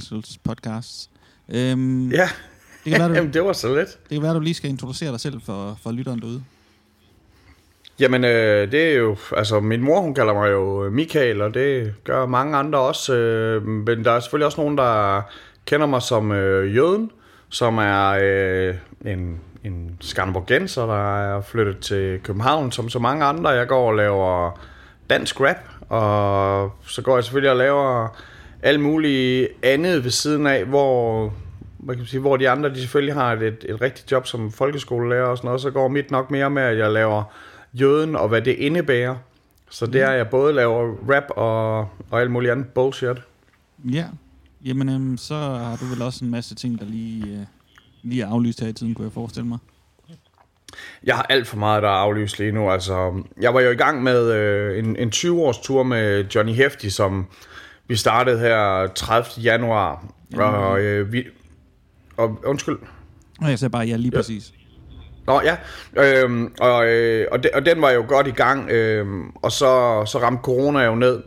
Specials podcast. Øhm, Ja, det, kan være, du, Jamen, det var så let. det kan være, du lige skal introducere dig selv for, for lytteren derude. Jamen, øh, det er jo... Altså, min mor, hun kalder mig jo Michael, og det gør mange andre også. Øh, men der er selvfølgelig også nogen, der kender mig som øh, Jøden, som er øh, en, en skanderborgenser, der er flyttet til København, som så mange andre. Jeg går og laver dansk rap, og så går jeg selvfølgelig og laver alt muligt andet ved siden af, hvor hvad kan man sige, hvor de andre de selvfølgelig har et, et, et rigtigt job som folkeskolelærer og sådan noget, så går mit nok mere med, at jeg laver jøden og hvad det indebærer. Så det er, at jeg både laver rap og, og alt muligt andet bullshit. Ja, jamen øhm, så har du vel også en masse ting, der lige, øh, lige er aflyst her i tiden, kunne jeg forestille mig. Jeg har alt for meget, der er aflyst lige nu. Altså, jeg var jo i gang med øh, en, en 20-års tur med Johnny Hefti, som vi startede her 30. januar. Og øh, vi... Og, undskyld. Og jeg sagde bare, ja, lige ja. præcis. Nå ja, øhm, og, øh, og, de, og den var jo godt i gang, øhm, og så, så ramte corona jo ned.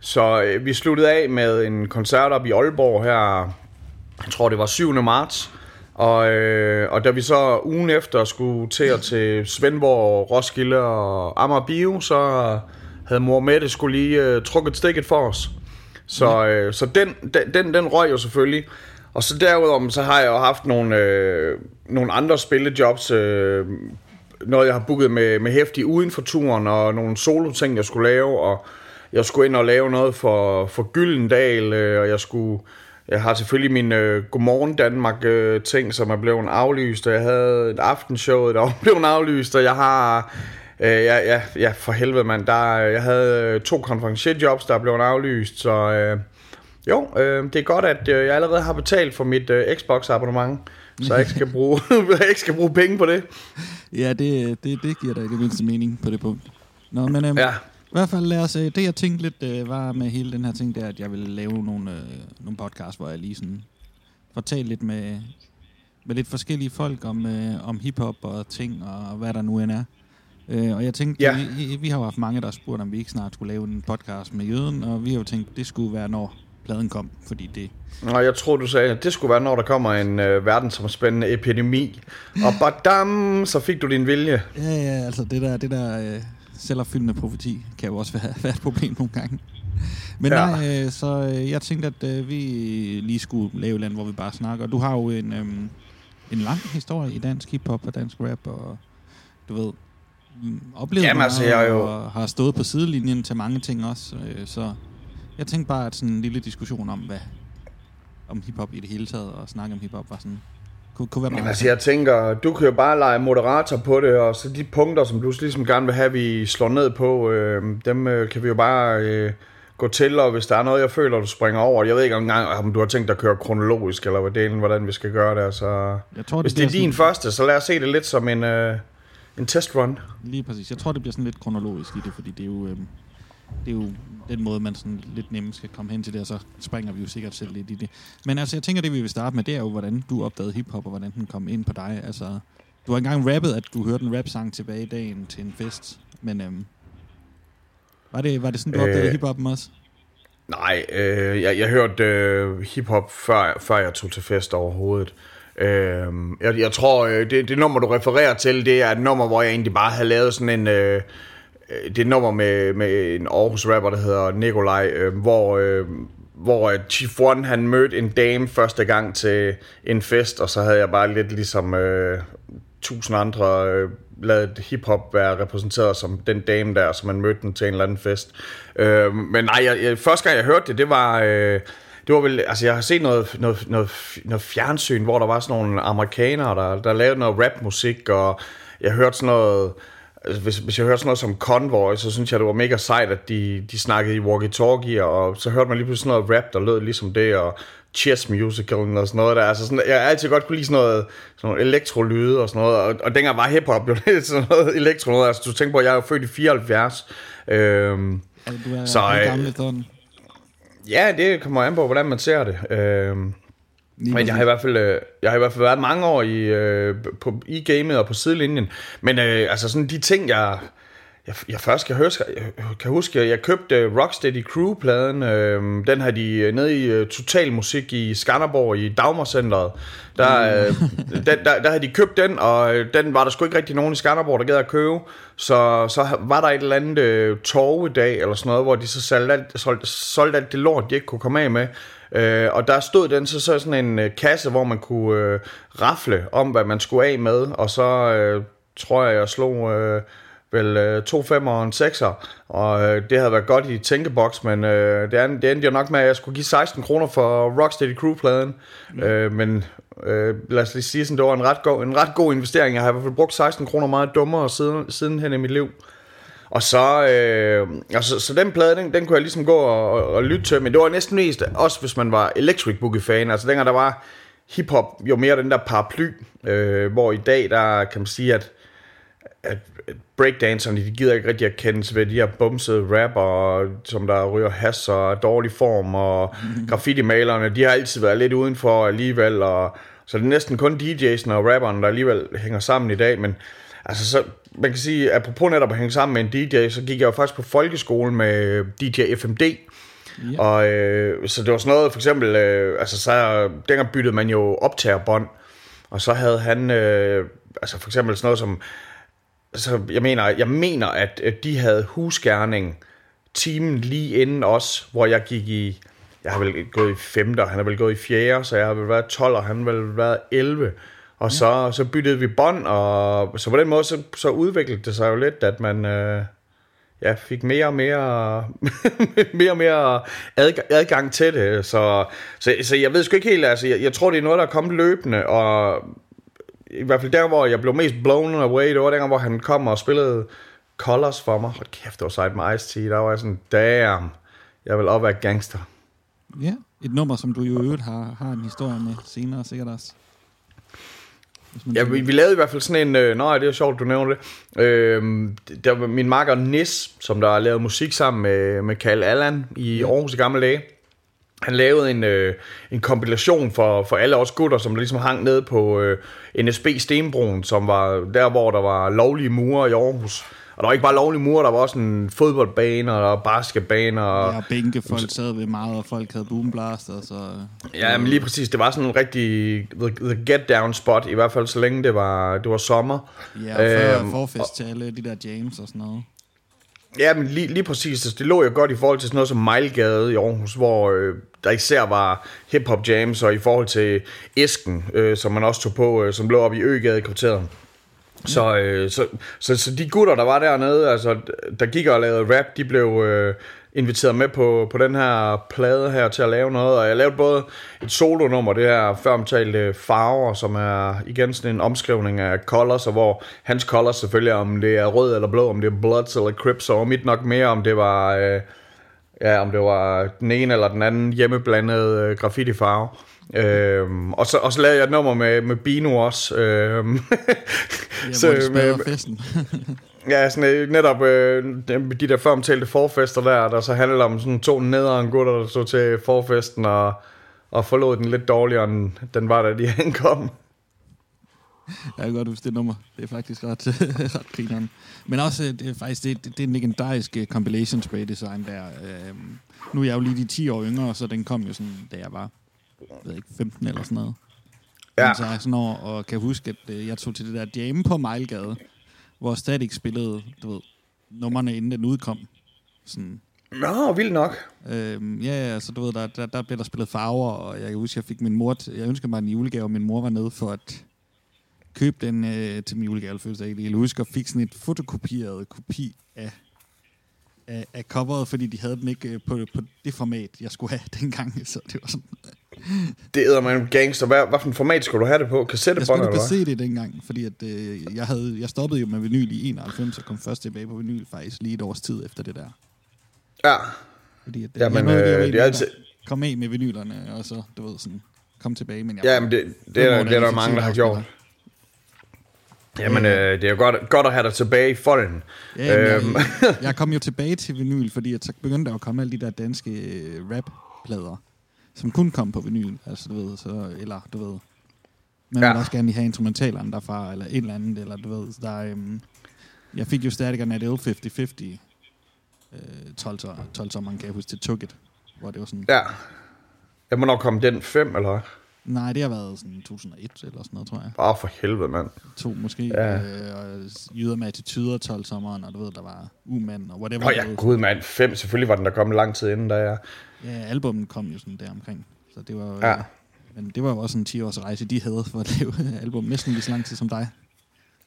Så øh, vi sluttede af med en koncert op i Aalborg her, jeg tror det var 7. marts. Og, øh, og da vi så ugen efter skulle til at til Svendborg, Roskilde og Amager Bio, så havde mor Mette skulle lige øh, trukket stikket for os. Så, øh, så den, den, den, røg jo selvfølgelig. Og så derudover, så har jeg jo haft nogle, øh, nogle andre spillejobs. Øh, noget, jeg har booket med, med hæftig uden for turen, og nogle solo-ting, jeg skulle lave. Og jeg skulle ind og lave noget for, for Gyldendal, øh, og jeg skulle... Jeg har selvfølgelig min øh, Godmorgen Danmark øh, ting, som er blevet aflyst, og jeg havde et aftenshow, der var blevet aflyst, og jeg har... Øh, ja, ja, ja, for helvede mand, der, jeg havde øh, to konferencierjobs, der er blevet aflyst, så... Øh, jo, øh, det er godt, at øh, jeg allerede har betalt for mit øh, Xbox-abonnement, så jeg ikke skal bruge, jeg ikke skal bruge penge på det. Ja, det, det, det giver da i det mindste mening på det punkt. Nå, men øhm, Ja. i hvert fald lad os, øh, det jeg tænkte lidt øh, var med hele den her ting, det er, at jeg ville lave nogle, øh, nogle podcasts, hvor jeg lige sådan får talt lidt med, med lidt forskellige folk om, øh, om hiphop og ting og hvad der nu end er. Øh, og jeg tænkte, Ja. vi, vi har jo haft mange, der har spurgt, om vi ikke snart skulle lave en podcast med Jøden, og vi har jo tænkt, det skulle være, når pladen kom, fordi det... Nå, jeg tror du sagde, at det skulle være, når der kommer en øh, verdensomspændende epidemi. Og badam, så fik du din vilje. Ja, ja, altså det der, det der øh, selvopfyldende profeti kan jo også være, være et problem nogle gange. Men Ja. nej, øh, så øh, jeg tænkte, at øh, vi lige skulle lave et andet, hvor vi bare snakker. Du har jo en, øh, en lang historie i dansk hiphop og dansk rap, og du ved, oplevet Jamen, altså, jeg er jo- og har stået på sidelinjen til mange ting også. Øh, så jeg tænkte bare, at sådan en lille diskussion om, hvad om hiphop i det hele taget, og snakke om hiphop var sådan, kunne, kunne være Jamen, meget. altså, jeg tænker, du kan jo bare lege moderator på det, og så de punkter, som du ligesom gerne vil have, vi slår ned på, øh, dem øh, kan vi jo bare øh, gå til, og hvis der er noget, jeg føler, du springer over, jeg ved ikke engang, om du har tænkt dig at køre kronologisk, eller hvad delen, hvordan vi skal gøre det, så jeg tror, hvis det er din sådan- første, så lad os se det lidt som en, øh, en testrun. Lige præcis. Jeg tror, det bliver sådan lidt kronologisk i det, fordi det er jo, øhm, det er jo den måde, man sådan lidt nemmest skal komme hen til det, og så springer vi jo sikkert selv lidt i det. Men altså, jeg tænker, det vi vil starte med, det er jo, hvordan du opdagede hiphop, og hvordan den kom ind på dig. Altså, du har engang rappet, at du hørte en rap-sang tilbage i dagen til en fest, men øhm, var, det, var det sådan, du opdagede Øh, øh, hiphoppen også? Nej, øh, jeg, jeg hørte øh, hiphop før, før jeg tog til fest overhovedet. Øh, jeg, jeg tror, øh, det, det nummer, du refererer til, det er et nummer, hvor jeg egentlig bare havde lavet sådan en... Øh, øh det er et nummer med, med en Aarhus rapper, der hedder Nikolaj, øh, hvor, øh, hvor øh, Chief One han mødte en dame første gang til en fest, og så havde jeg bare lidt ligesom øh, tusind andre øh, lavet hiphop være repræsenteret som den dame der, som man mødte den til en eller anden fest. Øh, men nej, jeg, jeg, første gang jeg hørte det, det var... Øh, det var vel, altså jeg har set noget, noget, noget, noget fjernsyn, hvor der var sådan nogle amerikanere, der, der lavede noget rapmusik, og jeg hørte sådan noget, altså hvis, hvis jeg hørte sådan noget som Convoy, så synes jeg, det var mega sejt, at de, de snakkede i walkie-talkie, og så hørte man lige pludselig sådan noget rap, der lød ligesom det, og chess musical og sådan noget der. Altså sådan, jeg har altid godt kunne lide sådan noget, sådan noget elektrolyde og sådan noget, og, og dengang var hiphop jo lidt sådan noget elektro noget. Altså du tænker på, at jeg er jo født i 74, øhm, Altså, du er så, øh, gammel. Ja, det kommer an på, hvordan man ser det. Lige men jeg har, i hvert fald, øh, jeg har i hvert fald været mange år i, øh, på, i gamet og på sidelinjen. Men øh, altså sådan de ting, jeg, jeg, jeg først kan huske, jeg kan huske, at jeg købte Rocksteady Crew-pladen. Øh, den har de øh, nede i uh, Total Musik i Skanderborg i Dagmarcenteret. Der, øh, der, der, der havde de købt den, og den var der sgu ikke rigtig nogen i Skanderborg, der gad at købe. Så, så var der et eller andet øh, torv i dag, eller sådan noget, hvor de så solgte alt, solgte, solgte alt det lort, de ikke kunne komme af med. Øh, og der stod den så, så sådan en øh, kasse, hvor man kunne øh, rafle om, hvad man skulle af med. Og så øh, tror jeg, jeg slog... Øh, vel øh, to femmer og en sekser, og øh, det havde været godt i tænkeboks, men øh, det, endte, det endte jo nok med, at jeg skulle give 16 kroner for Rocksteady Crew-pladen, mm. øh, men øh, lad os lige sige sådan, det var en ret, god, en ret god investering. Jeg har i hvert fald brugt 16 kroner meget dummere siden, siden hen i mit liv. Og så, øh, altså, så den plade, den, den kunne jeg ligesom gå og, og, og lytte til, men det var næsten mest, også hvis man var Electric Boogie-fan, altså dengang der var hiphop jo mere den der paraply, øh, hvor i dag, der kan man sige, at at breakdancerne, de gider ikke rigtig at kendes ved de her bumsede rapper, som der ryger has og dårlig form, og graffiti-malerne, de har altid været lidt udenfor alligevel, og så det er næsten kun DJ'sen og rapperne, der alligevel hænger sammen i dag, men altså så, man kan sige, at apropos netop at hænge sammen med en DJ, så gik jeg jo faktisk på folkeskole med DJ FMD, Ja. Og øh, så det var sådan noget, for eksempel, øh, altså så dengang byttede man jo optagerbånd, og så havde han, øh, altså for eksempel sådan noget som så jeg mener, jeg mener, at, de havde husgærning timen lige inden os, hvor jeg gik i, jeg har vel gået i femte, og han har vel gået i fjerde, så jeg har vel været 12, og han har vel været 11. Og ja. så, så byttede vi bånd, og så på den måde, så, så udviklede det sig jo lidt, at man øh, ja, fik mere og mere, mere og mere adgang, adgang til det. Så, så, så jeg ved sgu ikke helt, altså jeg, jeg tror, det er noget, der er kommet løbende, og i hvert fald der, hvor jeg blev mest blown away, det var dengang, hvor han kom og spillede Colors for mig. Hold kæft, det var sejt med Ice-T. Der var jeg sådan, damn, jeg vil op være gangster. Ja, et nummer, som du jo øvrigt har, har en historie med senere, sikkert også. Ja, vi, vi lavede i hvert fald sådan en... Øh, nej, det er sjovt, du nævner det. Øh, der var min makker Nis, som der har lavet musik sammen med, med Karl Allan i Aarhus i gamle dage han lavede en, øh, en kompilation for, for alle os gutter, som ligesom hang ned på øh, NSB Stenbroen, som var der, hvor der var lovlige murer i Aarhus. Og der var ikke bare lovlige murer, der var også en fodboldbane og basketbane. Og, ja, bænke, folk sad ved meget, og folk havde boomblaster. Så, ja, men lige præcis. Det var sådan en rigtig the, the get down spot, i hvert fald så længe det var, det var sommer. Ja, og før øhm, forfest til alle de der James og sådan noget. Ja, men lige, lige præcis. Altså, det lå jo godt i forhold til sådan noget som Mejlgade i Aarhus, hvor øh, der især var hip-hop jams, og i forhold til Esken, øh, som man også tog på, øh, som lå op i Øgade i kvarteret. Så, øh, så, så, så de gutter, der var dernede, altså, der gik og lavede rap, de blev øh, inviteret med på, på den her plade her til at lave noget. Og jeg lavede både et solonummer, det her før omtalte farver, som er igen sådan en omskrivning af colors, og hvor hans colors selvfølgelig om det er rød eller blå, om det er bloods eller crips, og mit nok mere, om det var... Øh, ja, om det var den ene eller den anden hjemmeblandede øh, graffiti-farve. Øhm, og, så, og så lavede jeg et nummer med, med Bino også. Øhm, ja, så, med, festen. ja, sådan, øh, netop øh, de der før omtalte forfester der, der så handler om sådan to nederen gutter, der stod til forfesten og, og forlod den lidt dårligere, end den var, da de ankom. Jeg kan godt huske det nummer. Det er faktisk ret, ret grineren. Men også, øh, det er faktisk det, det, det er en legendarisk compilation spray design der. Øhm, nu er jeg jo lige de 10 år yngre, så den kom jo sådan, da jeg var ved ikke, 15 eller sådan noget. Ja. Så jeg sådan over, og kan huske, at øh, jeg tog til det der jam på Mejlgade, hvor Static spillede, du ved, nummerne inden den udkom. Sådan. Nå, vildt nok. Øhm, ja, altså du ved, der, der, der blev der spillet farver, og jeg kan huske, jeg fik min mor, t- jeg ønskede mig en julegave, og min mor var nede for at købe den øh, til min julegave, jeg Jeg husker, og fik sådan et fotokopieret kopi af af, af coveret, fordi de havde den ikke øh, på, på det format, jeg skulle have dengang. Så det var sådan... Det er man gangster. Hvad, hvad for et format skulle du have det på? Kassettebånd eller hvad? Jeg på CD dengang, fordi at, øh, jeg, havde, jeg stoppede jo med vinyl i 91, og kom først tilbage på vinyl faktisk lige et års tid efter det der. Ja. Fordi at, ja, men, øh, det er altid... Kom af med vinylerne, og så, du ved, sådan, kom tilbage. Men jeg, ja, men det, det, det, er, det er der mange, der har gjort. Jamen, øh, det er jo godt, godt at have dig tilbage i folden. Ja, øhm. jeg, jeg kom jo tilbage til vinyl, fordi at så begyndte der at komme alle de der danske øh, rap-plader. Som kun kom på vinyl, altså du ved, så, eller du ved, man Ja. vil også gerne lige have instrumentalerne derfra, eller et eller andet, eller du ved, der er, øhm, jeg fik jo stadig en ADL 50-50, øh, 12, 12 sommeren, kan jeg huske, til Tugget, hvor det var sådan, Ja. Ja, hvornår kom den? 5, eller? Nej, det har været sådan 2001 eller sådan noget, tror jeg. Oh, for helvede, mand. To måske, Ja. øh, og jyder med attityder 12 sommeren, og du ved, der var umand, og whatever. Du ja, ved. gud, mand. 5, selvfølgelig var den der kommet lang tid inden, da jeg... Ja, albummet kom jo sådan der omkring. Så det var, Ja. ja. Men det var jo også en 10 års rejse, de havde for at lave album næsten lige så lang tid som dig.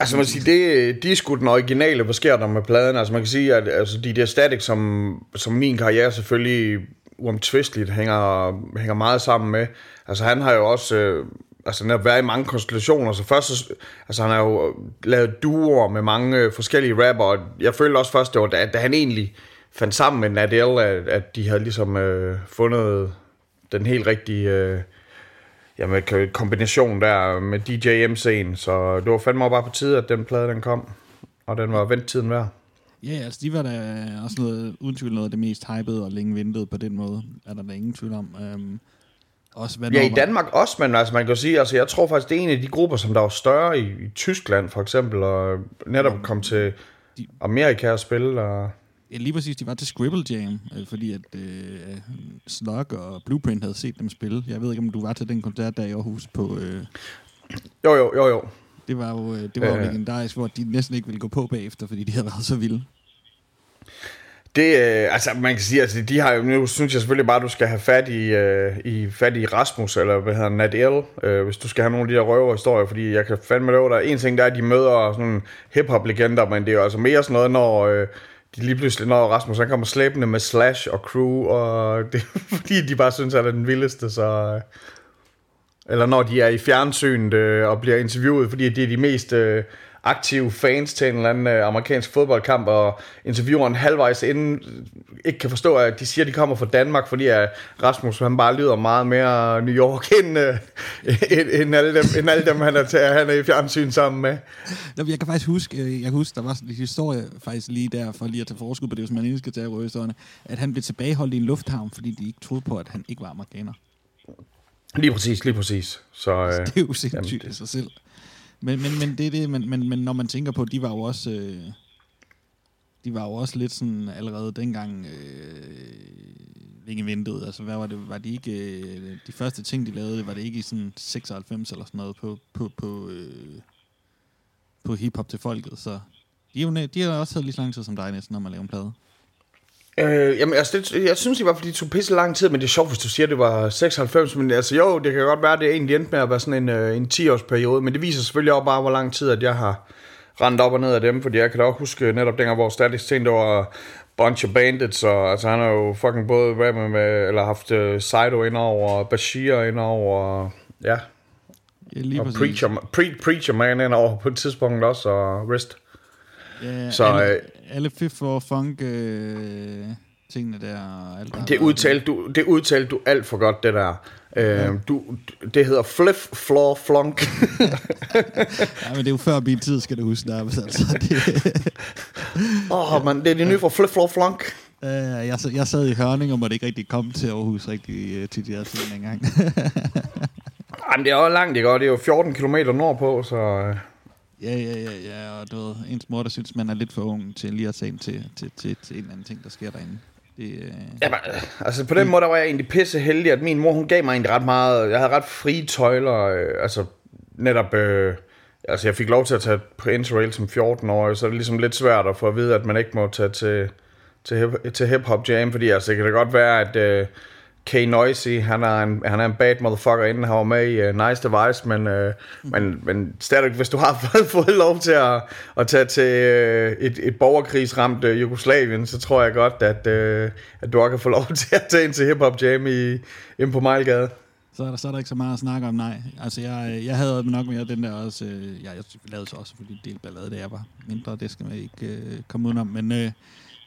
Altså man kan sige, det, de er sgu den originale, hvad sker der med pladen? Altså man kan sige, at altså, de der Static, som, som min karriere selvfølgelig uomtvisteligt hænger, hænger meget sammen med. Altså han har jo også øh, altså, netop været i mange konstellationer. Så først, så- altså han har jo lavet duoer med mange øh, forskellige rapper, og jeg følte også først, det var, da, da han egentlig fandt sammen med Nadel, at, at de havde ligesom øh, fundet den helt rigtige... Øh, Jamen, kombination der med DJ MC'en, så det var fandme bare på tide, at den plade den kom, og den var ventetiden værd. Ja, altså de var da også noget, uden tvivl noget af det mest hypede og længe ventede på den måde, er der da ingen tvivl om. Um, også hvad Ja, i Danmark også, men altså man kan sige, altså jeg tror faktisk, det er en af de grupper, som der var større i, i Tyskland for eksempel, og netop kom til de- Amerika og spille, og Ja, lige præcis, de var til Scribble Jam, øh, fordi at øh, Slug og Blueprint havde set dem spille. Jeg ved ikke, om du var til den koncert der i Aarhus på... Øh, jo jo, jo jo. Det var jo, øh, det var jo Øh. legendarisk, hvor de næsten ikke ville gå på bagefter, fordi de havde været så vilde. Det, øh, altså man kan sige, altså de har jo, nu synes jeg selvfølgelig bare, at du skal have fat i, øh, i, fat i Rasmus, eller hvad hedder han, Nadel, øh, hvis du skal have nogle af de der røverhistorier, fordi jeg kan fandme love dig, en ting der er, at de møder sådan nogle hip-hop-legender, men det er jo altså mere sådan noget, når øh, de lige pludselig, når Rasmus han kommer slæbende med Slash og Crew, og det fordi, de bare synes, at det er den vildeste, så... Eller når de er i fjernsynet øh, og bliver interviewet, fordi det er de mest øh, aktive fans til en eller anden øh, amerikansk fodboldkamp, og intervieweren halvvejs inden øh, ikke kan forstå, at de siger, at de kommer fra Danmark, fordi at Rasmus han bare lyder meget mere New York, end, øh, end, end, alle, dem, end alle dem, han er, til, han er i fjernsyn sammen med. Nå, Jeg kan faktisk huske, øh, jeg kan huske, der var sådan en historie faktisk lige der, for lige at tage forskud på det, hvis man ikke skal tage røverhistorierne, at han blev tilbageholdt i en lufthavn, fordi de ikke troede på, at han ikke var amerikaner. Lige præcis, lige præcis. Så, øh, Det er jo sindssygt jamen, i sig selv. Men, men, men det er det, men, men, men når man tænker på, de var jo også... Øh, de var jo også lidt sådan allerede dengang øh, længe ventet. Altså, hvad var det? Var de ikke... Øh, de første ting, de lavede, var det ikke i sådan 96 eller sådan noget på, på, på, øh, på hiphop til folket. Så de, er jo, de har også taget lige så lang tid som dig næsten, når man laver en plade. Øh, jamen, altså, det, jeg synes, det var, fordi det tog pisse lang tid, men det er sjovt, hvis du siger, det var 96, men altså jo, det kan godt være, det egentlig endte med at være sådan en, øh, en 10-års periode, men det viser selvfølgelig også bare, hvor lang tid, at jeg har rendt op og ned af dem, fordi jeg kan da også huske netop dengang, hvor Static tænkte, var Bunch of Bandits, og altså han har jo fucking både rappet med, eller haft uh, Sido indover, og Bashir indover, og ja, Ja, lige og præcis. Preacher, pre, Preacher Man indover på et tidspunkt også, og Rest. Ja, Så, alle, øh, alle Fifth for Funk øh, tingene der alt der. Det udtalte du, det udtalte du alt for godt, det der. Øh, du, det hedder flip, floor, flunk. Ja, men det er jo før min tid, skal du huske, nærmest. Altså, det, Åh, oh, man, det er det nye for flip, floor, flunk. øh, jeg, jeg sad i Hørning og måtte ikke rigtig komme til Aarhus rigtig til de her ting engang. Jamen, det er jo langt, ikke? Og det er jo 14 km nordpå, så... øh, ja, ja, ja, ja, og du ved, ens mor, der synes, man er lidt for ung til lige at tage ind til, til, til, til en eller anden ting, der sker derinde. Det, øh, Jamen, altså på den måde, der var jeg egentlig pisse heldig, at min mor, hun gav mig egentlig ret meget... Jeg havde ret frie tøjler, øh, altså netop... Øh, altså, jeg fik lov til at tage på Interrail som 14 år, så er det ligesom lidt svært at få at vide, at man ikke må tage til, til, hip, til hip-hop jam, fordi altså, det kan da godt være, at... Øh, K. Noisy, han er, en, han er en bad motherfucker, inden han var med i uh, Nice Device, men, uh, men, men stadig, hvis du har fået, fået lov til at, at tage til uh, et, et borgerkrigsramt uh, Jugoslavien, så tror jeg godt, at, uh, at du også kan få lov til at tage ind til Hip Hop Jam i, inde på Mejlgade. så, er der, så er der ikke så meget at snakke om, nej. Altså, jeg, jeg havde nok mere den der også... Øh, ja, jeg lavede så også selvfølgelig en del ballade, da jeg var mindre. Det skal man ikke øh, komme udenom. Men, øh,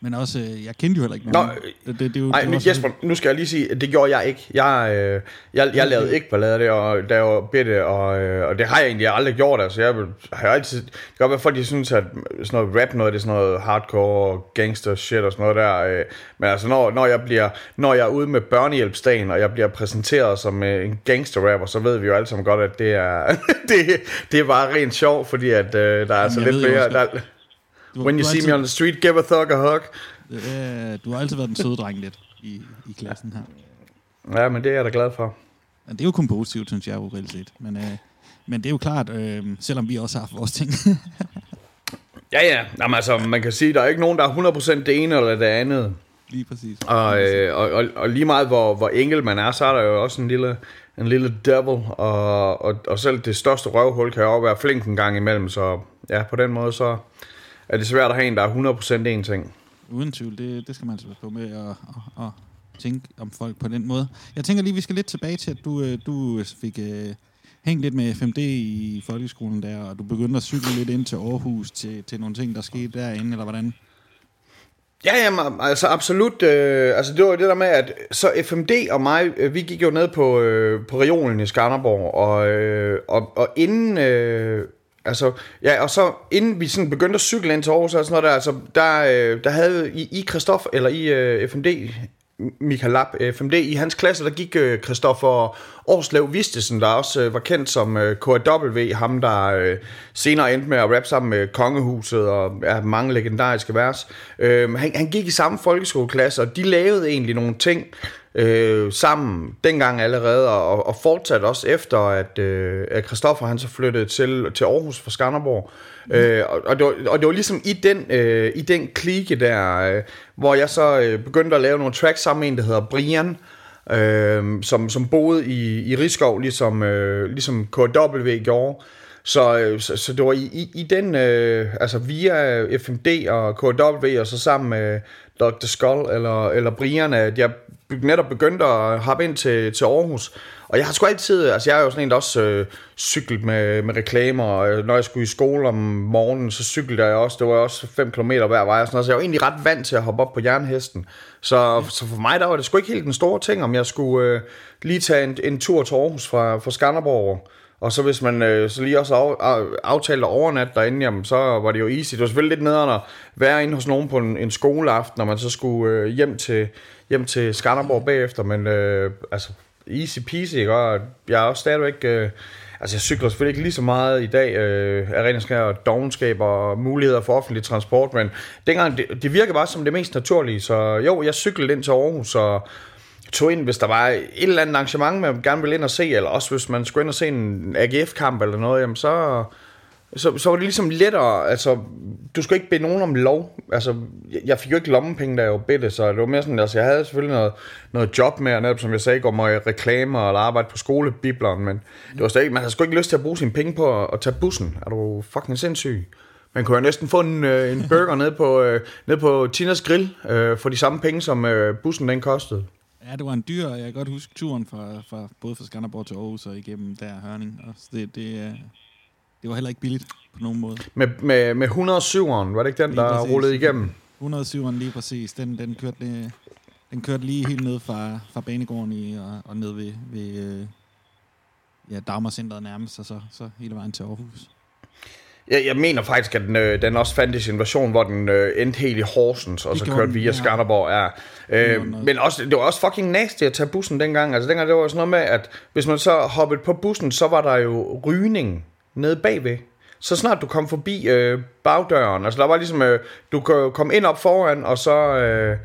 men også, øh, jeg kendte jo heller ikke Nå, nogen. det, det, det, er jo, Nej, det er Jesper, nu skal jeg lige sige, det gjorde jeg ikke. Jeg, øh, jeg, jeg lavede ikke ballade der, og jeg var bitte, og, øh, og det har jeg egentlig aldrig gjort. Altså, jeg har altid... Det kan godt være, folk de synes, at sådan noget rap noget, det er sådan noget hardcore, gangster shit og sådan noget der. Øh, men altså, når, når, jeg bliver, når jeg er ude med børnehjælpsdagen, og jeg bliver præsenteret som øh, en gangster rapper, så ved vi jo alle sammen godt, at det er, det, det er bare rent sjov, fordi at øh, der er altså jeg lidt mere... også Der, du, when you du, see altid, me on the street, give a thug a hug. øh, du har altid været den søde dreng lidt i, i klassen her. Ja, men det er jeg da glad for. Men det er jo kun positivt, synes jeg jo reelt set. Men, øh, men det er jo klart, øh, selvom vi også har haft vores ting. Ja, ja. Jamen, altså, man kan sige, der er ikke nogen, der er 100% det ene eller det andet. Lige præcis. Og, øh, og, og, og lige meget, hvor, hvor enkel man er, så er der jo også en lille, en lille devil. Og, og, og selv det største røvhul kan jo også være flink en gang imellem. Så ja, på den måde, så er det svært at have en, der er 100% en ting. Uden tvivl, det, det skal man altså passe på med at, at, at tænke om folk på den måde. Jeg tænker lige, vi skal lidt tilbage til, at du, øh, du fik øh, hængt lidt med 5D i folkeskolen der, og du begyndte at cykle lidt ind til Aarhus til, til nogle ting, der skete derinde, eller hvordan? Ja, jamen, altså absolut. Øh, altså det var det der med, at så FMD og mig, øh, vi gik jo ned på, øh, på regionen i Skanderborg, og, øh, og, og inden... Øh, Altså, ja, og så inden vi sådan begyndte at cykle ind til Aarhus og sådan noget der, altså, der, øh, der havde i, i eller i øh, FMD, Michael Lapp, øh, FMD, i hans klasse, der gik øh, Christoffer Årslev Vistesen, der også øh, var kendt som øh, KW, ham der øh, senere endte med at rappe sammen med Kongehuset og ja, mange legendariske vers. Øh, han, han gik i samme folkeskoleklasse, og de lavede egentlig nogle ting, øh, sammen dengang allerede, og, og fortsatte også efter, at, øh, at Christoffer han så flyttede til, til Aarhus fra Skanderborg. Mm. Øh, og, og, det var, og det var ligesom i den, øh, i den klike der, øh, hvor jeg så øh, begyndte at lave nogle tracks sammen med en, der hedder Brian, øh, som, som boede i, i Rigskov, ligesom, øh, ligesom KW gjorde. Så, øh, så, så det var i, i, i den, øh, altså via FMD og KW, og så sammen med Dr. Skull eller, eller Brian, at jeg netop begyndte at hoppe ind til, til Aarhus. Og jeg har sgu altid, altså jeg er jo sådan en, der også øh, cyklet med, med reklamer, og øh, når jeg skulle i skole om morgenen, så cyklede jeg også, det var også 5 km hver vej og sådan noget, så jeg var egentlig ret vant til at hoppe op på jernhesten. Så, så for mig, der var det sgu ikke helt den store ting, om jeg skulle øh, lige tage en, en tur til Aarhus fra, fra Skanderborg. Og så hvis man øh, så lige også af, aftalte overnat derinde, jamen, så var det jo easy. Det var selvfølgelig lidt nederen at være inde hos nogen på en, en skoleaften, når man så skulle øh, hjem, til, hjem til Skanderborg bagefter. Men øh, altså, easy peasy, ikke? Og jeg er også stadigvæk... Øh, altså, jeg cykler selvfølgelig ikke lige så meget i dag øh, af ren og og dogenskab og muligheder for offentlig transport, men dengang, det, det virker bare som det mest naturlige. Så jo, jeg cyklede ind til Aarhus, og tog ind, hvis der var et eller andet arrangement, man gerne ville ind og se, eller også hvis man skulle ind og se en AGF-kamp eller noget, jamen så, så, så var det ligesom lettere, altså, du skulle ikke bede nogen om lov, altså, jeg- jeg fik jo ikke lommepenge, da jeg var bitte, så det var mere sådan, altså, jeg havde selvfølgelig noget, noget job med, og netop, som jeg sagde, går med reklamer, eller arbejde på skolebibleren, men det var stadig, man havde sgu ikke lyst til at bruge sine penge på at, at tage bussen, er du fucking sindssyg? Man kunne jo næsten få en, øh, en burger ned på, øh, ned på Tinas Grill, øh, for de samme penge, som øh, bussen den kostede. Ja, det var en dyr, jeg kan godt huske turen fra, fra både fra Skanderborg til Aarhus og igennem der Hørning. Og det, det, øh, det var heller ikke billigt på nogen måde. Med, med, med 107'eren, var det ikke den, Lige der præcis. rullede igennem? 107'eren lige præcis, den, den, kørte, den kørte lige helt ned fra, fra banegården i, og, og ned ved, ved øh, ja, Dagmarcenteret nærmest, og så, så hele vejen til Aarhus. Jeg, jeg mener faktisk, at den, øh, den også fandtes i en version, hvor den øh, endte helt i Horsens, og så kørte den, via ja. Skanderborg. Ja. Øh, men også, det var også fucking nasty at tage bussen dengang. Altså dengang, det var sådan noget med, at hvis man så hoppede på bussen, så var der jo rygning nede bagved. Så snart du kom forbi øh, bagdøren, altså der var ligesom, øh, du komme ind op foran, og så... Øh,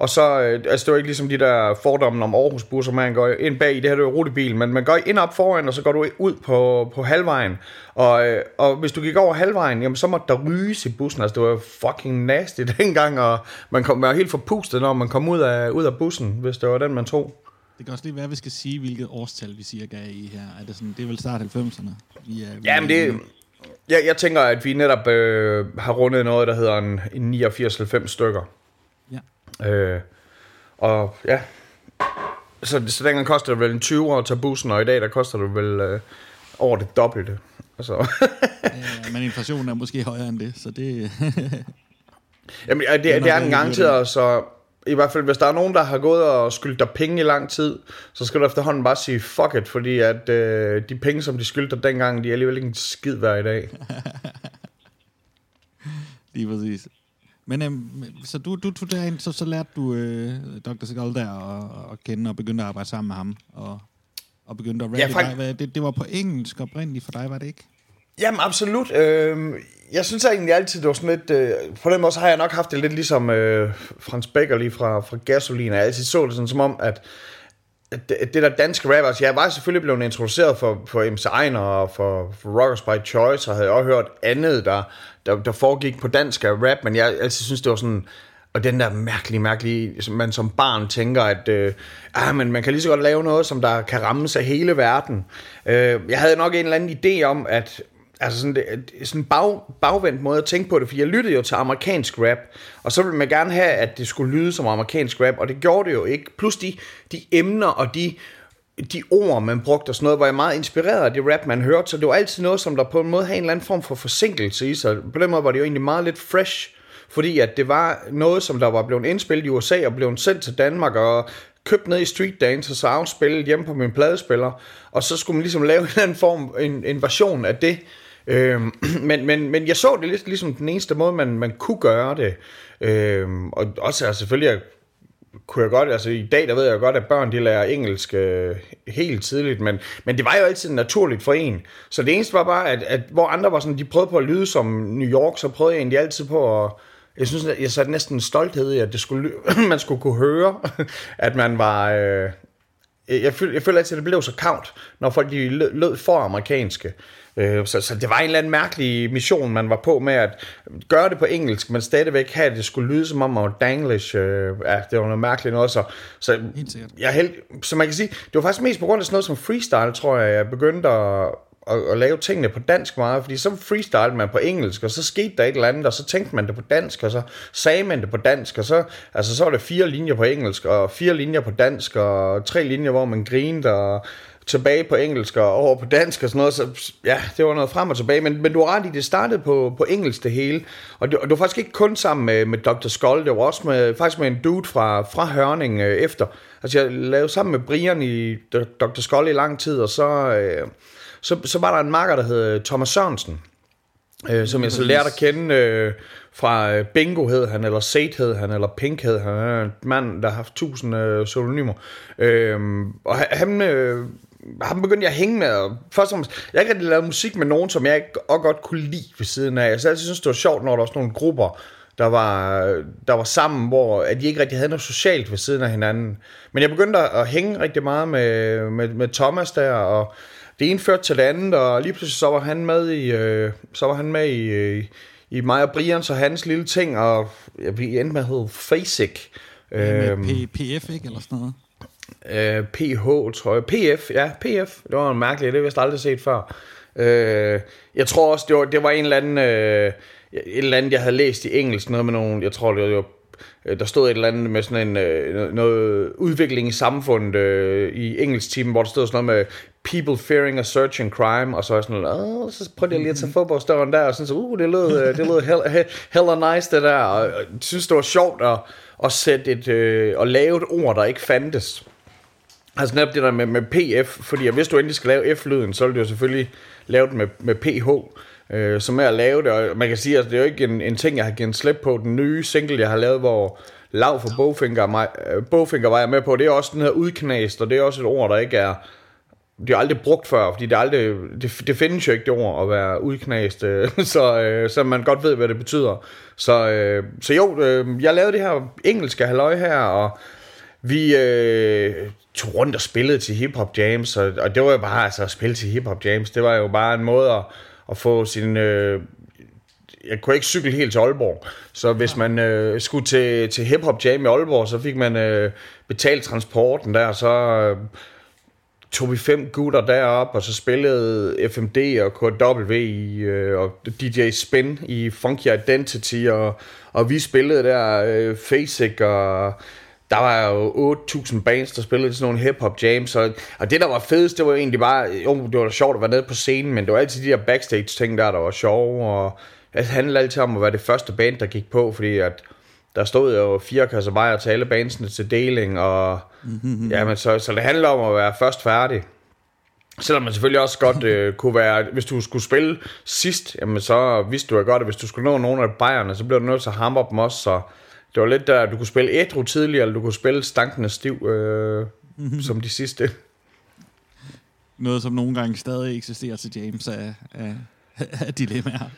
og så, øh, altså det var ikke ligesom de der fordomme om Aarhus busser, man går ind bag i det her, det er jo rutebil, men man går ind op foran, og så går du ud på, på halvvejen. Og, øh, og hvis du gik over halvvejen, jamen så måtte der ryges i bussen, altså det var fucking nasty dengang, og man kom, man var helt forpustet, når man kom ud af, ud af bussen, hvis det var den, man tog. Det kan også lige være, at vi skal sige, hvilket årstal vi cirka er i her. Er det, sådan, det er vel start 90'erne? Vi er, vi Ja, men er- det, jeg, jeg tænker, at vi netop øh, har rundet noget, der hedder en, en 89-90 stykker. Øh, og ja, så, så dengang kostede det vel en 20 at tage bussen, og i dag der koster det vel øh, over det dobbelte. Altså, Ja, men inflationen er måske højere end det, så det... Jamen, ja, det, det, det er en gang til, så i hvert fald, hvis der er nogen, der har gået og skyldt dig penge i lang tid, så skal du efterhånden bare sige fuck it, fordi at øh, de penge, som de skyldte dig dengang, de er alligevel ikke en skid hver i dag. Lige præcis. Men øhm, så du, du tog derind, så, så lærte du øh, Dr. Segal der at, at kende og begyndte at arbejde sammen med ham og, og begyndte at rappe ja, dig. Det, det var på engelsk oprindeligt for dig, var det ikke? Jamen absolut. Øh, jeg synes egentlig altid, det var sådan lidt... Øh, på den måde så har jeg nok haft det lidt ligesom øh, Frans Becker lige fra, fra Gasolin. Jeg altid så det sådan som om, at det, det der danske rappers, altså, jeg var selvfølgelig blevet introduceret for, for MC Ejner og for, for Rockers by Choice, og havde også hørt andet, der, der, der foregik på dansk rap, men jeg altid synes, det var sådan, og den der mærkelige, mærkelige, man som barn tænker, at øh, ah, men man kan lige så godt lave noget, som der kan ramme sig hele verden. Øh, jeg havde nok en eller anden idé om, at altså sådan, det, sådan bag, bagvendt måde at tænke på det, for jeg lyttede jo til amerikansk rap, og så ville man gerne have, at det skulle lyde som amerikansk rap, og det gjorde det jo ikke. Plus de, de emner og de, de ord, man brugte og sådan noget, var jeg meget inspireret af det rap, man hørte, så det var altid noget, som der på en måde havde en eller anden form for forsinkelse i sig. På den måde var det jo egentlig meget lidt fresh, fordi at det var noget, som der var blevet indspillet i USA og blevet sendt til Danmark, og købt ned i Street Dance og så afspillet hjemme på min pladespiller, og så skulle man ligesom lave en eller anden form, en, en version af det, Øhm, men, men, men jeg så det lidt ligesom den eneste måde, man, man kunne gøre det. Øhm, og også altså, selvfølgelig kunne jeg godt, altså i dag der ved jeg godt, at børn de lærer engelsk øh, helt tidligt, men, men det var jo altid naturligt for en. Så det eneste var bare, at, at hvor andre var sådan, de prøvede på at lyde som New York, så prøvede jeg egentlig altid på at, jeg synes, at jeg satte næsten en stolthed i, at det skulle, man skulle kunne høre, at man var, øh, jeg, føler, jeg føler altid, at det blev så kavt, når folk de lød for amerikanske. Øh, så, så det var en eller anden mærkelig mission, man var på med at gøre det på engelsk, men stadigvæk have, det skulle lyde som om, man var danglish. Øh, ja, det var noget mærkeligt noget. Så, så, jeg held, så man kan sige, det var faktisk mest på grund af sådan noget som freestyle, tror jeg, jeg begyndte at, at, at lave tingene på dansk meget, fordi så freestyle man på engelsk, og så skete der et eller andet, og så tænkte man det på dansk, og så sagde man det på dansk, og så, altså, så var det fire linjer på engelsk, og fire linjer på dansk, og tre linjer, hvor man grinede, og tilbage på engelsk og over på dansk og sådan noget, så ja, det var noget frem og tilbage, men, men du har ret i, det startede på, på engelsk det hele, og det, og det var faktisk ikke kun sammen med, med Dr. Skold, det var også med, faktisk med en dude fra, fra Hørning øh, efter, altså jeg lavede sammen med Brian i Dr. Skold i lang tid, og så, øh, så, så var der en marker, der hed Thomas Sørensen, øh, som jeg så lærte at kende øh, fra øh, Bingo hed han, eller Sate hed han, eller Pink hed han, en mand, der har haft tusind øh, pseudonymer. Øh, og han øh, ham begyndte jeg at hænge med. Og først og fremmest, jeg ikke rigtig lavet musik med nogen, som jeg ikke også godt kunne lide ved siden af. Jeg altid synes, det var sjovt, når der var sådan nogle grupper, der var, der var sammen, hvor at de ikke rigtig havde noget socialt ved siden af hinanden. Men jeg begyndte at hænge rigtig meget med, med, med Thomas der, og det ene førte til det andet, og lige pludselig så var han med i, øh, så var han med i, øh, i mig og Brian, så hans lille ting, og vi endte med at hedde Facek. Ja, med øhm, PF, ikke? Eller sådan noget. Øh, PH, tror jeg. PF, ja, PF. Det var en mærkelig, det har jeg vist aldrig set før. Øh, jeg tror også, det var, det var en eller anden, øh, et eller andet, jeg havde læst i engelsk, noget med nogen, jeg tror, det var øh, der stod et eller andet med sådan en øh, noget udvikling i samfundet øh, i engelsk team, hvor der stod sådan noget med people fearing a search and crime, og så er sådan noget, så prøvede jeg lige at tage fodboldstøren der, og sådan så, uh, det lød, det lød hell, hell, nice det der, og jeg synes det var sjovt at, at sætte et, øh, at lave et ord, der ikke fandtes. Altså netop det der med, med PF, fordi hvis du endelig skal lave F-lyden, så vil du jo selvfølgelig lave den med, med PH, øh, som er at lave det, og man kan sige, at altså, det er jo ikke en, en ting, jeg har givet slip på. Den nye single, jeg har lavet, hvor Lav for Bowfinger, mig, øh, Bowfinger var jeg med på, det er også den her udknæst, og det er også et ord, der ikke er, det er aldrig brugt før, fordi det, er aldrig, det, det findes jo ikke det ord at være udknæst, øh, så, øh, så man godt ved, hvad det betyder. Så, øh, så jo, øh, jeg lavede det her engelske halløj her, og vi øh, tog rundt og spillede til hiphop jams, og, og det var jo bare, altså at spille til hiphop jams, det var jo bare en måde at, at få sin... Øh, jeg kunne ikke cykle helt til Aalborg, så hvis man øh, skulle til, til hiphop jam i Aalborg, så fik man øh, betalt transporten der, så øh, tog vi fem gutter derop, og så spillede FMD og KW i, øh, og DJ Spin i Funky Identity, og, og vi spillede der øh, Facek og der var jo 8.000 bands, der spillede sådan nogle hip-hop jams, og, og det, der var fedest, det var egentlig bare, jo, det var da sjovt at være nede på scenen, men det var altid de der backstage-ting der, der var sjove, og det handlede altid om at være det første band, der gik på, fordi at der stod jo fire kasser bajer til alle bandsene til deling, og mm-hmm. ja, men så, så det handler om at være først færdig. Selvom man selvfølgelig også godt øh, kunne være, hvis du skulle spille sidst, jamen så vidste du godt, at hvis du skulle nå nogle af bajerne, så blev du nødt til at hamre dem også, så det var lidt der, du kunne spille ædru tidligere, eller du kunne spille stankende stiv øh, mm-hmm. som de sidste. Noget, som nogle gange stadig eksisterer til James af, af, af dilemmaer.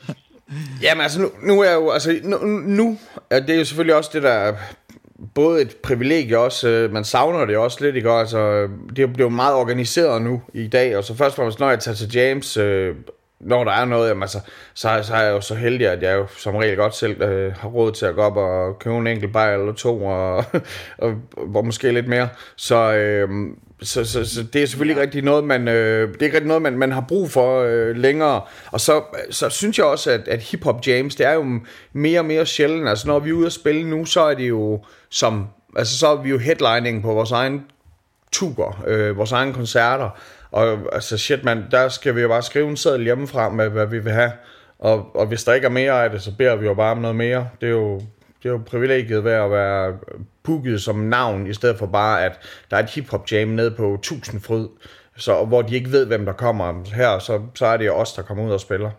Jamen altså, nu, nu er jo, altså, nu, nu er det jo selvfølgelig også det, der både et privilegie også, øh, man savner det også lidt, ikke? Altså, det er jo meget organiseret nu i dag, og så først og fremmest, når jeg tager til James, øh, når der er noget, jamen, altså, så, så er jeg jo så heldig, at jeg jo som regel godt selv øh, har råd til at gå op og købe en enkelt bajer eller to, og, og, og måske lidt mere. Så, øh, så, så, så det er selvfølgelig ikke rigtig noget, man, øh, det er ikke rigtig noget, man, man har brug for øh, længere. Og så, så synes jeg også, at, at hip-hop jams, det er jo mere og mere sjældent. Altså når vi er ude at spille nu, så er det jo som, altså så er vi jo headlining på vores egen tuber, øh, vores egen koncerter. Og altså shit man, der skal vi jo bare skrive en seddel hjemmefra med, hvad vi vil have. Og, og hvis der ikke er mere af det, så beder vi jo bare om noget mere. Det er jo, det er jo privilegiet ved at være booket som navn, i stedet for bare, at der er et hip-hop jam nede på 1000 fryd, så, hvor de ikke ved, hvem der kommer her, så, så er det jo os, der kommer ud og spiller.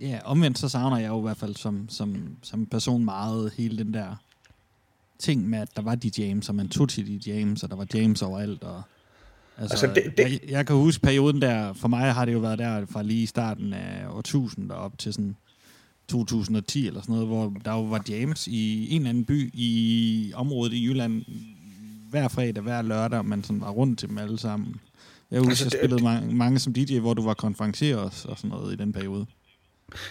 Ja, omvendt så savner jeg jo i hvert fald som, som, som person meget hele den der ting med, at der var de jams, og man tog til de jams, og der var jams overalt, og Altså, altså det, det... Jeg, jeg kan huske perioden der, for mig har det jo været der fra lige starten af årtusind op til sådan 2010 eller sådan noget, hvor der jo var jams i en eller anden by i området i Jylland hver fredag, hver lørdag, man sådan var rundt til dem alle sammen. Jeg husker, altså, jeg spillede det... mange, mange som DJ, hvor du var konferencier og, og sådan noget i den periode.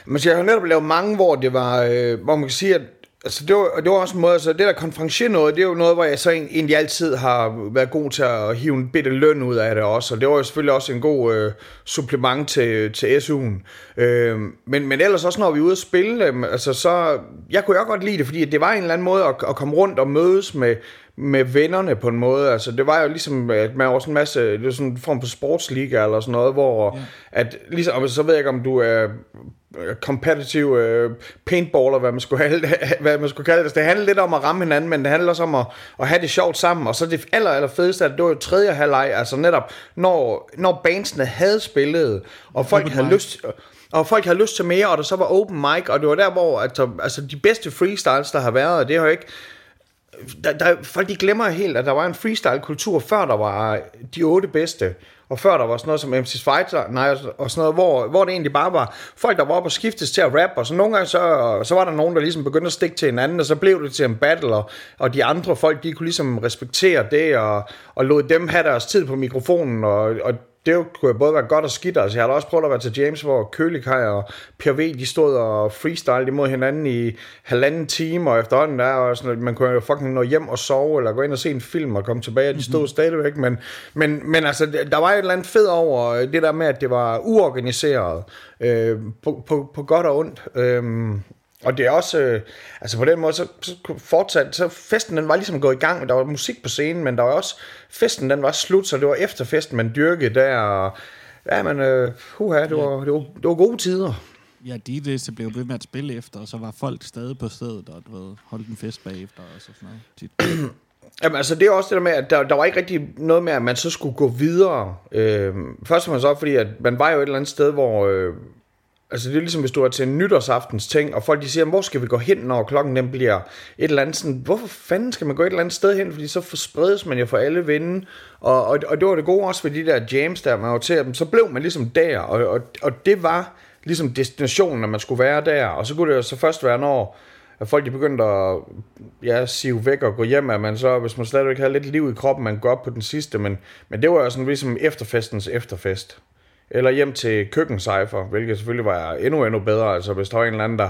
Men jeg har netop lavet mange, hvor det var, øh, hvor man kan sige, at Altså det var, det var også en måde, altså det der konferencier noget, det er jo noget, hvor jeg så egentlig altid har været god til at hive en bitte løn ud af det også, og det var jo selvfølgelig også en god øh, supplement til, til SU'en. Øh, men, men ellers også, når vi er ude at spille, øh, altså så, jeg kunne jo godt lide det, fordi det var en eller anden måde at, at komme rundt og mødes med, med vennerne på en måde. Altså, det var jo ligesom, at man var sådan en masse, det var sådan en form for sportsliga eller sådan noget, hvor ja. at, ligesom, så ved jeg ikke, om du er competitive uh, paintballer, hvad man, skulle have, hvad man skulle kalde det. Det handler lidt om at ramme hinanden, men det handler også om at, at have det sjovt sammen. Og så det aller, aller fedeste, at det var jo tredje halvleg, altså netop, når, når bandsene havde spillet, og folk open havde mic. lyst og folk havde lyst til mere, og der så var open mic, og det var der, hvor altså, altså de bedste freestyles, der har været, og det har jo ikke, der, der, folk de glemmer helt, at der var en freestyle-kultur, før der var de otte bedste. Og før der var sådan noget som MC Fighter, nej, og sådan noget, hvor, hvor det egentlig bare var folk, der var oppe og skiftes til at rappe, og så nogle gange så, så var der nogen, der ligesom begyndte at stikke til en anden, og så blev det til en battle, og, og de andre folk, de kunne ligesom respektere det, og, og lod dem have deres tid på mikrofonen, og, og det kunne både være godt og skidt. Altså, jeg har også prøvet at være til James, hvor Kølikaj og Per V, de stod og freestyle imod hinanden i halvanden time, og efterhånden der, og sådan, man kunne jo fucking nå hjem og sove, eller gå ind og se en film og komme tilbage, og de stod mm-hmm. stadigvæk. Men, men, men altså, der var et eller andet fed over det der med, at det var uorganiseret, øh, på, på, på godt og ondt. Øh, og det er også, øh, altså på den måde, så, så fortsat, så festen den var ligesom gået i gang, der var musik på scenen, men der var også, festen den var slut, så det var efter festen, man dyrkede der, og ja, men øh, huha, det var, det, var, det var gode tider. Ja, DJ's blev ved med at spille efter, og så var folk stadig på stedet, og du ved, holdt en fest bagefter, og så sådan noget. Jamen, altså det er også det der med, at der, der var ikke rigtig noget med, at man så skulle gå videre. Øh, først og fremmest også fordi, at man var jo et eller andet sted, hvor, øh, Altså det er ligesom hvis du er til en nytårsaftens ting, og folk de siger, hvor skal vi gå hen, når klokken den bliver et eller andet? Sådan, hvorfor fanden skal man gå et eller andet sted hen, fordi så spredes man jo for alle vinde, og, og, og det var det gode også ved de der jams der, man var til dem, så blev man ligesom der, og, og, og det var ligesom destinationen, at man skulle være der, og så kunne det jo så først være, når at folk de begyndte at ja, sive væk og gå hjem, at man så, hvis man stadigvæk havde lidt liv i kroppen, man går op på den sidste, men, men det var jo sådan ligesom efterfestens efterfest eller hjem til køkkensejfer, hvilket selvfølgelig var endnu, endnu bedre. Altså hvis der var en eller anden, der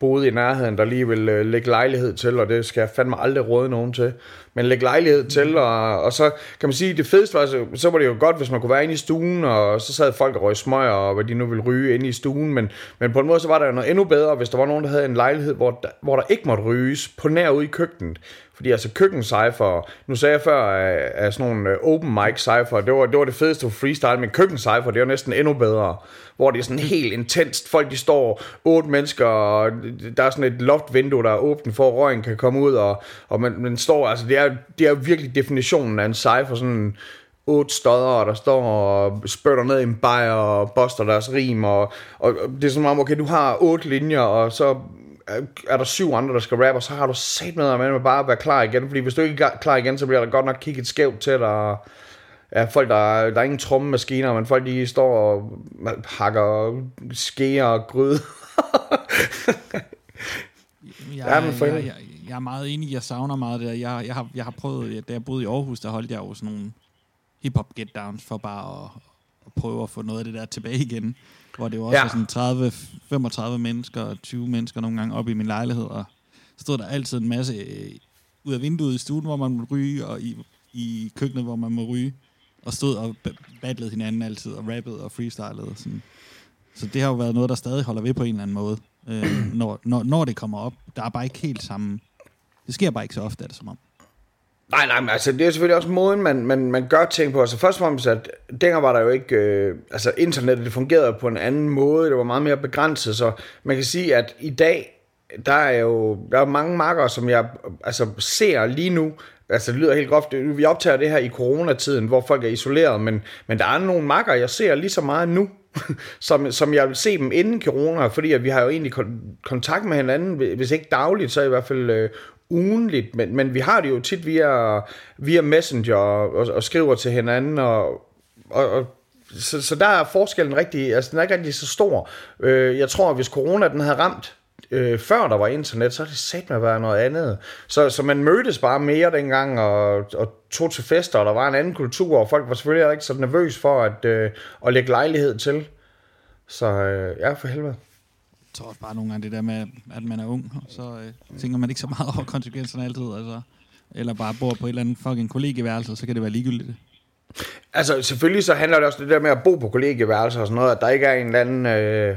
boede i nærheden, der lige ville øh, lægge lejlighed til, og det skal jeg fandme aldrig råde nogen til. Men lægge lejlighed til, og, og så kan man sige, det fedeste var, så, så var det jo godt, hvis man kunne være inde i stuen, og så sad folk og røg smøger, og hvad de nu ville ryge inde i stuen, men, men på en måde så var der noget endnu bedre, hvis der var nogen, der havde en lejlighed, hvor der, hvor der ikke måtte ryges på nær ude i køkkenet. Fordi altså køkken cypher, nu sagde jeg før, at, sådan nogle øh, open mic cypher, det var, det var det fedeste for freestyle, men køkken cypher, det er jo næsten endnu bedre. Hvor det er sådan helt intenst. Folk de står otte mennesker, og der er sådan et loftvindue, der er åbent for, at røgen kan komme ud, og, og man, man står, altså det er, det er virkelig definitionen af en cypher, sådan otte stodder, der står og spytter ned i en bajer og buster deres rim, og, og det er sådan om, okay, du har otte linjer, og så er der syv andre, der skal rappe, og så har du sat med, at man bare at være klar igen, fordi hvis du ikke er klar igen, så bliver der godt nok kigget skævt til dig, Ja, folk, der, der er ingen trommemaskiner, men folk, de står og hakker skeer og gryde. jeg, ja, men jeg, jeg, jeg, er meget enig, jeg savner meget det Jeg, jeg, har, jeg har prøvet, da jeg boede i Aarhus, der holdt jeg jo sådan nogle hip-hop get-downs for bare at, at prøve at få noget af det der tilbage igen. Hvor det var også ja. sådan 30, 35 mennesker, 20 mennesker nogle gange op i min lejlighed, og så stod der altid en masse øh, ud af vinduet i stuen, hvor man må ryge, og i, i køkkenet, hvor man må ryge, og stod og battlede hinanden altid, og rappede og freestylede. Sådan. Så det har jo været noget, der stadig holder ved på en eller anden måde, øh, når, når, når det kommer op. Der er bare ikke helt samme... Det sker bare ikke så ofte, er det som om. Nej, nej, men altså, det er selvfølgelig også måden, man, man, man gør ting på. Altså først og fremmest, at dengang var der jo ikke... Øh, altså internettet, det fungerede på en anden måde. Det var meget mere begrænset, så man kan sige, at i dag, der er jo der er mange marker, som jeg altså, ser lige nu. Altså det lyder helt groft. Vi optager det her i coronatiden, hvor folk er isoleret, men, men der er nogle marker, jeg ser lige så meget nu, som, som jeg vil se dem inden corona, fordi at vi har jo egentlig kontakt med hinanden, hvis ikke dagligt, så i hvert fald øh, ugenligt, men, men vi har det jo tit via, via Messenger og, og skriver til hinanden, og, og, og så, så der er forskellen rigtig, altså den er ikke rigtig så stor. Øh, jeg tror, at hvis corona den havde ramt øh, før der var internet, så er det sat med at være noget andet. Så, så man mødtes bare mere dengang og, og tog til fester, og der var en anden kultur, og folk var selvfølgelig ikke så nervøs for at, øh, at lægge lejlighed til. Så øh, ja, for helvede tror også bare nogle gange det der med, at man er ung, og så øh, tænker man ikke så meget over konsekvenserne altid, altså. Eller bare bor på et eller andet fucking kollegieværelse, så kan det være ligegyldigt. Altså selvfølgelig så handler det også det der med at bo på kollegieværelse og sådan noget, at der ikke er en eller anden... Øh,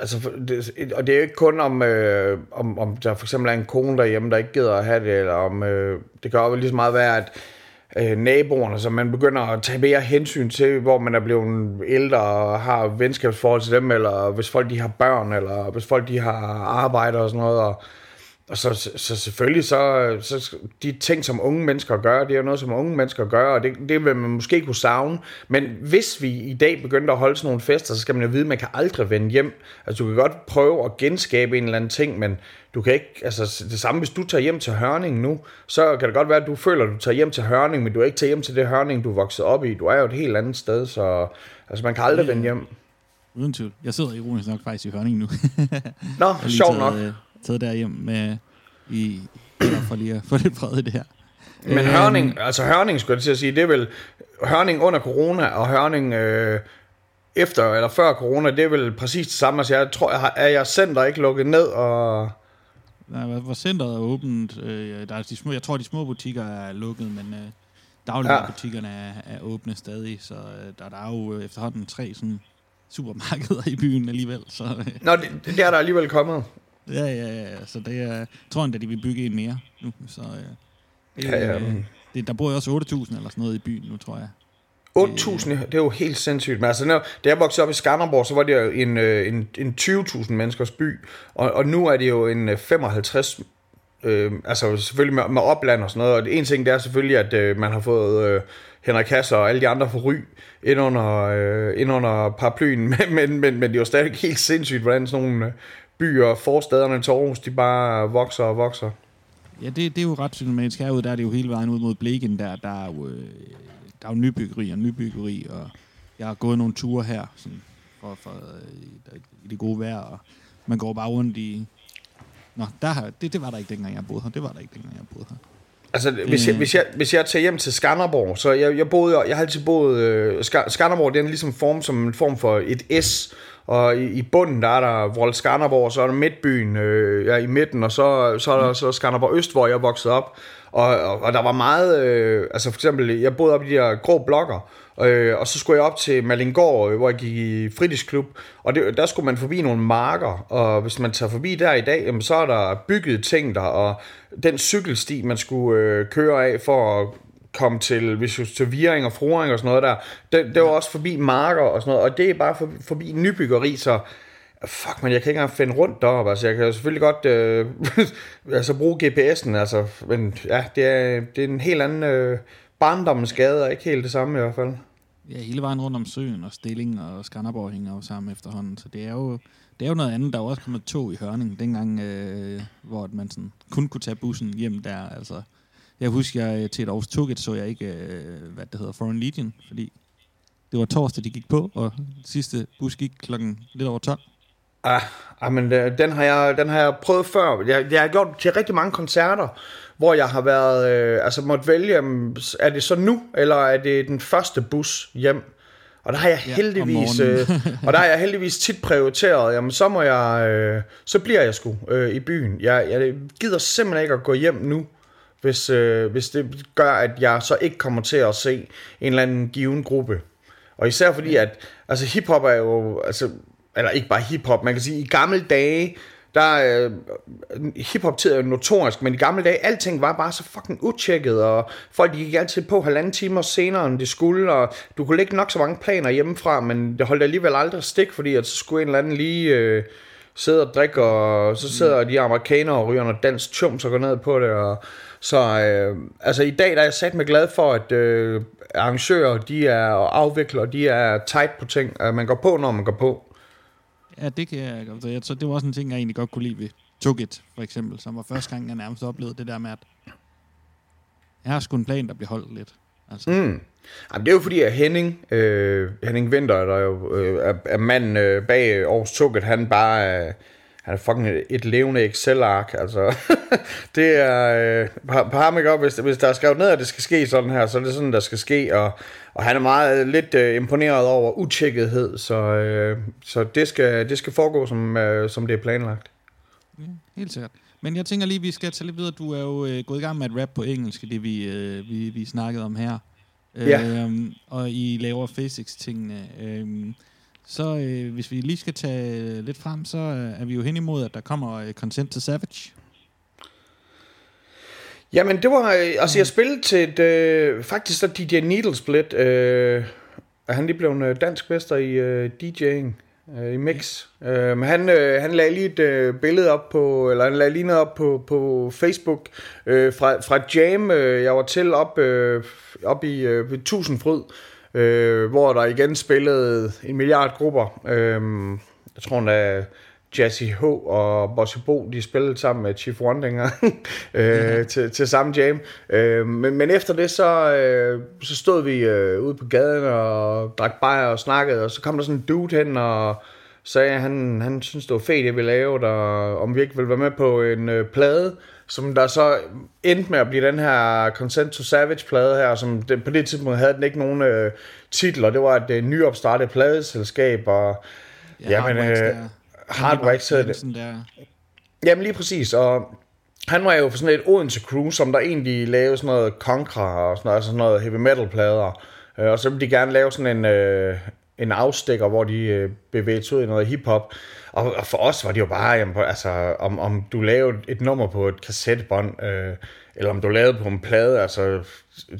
altså, det, og det er jo ikke kun om, øh, om, om der for eksempel er en kone derhjemme, der ikke gider at have det, eller om... Øh, det kan jo lige så meget være, at øh, naboerne, så man begynder at tage mere hensyn til, hvor man er blevet ældre og har venskabsforhold til dem, eller hvis folk de har børn, eller hvis folk de har arbejde og sådan noget, og, og så, så selvfølgelig, så, så de ting, som unge mennesker gør, det er jo noget, som unge mennesker gør, og det, det vil man måske kunne savne. Men hvis vi i dag begynder at holde sådan nogle fester, så skal man jo vide, at man kan aldrig vende hjem. Altså, du kan godt prøve at genskabe en eller anden ting, men du kan ikke, altså det samme, hvis du tager hjem til Hørning nu, så kan det godt være, at du føler, at du tager hjem til Hørning, men du er ikke tager hjem til det Hørning, du er vokset op i. Du er jo et helt andet sted, så altså, man kan aldrig vende hjem. Uden tvivl. Jeg sidder ironisk nok faktisk i Hørning nu. Nå, sjov nok. Øh, taget derhjem med, i, for lige at få lidt fred i det her. Men Hørning, øhm, altså Hørning skulle jeg til at sige, det er vel Hørning under corona og Hørning øh, efter eller før corona, det er vel præcis det samme. Altså jeg tror, er jeg center ikke lukket ned og... Nej, hvor centret er åbent. Øh, der er de små, jeg tror, de små butikker er lukket, men øh, dagligvarebutikkerne ja. er, er åbne stadig, så øh, der, der er jo øh, efterhånden tre sådan, supermarkeder i byen alligevel. Så, øh. Nå, det, det er der alligevel kommet. Ja, ja, ja. Så det er, jeg tror at de vil bygge en mere nu. Så, øh, det, ja, ja. Øh, det, der bor jo også 8.000 eller sådan noget i byen nu, tror jeg. 8.000, det er jo helt sindssygt. Men altså, når, da jeg voksede op i Skanderborg, så var det jo en, øh, en, en 20.000 menneskers by, og, og nu er det jo en 55 øh, altså selvfølgelig med, med opland og sådan noget, og det en ting det er selvfølgelig, at øh, man har fået øh, Henrik Kasser og alle de andre for ry ind under, øh, ind under paraplyen, men, men, men, men det er jo stadig helt sindssygt, hvordan sådan nogle øh, byer, forstederne til Aarhus, de bare vokser og vokser. Ja, det, det er jo ret systematisk. Herude der er det jo hele vejen ud mod Blegen, der, der er jo, øh, der er jo nybyggeri og nybyggeri, og jeg har gået nogle ture her, sådan, for, for øh, i det gode vejr, og man går bare rundt i... Nå, der har, det, det var der ikke dengang, jeg boede her. Det var der ikke dengang, jeg boede her. Altså, hvis jeg, hvis, jeg, hvis jeg tager hjem til Skanderborg, så jeg, jeg, boede, jeg har altid boet... Øh, Skanderborg, den er ligesom form som en form for et S, og i, i bunden, der er der Vold Skanderborg, så er der Midtbyen øh, ja, i midten, og så, så er der så Skanderborg Øst, hvor jeg voksede op. Og, og, og der var meget, øh, altså for eksempel, jeg boede op i de her grå blokker, øh, og så skulle jeg op til Malingård, øh, hvor jeg gik i fritidsklub, og det, der skulle man forbi nogle marker, og hvis man tager forbi der i dag, jamen, så er der bygget ting der, og den cykelsti, man skulle øh, køre af for at komme til, hvis du til Viring og Froring og sådan noget der, det, det var også forbi marker og sådan noget, og det er bare for, forbi nybyggeri, så fuck man, jeg kan ikke engang finde rundt deroppe, altså jeg kan selvfølgelig godt øh, altså bruge GPS'en, altså, men ja, det er, det er en helt anden øh, barndommens gade, og ikke helt det samme i hvert fald. Ja, hele vejen rundt om søen, og Stilling og Skanderborg hænger jo sammen efterhånden, så det er jo, det er jo noget andet. Der er også kommet tog i Hørning, dengang, øh, hvor man sådan kun kunne tage bussen hjem der, altså jeg husker, jeg til et års tugget så jeg ikke, øh, hvad det hedder, Foreign Legion, fordi det var torsdag, de gik på, og sidste bus gik klokken lidt over 12. Ah, ah men øh, den har, jeg, den har jeg prøvet før. Jeg, jeg har gjort til rigtig mange koncerter, hvor jeg har været, øh, altså måtte vælge, er det så nu, eller er det den første bus hjem? Og der har jeg heldigvis, ja, øh, og der har jeg heldigvis tit prioriteret, jamen så må jeg, øh, så bliver jeg sgu øh, i byen. Jeg, jeg gider simpelthen ikke at gå hjem nu hvis, øh, hvis det gør, at jeg så ikke kommer til at se en eller anden given gruppe. Og især fordi, at altså, hiphop er jo, altså, eller ikke bare hiphop, man kan sige, i gamle dage, der øh, hiphop-tid er jo notorisk, men i gamle dage, alting var bare så fucking utjekket, og folk gik altid på halvanden timer senere, end de skulle, og du kunne lægge nok så mange planer hjemmefra, men det holdt alligevel aldrig stik, fordi at så skulle en eller anden lige øh, sidde og drikke, og så sidder de amerikanere og ryger noget dansk chum, så går ned på det, og så øh, altså i dag der er jeg sat med glad for, at øh, arrangører de er, og afviklere de er tight på ting. At man går på, når man går på. Ja, det kan jeg godt. Så det var også en ting, jeg egentlig godt kunne lide ved Tugget, for eksempel, som var første gang, jeg nærmest oplevede det der med, at jeg har sgu en plan, der bliver holdt lidt. Altså. Mm. Jamen, det er jo fordi, at Henning, øh, Henning Winter, der jo øh, er, er manden øh, bag Aarhus Tugget, han bare... Øh, han er fucking et levende Excel-ark, altså. det er, øh, på ham ikke op, hvis, hvis der er skrevet ned, at det skal ske sådan her, så er det sådan, der skal ske, og, og han er meget lidt øh, imponeret over utjekkethed, så, øh, så det, skal, det skal foregå, som, øh, som det er planlagt. Ja, helt sikkert. Men jeg tænker lige, vi skal tage lidt videre. Du er jo øh, gået i gang med at rap på engelsk, det vi, øh, vi, vi snakkede om her. Ja. Øh, og I laver physics-tingene. Øh, så øh, hvis vi lige skal tage lidt frem, så øh, er vi jo hen imod, at der kommer øh, Consent to Savage. Jamen, det var... Øh, altså, jeg spillede til et... Øh, faktisk så DJ Needle Split. Øh, han lige blev en øh, dansk mester i øh, DJ'ing. Øh, I mix. Øh, men han, øh, han lagde lige et øh, billede op på... Eller han lagde lige noget op på, på Facebook. Øh, fra, fra Jam, øh, jeg var til op, øh, op i øh, Tusindfryd øh, hvor der igen spillede en milliard grupper. Øh, jeg tror, at Jesse H. og Bossy Bo, de spillede sammen med Chief Wondinger øh, til, til samme jam. Øh, men, men efter det, så, øh, så stod vi øh, ude på gaden og drak bajer og snakkede, og så kom der sådan en dude hen og sagde, at han, han synes, det var fedt, jeg ville lave det, og om vi ikke ville være med på en øh, plade som der så endte med at blive den her Consent to Savage-plade her, som det, på det tidspunkt havde den ikke nogen øh, titler. Det var et øh, nyopstartet pladeselskab, og ja, jamen, øh, Hardwax hed det. Der. Jamen lige præcis, og han var jo for sådan et Odense crew, som der egentlig lavede sådan noget Contra og sådan noget, altså sådan noget heavy metal plader. Øh, og så ville de gerne lave sådan en, øh, en afstikker, hvor de øh, bevægede sig ud i noget hiphop. Og, og for os var det jo bare, jamen, altså, om, om du lavede et nummer på et kassettebånd, øh, eller om du lavede på en plade, altså,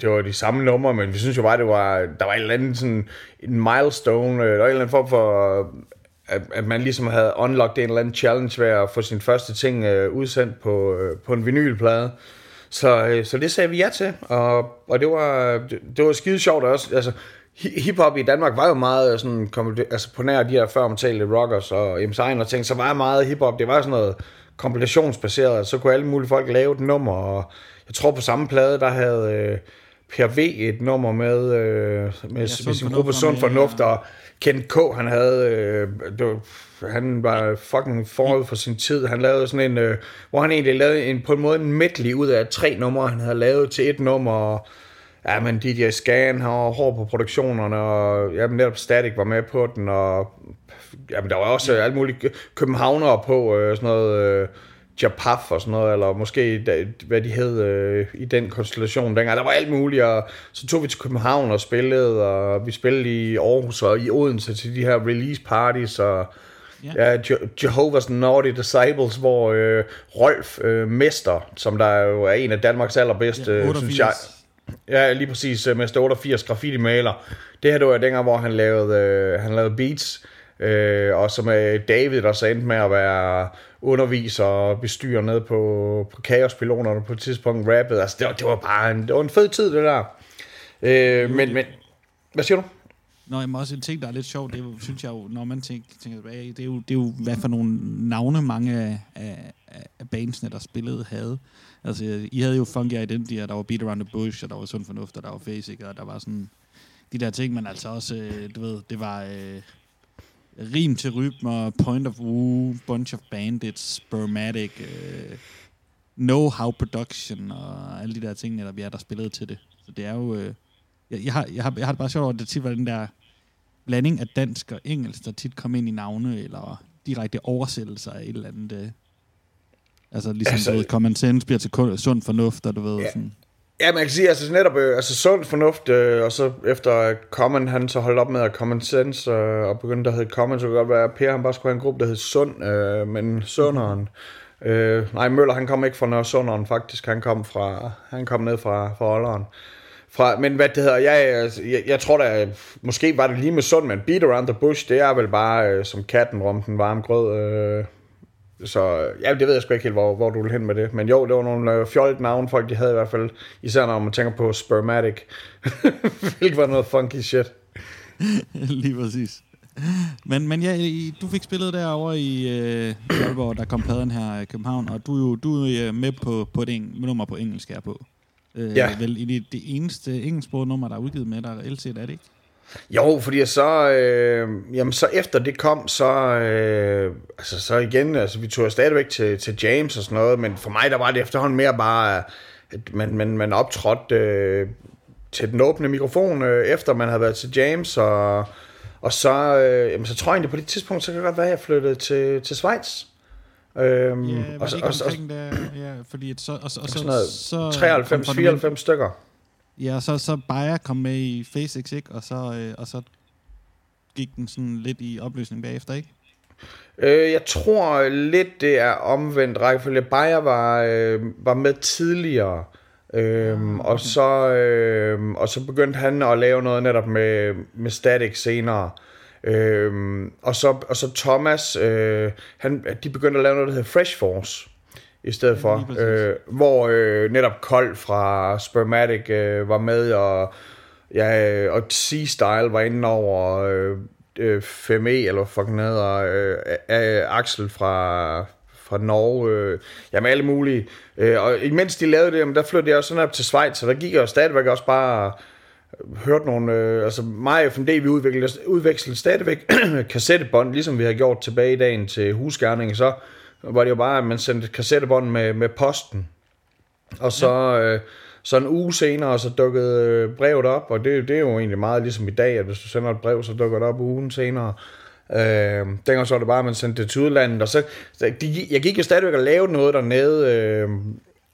det var de samme numre, men vi synes jo bare, det var, der var en eller anden sådan, en milestone, øh, der var en eller anden form for, at, at man ligesom havde unlocked en eller anden challenge ved at få sin første ting øh, udsendt på, øh, på en vinylplade. Så, øh, så det sagde vi ja til, og, og det var, det, det var skide sjovt også. Altså, hiphop i Danmark var jo meget sådan, altså på nær de her før omtalte rockers og MC og ting, så var meget hiphop, det var sådan noget kompilationsbaseret, så kunne alle mulige folk lave et nummer, og jeg tror på samme plade, der havde øh, Per V et nummer med, øh, med, ja, med sin gruppe Sund Fornuft, og Ken K, han havde, øh, det var, han var fucking forud for sin tid. Han lavede sådan en, øh, hvor han egentlig lavede en, på en måde en medley ud af tre numre, han havde lavet til et nummer, og Ja, men DJ Scan har hård på produktionerne, og ja, men netop Static var med på den, og ja, men der var også alt muligt københavnere på, øh, sådan noget øh, Japaf og sådan noget, eller måske hvad de hed øh, i den konstellation dengang. Der var alt muligt, og så tog vi til København og spillede, og vi spillede i Aarhus og i Odense til de her release parties, og Ja, ja Jehovah's Naughty Disciples, hvor øh, Rolf øh, Mester, som der jo er en af Danmarks allerbedste, ja, synes jeg. Ja, lige præcis, øh, Mester 88 graffiti-maler. Det her det var dengang, hvor han lavede, øh, han lavede beats, øh, og som øh, David, der så endte med at være underviser og bestyrer ned på, på kaospilonerne på et tidspunkt rappet. Altså, det var, det var bare en, det var en fed tid, det der. Øh, men, men, hvad siger du? Nå, jeg må også en ting, der er lidt sjovt, det er, synes jeg jo, når man tænker, tænker tilbage, det er, jo, det er jo, hvad for nogle navne mange af, af, af bandsene, der spillede, havde. Altså, I havde jo Funky Identity, og der var Beat Around the Bush, og der var Sund Fornuft, og der var Basic, og der var sådan de der ting, men altså også, øh, du ved, det var øh, rim til rytmer, Point of Woo, Bunch of Bandits, Spermatic, øh, Know-How Production, og alle de der ting, der, vi er, der spillede til det. Så det er jo... Øh, jeg, jeg, har, jeg, har, jeg har det bare sjovt over, at det tit var den der blanding af dansk og engelsk, der tit kom ind i navne, eller direkte oversættelser af et eller andet. Øh. Altså ligesom, altså, du ved, common sense bliver til sund fornuft, og du ved, ja. sådan... Ja, man kan sige, altså netop, øh, altså sund fornuft, øh, og så efter Common, han så holdt op med at Common Sense, øh, og begyndte at hedde Common, så kunne godt være, at Per han bare skulle have en gruppe, der hed Sund, øh, men Sunderen. Øh, nej, Møller, han kom ikke fra Nørre Sunderen, faktisk, han kom fra, han kom ned fra, fra Olderen. Fra, men hvad det hedder, jeg, jeg, jeg tror da, måske var det lige med Sund, men Beat Around the Bush, det er vel bare øh, som katten rum den varme grød, øh, så ja, det ved jeg sgu ikke helt, hvor, hvor du vil hen med det. Men jo, det var nogle øh, fjollet navne, folk de havde i hvert fald. Især når man tænker på Spermatic. Hvilket var noget funky shit. Lige præcis. Men, men ja, du fik spillet derovre i øh, Aalborg, der kom padden her i København, og du, jo, du er med på, på et eng, nummer på engelsk her på. Øh, ja. Vel i det, det eneste engelsksprogede nummer, der er udgivet med dig, LC, er det ikke? Jo, fordi så, øh, jamen så efter det kom, så, øh, altså så igen, altså vi tog stadigvæk til, til James og sådan noget, men for mig der var det efterhånden mere bare, at man, man, man optrådte øh, til den åbne mikrofon, øh, efter man havde været til James, og, og så, øh, jamen så tror jeg egentlig på det tidspunkt, så kan det godt være, at jeg flyttede til, til Schweiz. Øhm, ja, og, og, omkring der, ja, fordi så, og, og, og så, så, 93, 94 stykker. Ja, så, så Bayer kom med i Face ikke? Og så, øh, og så gik den sådan lidt i opløsning bagefter, ikke? Øh, jeg tror lidt, det er omvendt rækkefølge. Bayer var, øh, var med tidligere, øhm, ah, okay. og, så, øh, og så begyndte han at lave noget netop med, med Static senere. Øhm, og, så, og så Thomas, øh, han, de begyndte at lave noget, der hedder Fresh Force i stedet for. Øh, hvor øh, netop Kold fra Spermatic øh, var med, og, ja, øh, og Sea-Style var inde over øh, øh, 5E, eller fucking hedder, øh, øh, Axel fra, fra Norge, øh, jamen alle mulige. Øh, og imens de lavede det, der flyttede jeg også sådan op til Schweiz, så der gik jeg jo stadigvæk også bare hørt nogle, øh, altså mig og FMD, vi udviklede, udvekslede stadigvæk kassettebånd, ligesom vi har gjort tilbage i dagen til husgærning, så var det jo bare, at man sendte kassettebånd med, med posten. Og så, ja. øh, så en uge senere, så dukkede øh, brevet op, og det, det er jo egentlig meget ligesom i dag, at hvis du sender et brev, så dukker det op ugen senere. Øh, dengang så var det bare, at man sendte det til udlandet, og så, så de, jeg gik jo stadigvæk og lavede noget dernede, øh,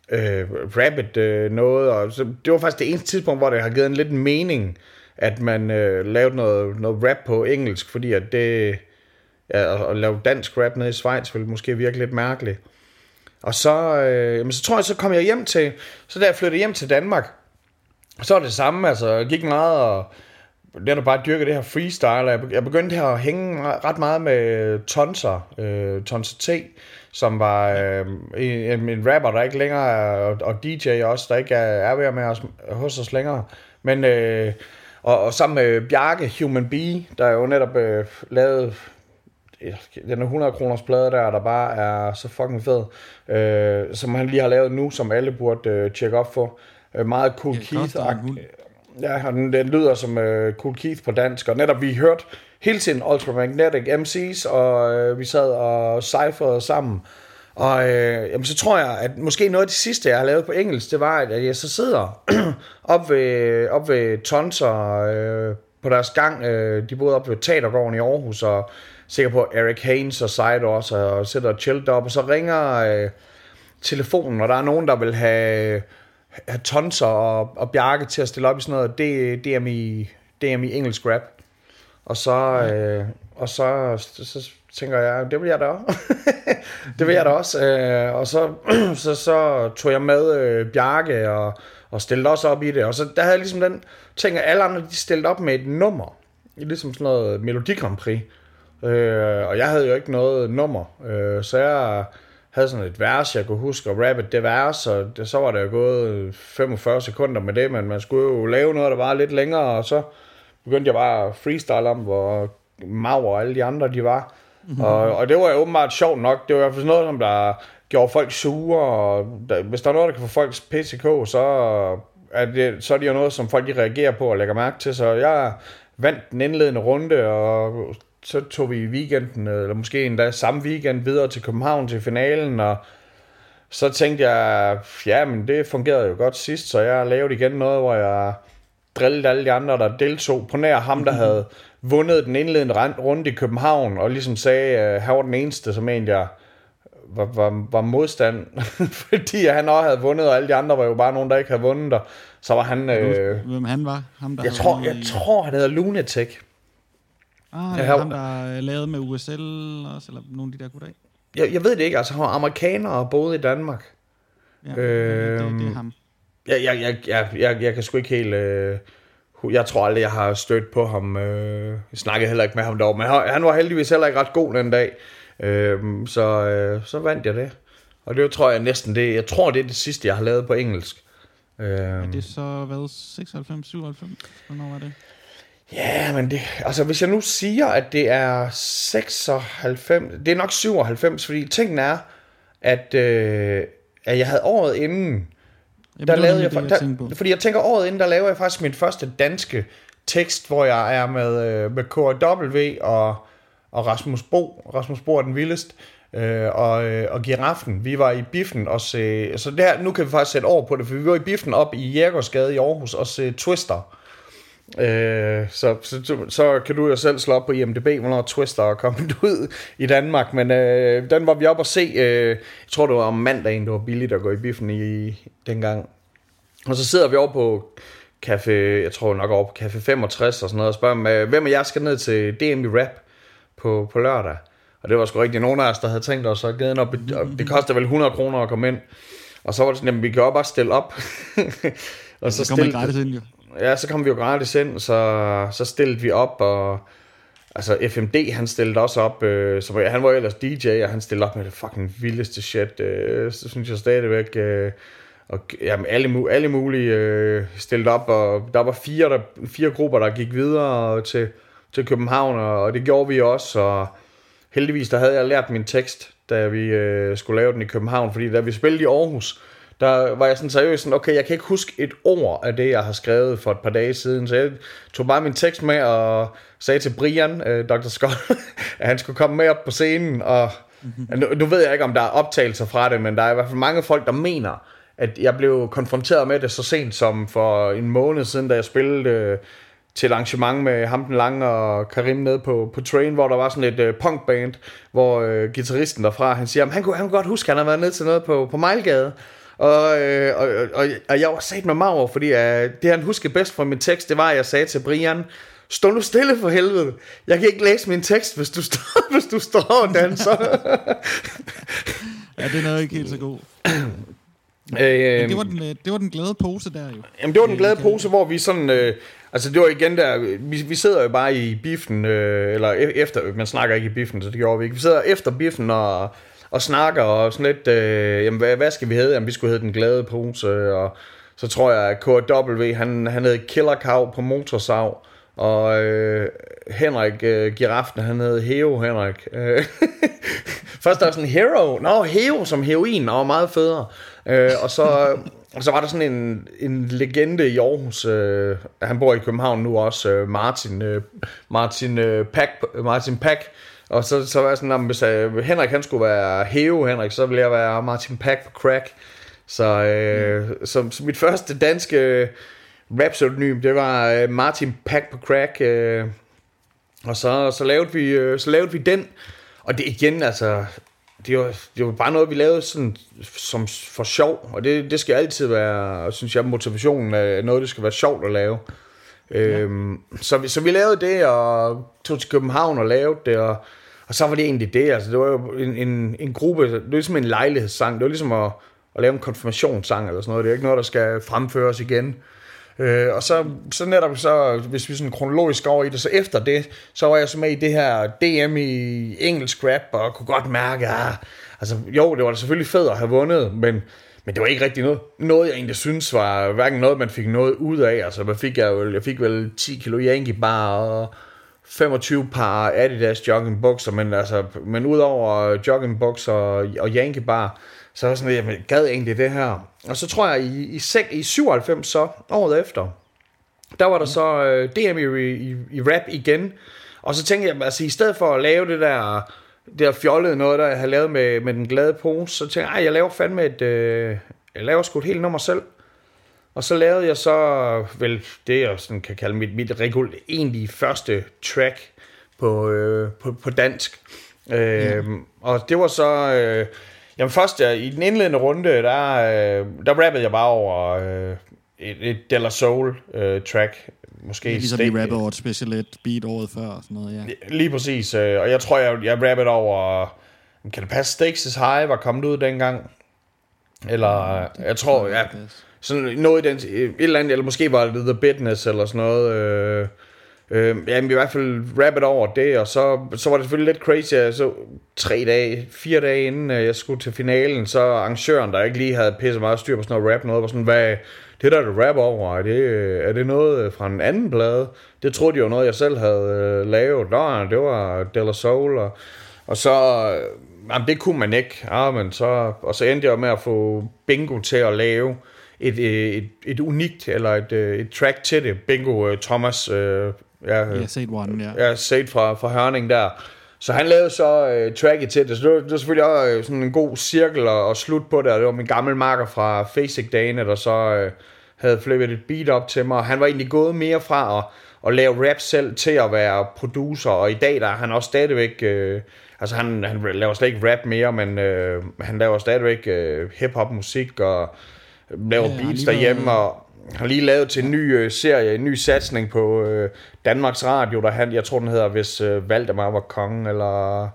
øh, Rabbit øh, noget, og så, det var faktisk det eneste tidspunkt, hvor det har givet en lidt mening, at man øh, lavede noget, noget rap på engelsk, fordi at det, ja, at lave dansk rap nede i Schweiz ville måske virke lidt mærkeligt. Og så, øh, jamen, så tror jeg, så kom jeg hjem til, så da jeg flyttede hjem til Danmark, så var det samme, altså jeg gik meget og det er bare dyrket det her freestyle. Jeg begyndte her at hænge ret meget med Tonser, øh, Tonser T, som var øh, en, en rapper, der ikke længere er, og, og DJ også, der ikke er, er ved med os, hos os længere. Men, øh, og, og sammen med Bjarke, Human Bee, der jo netop øh, lavede den 100 kroners plade der, der bare er så fucking fed, øh, som han lige har lavet nu, som alle burde øh, tjekke op for. Øh, meget Cool Keith. Ja, og den, den lyder som øh, Cool Keith på dansk, og netop vi hørt hele tiden Ultramagnetic MC's, og øh, vi sad og cypherede sammen. Og øh, jamen, så tror jeg, at måske noget af det sidste, jeg har lavet på engelsk, det var, at jeg så sidder op ved, op ved Tonser øh, på deres gang. Øh, de boede op ved Teatergården i Aarhus, og sikker på Eric Haynes og Side også, og sidder og chillet op, og så ringer øh, telefonen, og der er nogen, der vil have, have Tonser og, og Bjarke til at stille op i sådan noget det, DMI, DMI engelsk rap. Og så, øh, og så, så, så tænker jeg, det vil jeg da også. det vil jeg da også. Øh, og så, så, så tog jeg med øh, Bjarke og, og stillede også op i det. Og så der havde jeg ligesom den ting, at alle andre de stillede op med et nummer. Ligesom sådan noget Melodi Grand Prix. Øh, og jeg havde jo ikke noget nummer. Øh, så jeg havde sådan et vers, jeg kunne huske at rappe det vers, og det, så var der jo gået 45 sekunder med det, men man skulle jo lave noget, der var lidt længere, og så begyndte jeg bare at freestyle om, hvor Mau og alle de andre de var. Mm-hmm. Og, og det var jo åbenbart sjovt nok. Det var i hvert fald noget, som der gjorde folk sure, og der, hvis der er noget, der kan få folks PCK, så er det, så er det jo noget, som folk de reagerer på og lægger mærke til. Så jeg vandt den indledende runde, og så tog vi i weekenden, eller måske endda samme weekend, videre til København til finalen, og så tænkte jeg, ja, men det fungerede jo godt sidst, så jeg lavede igen noget, hvor jeg drillede alle de andre, der deltog på nær ham, der mhm. havde vundet den indledende runde i København, og ligesom sagde, at han var den eneste, som egentlig var, var, var modstand, fordi han også havde vundet, og alle de andre var jo bare nogen, der ikke havde vundet, og så var han... Øh, Hvem han var? Ham, der jeg, tror, jeg tror, han hedder Lunatic. Ah, jeg har, ham, der lavede med USL også, eller nogle af de der goddag. Jeg, jeg ved det ikke, altså han var amerikaner og boede i Danmark. Ja, øh, det, det er øhm, ham. Jeg, jeg, jeg, jeg, jeg, jeg kan sgu ikke helt... Øh, jeg tror aldrig, jeg har stødt på ham. Øh, jeg snakkede heller ikke med ham dog, men han, han var heldigvis heller ikke ret god den dag. Øh, så, øh, så vandt jeg det. Og det tror jeg næsten det. Jeg tror, det er det sidste, jeg har lavet på engelsk. Øh, er det så, hvad, 96, 97? Hvornår var det? Ja, men det, altså hvis jeg nu siger, at det er 96, det er nok 97, fordi tingen er, at, øh, at jeg havde året inden, Jamen, der lavede jeg, det, jeg der, fordi jeg tænker året inden, der lavede jeg faktisk min første danske tekst, hvor jeg er med, øh, med KW og, og Rasmus Bo. Rasmus Bo er den vildeste. Øh, og, øh, og Giraffen, vi var i biffen og se, så der, nu kan vi faktisk sætte over på det, for vi var i biffen op i Jægersgade i Aarhus og se Twister. Øh, så, så, så kan du jo selv slå op på IMDb, hvornår Twister er kommet ud i Danmark, men øh, den var vi op og se, øh, jeg tror det var om mandagen, det var billigt at gå i biffen i dengang. Og så sidder vi over på Café, jeg tror nok over på Café 65 og sådan noget, og spørger dem, hvem af jer skal ned til DMV Rap på, på lørdag? Og det var sgu rigtig nogen af os, der havde tænkt os at givet op. Det koster vel 100 kroner at komme ind. Og så var det sådan, at vi kan jo bare stille op. og så, så stille, gratis ind, jo ja, så kom vi jo gratis ind, så, så stillede vi op, og altså FMD, han stillede også op, øh, så han var ellers DJ, og han stillede op med det fucking vildeste shit, øh, så synes jeg stadigvæk, øh, og jamen, alle, alle mulige øh, stillede op, og der var fire, der, fire grupper, der gik videre til, til København, og det gjorde vi også, og heldigvis, der havde jeg lært min tekst, da vi øh, skulle lave den i København, fordi da vi spillede i Aarhus, der var jeg sådan seriøst sådan, okay, jeg kan ikke huske et ord af det, jeg har skrevet for et par dage siden, så jeg tog bare min tekst med og sagde til Brian, øh, Dr. Scott, at han skulle komme med op på scenen, og mm-hmm. nu, nu ved jeg ikke, om der er optagelser fra det, men der er i hvert fald mange folk, der mener, at jeg blev konfronteret med det så sent som for en måned siden, da jeg spillede øh, til et arrangement med ham den lange og Karim nede på, på Train, hvor der var sådan et øh, punkband, hvor øh, gitarristen derfra, han siger, at han kunne, han kunne godt huske, at han havde været nede til noget på, på Mejlgade, og, øh, og, og, og jeg var sat med mig fordi uh, det han husker bedst fra min tekst, det var, at jeg sagde til Brian, Stå nu stille for helvede. Jeg kan ikke læse min tekst, hvis du står, hvis du står og danser. ja, det er ikke helt så god. Øh, det, var den, øh, det var den glade pose der jo. Jamen det var den glade pose, hvor vi sådan... Øh, altså det var igen der... Vi, vi sidder jo bare i biffen, øh, eller e- efter... Man snakker ikke i biffen, så det gjorde vi ikke. Vi sidder efter biffen og og snakker og sådan lidt, øh, jamen hvad, hvad skal vi hedde? Jamen vi skulle hedde Den Glade Pose, og så tror jeg, at KW, han, han hed Killer Cow på motorsav, og øh, Henrik øh, Giraften, han hed Heo Henrik. Øh, først der var sådan Hero, nå Heo som heroin, og meget federe. Øh, og så, og så var der sådan en, en legende i Aarhus, øh, han bor i København nu også, øh, Martin, øh, Martin, øh, Pack, Martin Pack, og så, så var jeg sådan, om hvis uh, Henrik han skulle være Heo Henrik, så ville jeg være Martin Pack på crack. Så, øh, mm. så, så mit første danske rap pseudonym, det var uh, Martin Pack på crack. Uh, og så, så, lavede vi, så lavede vi den. Og det igen, altså, det var, det var bare noget, vi lavede sådan, som for sjov, og det, det skal altid være, synes jeg, motivationen af noget, det skal være sjovt at lave. Ja. Øhm, så, vi, så vi lavede det, og tog til København og lavede det, og, og så var det egentlig det. Altså, det var jo en, en, en gruppe, det var ligesom en lejlighedssang, det var ligesom at, at lave en konfirmationssang eller sådan noget. Det er ikke noget, der skal fremføres igen. Øh, og så, så netop så, hvis vi sådan kronologisk over i det, så efter det, så var jeg så med i det her DM i engelsk rap, og kunne godt mærke, at ah, altså, jo, det var da selvfølgelig fedt at have vundet, men, men det var ikke rigtig noget, noget jeg egentlig synes var hverken noget, man fik noget ud af. Altså, man fik jeg, jeg fik vel 10 kilo Yankee bar og 25 par Adidas joggingbukser, men, altså, men udover jogging og, og Yankee bar, så var sådan, jeg gad egentlig det her. Og så tror jeg, i, i, i 97 så, året efter, der var der så øh, DM i, i, i rap igen. Og så tænkte jeg, altså i stedet for at lave det der, det der fjollede noget, der jeg havde lavet med, med den glade pose, så tænkte jeg, jeg laver fandme et, øh, jeg laver sgu et helt nummer selv. Og så lavede jeg så, vel, det jeg sådan kan kalde mit, mit regul, egentlig første track på, øh, på, på dansk. Øh, mm. Og det var så, øh, Jamen først, ja, i den indledende runde, der, øh, der rappede jeg bare over øh, et, et Della Soul øh, track. Måske det er ligesom vi rappede over et Special Ed beat året før og sådan noget, ja. Lige præcis, øh, og jeg tror, jeg, jeg rappede over, kan det passe, Stakes is High var kommet ud dengang? Eller, ja, jeg tror, ja, sådan noget i den, et eller andet, eller måske var det The Business eller sådan noget, øh, Øh, jamen i hvert fald rappet over det, og så, så var det selvfølgelig lidt crazy, så tre dage, fire dage inden øh, jeg skulle til finalen, så arrangøren, der ikke lige havde pisset meget styr på sådan noget rap, noget var sådan, hvad, det der du rap over, er det, er det noget fra en anden plade? Det troede jeg jo noget, jeg selv havde øh, lavet. Nå, det var Della Soul, og, og så, øh, jamen det kunne man ikke. Ja, men så, og så endte jeg med at få Bingo til at lave et, et, et, unikt, eller et, et track til det. Bingo Thomas Ja, ja set one, ja. Ja, set fra, fra Hørning der. Så han lavede så uh, tracket til det, så det var, det var selvfølgelig også uh, sådan en god cirkel og, og slut på det, og det var min gamle marker fra Facek dagene, der så uh, havde flippet et beat op til mig, og han var egentlig gået mere fra at, at lave rap selv til at være producer, og i dag der er han også stadigvæk, uh, altså han, han laver slet ikke rap mere, men uh, han laver stadigvæk uh, hip-hop musik og laver ja, beats derhjemme, og, har lige lavet til en ny øh, serie, en ny satsning på øh, Danmarks Radio, der han, jeg tror den hedder, hvis øh, Valdemar var kongen, eller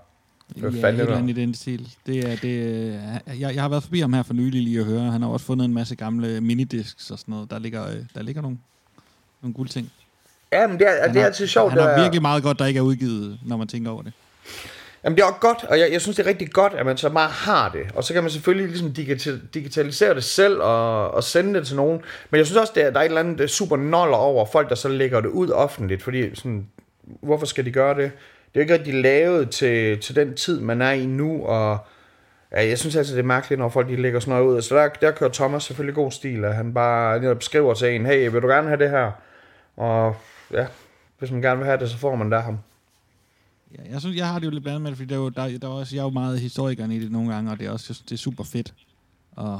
hvad ja, fanden det i den stil. Det er, det, jeg, jeg har været forbi ham her for nylig lige at høre. Han har også fundet en masse gamle minidisks og sådan noget. Der ligger, øh, der ligger nogle, nogle guldting. Ja, men det er, det er altid sjovt. Han har virkelig meget godt, der ikke er udgivet, når man tænker over det. Jamen det er også godt, og jeg, jeg synes det er rigtig godt, at man så bare har det. Og så kan man selvfølgelig ligesom digital, digitalisere det selv og, og sende det til nogen. Men jeg synes også, det er, der er et eller andet super noller over folk, der så lægger det ud offentligt. Fordi sådan, hvorfor skal de gøre det? Det er jo ikke rigtig lavet til, til den tid, man er i nu, og ja, jeg synes altså, det er mærkeligt, når folk de lægger sådan noget ud. Så der, der kører Thomas selvfølgelig god stil, at han bare beskriver til en, hey, vil du gerne have det her? Og ja, hvis man gerne vil have det, så får man der ham. Ja, jeg synes, jeg har det jo lidt blandet med det, fordi der, er jo, der, der er også, jeg er jo meget historikeren i det nogle gange, og det er også synes, det er super fedt at,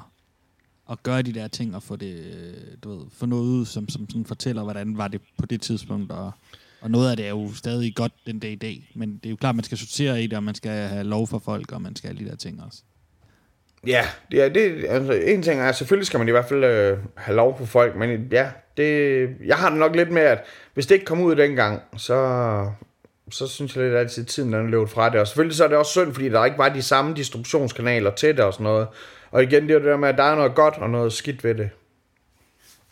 at gøre de der ting og få det, øh, du ved, få noget ud, som, som sådan fortæller, hvordan var det på det tidspunkt, og, og noget af det er jo stadig godt den dag i dag, men det er jo klart, at man skal sortere i det, og man skal have lov for folk, og man skal have de der ting også. Ja, det er, det, altså, en ting er, selvfølgelig skal man i hvert fald øh, have lov for folk, men ja, det, jeg har det nok lidt med, at hvis det ikke kom ud dengang, så så synes jeg lidt altid, at tiden er løbet fra det. Og selvfølgelig så er det også synd, fordi der ikke var de samme distributionskanaler til det og sådan noget. Og igen, det er jo det der med, at der er noget godt og noget skidt ved det.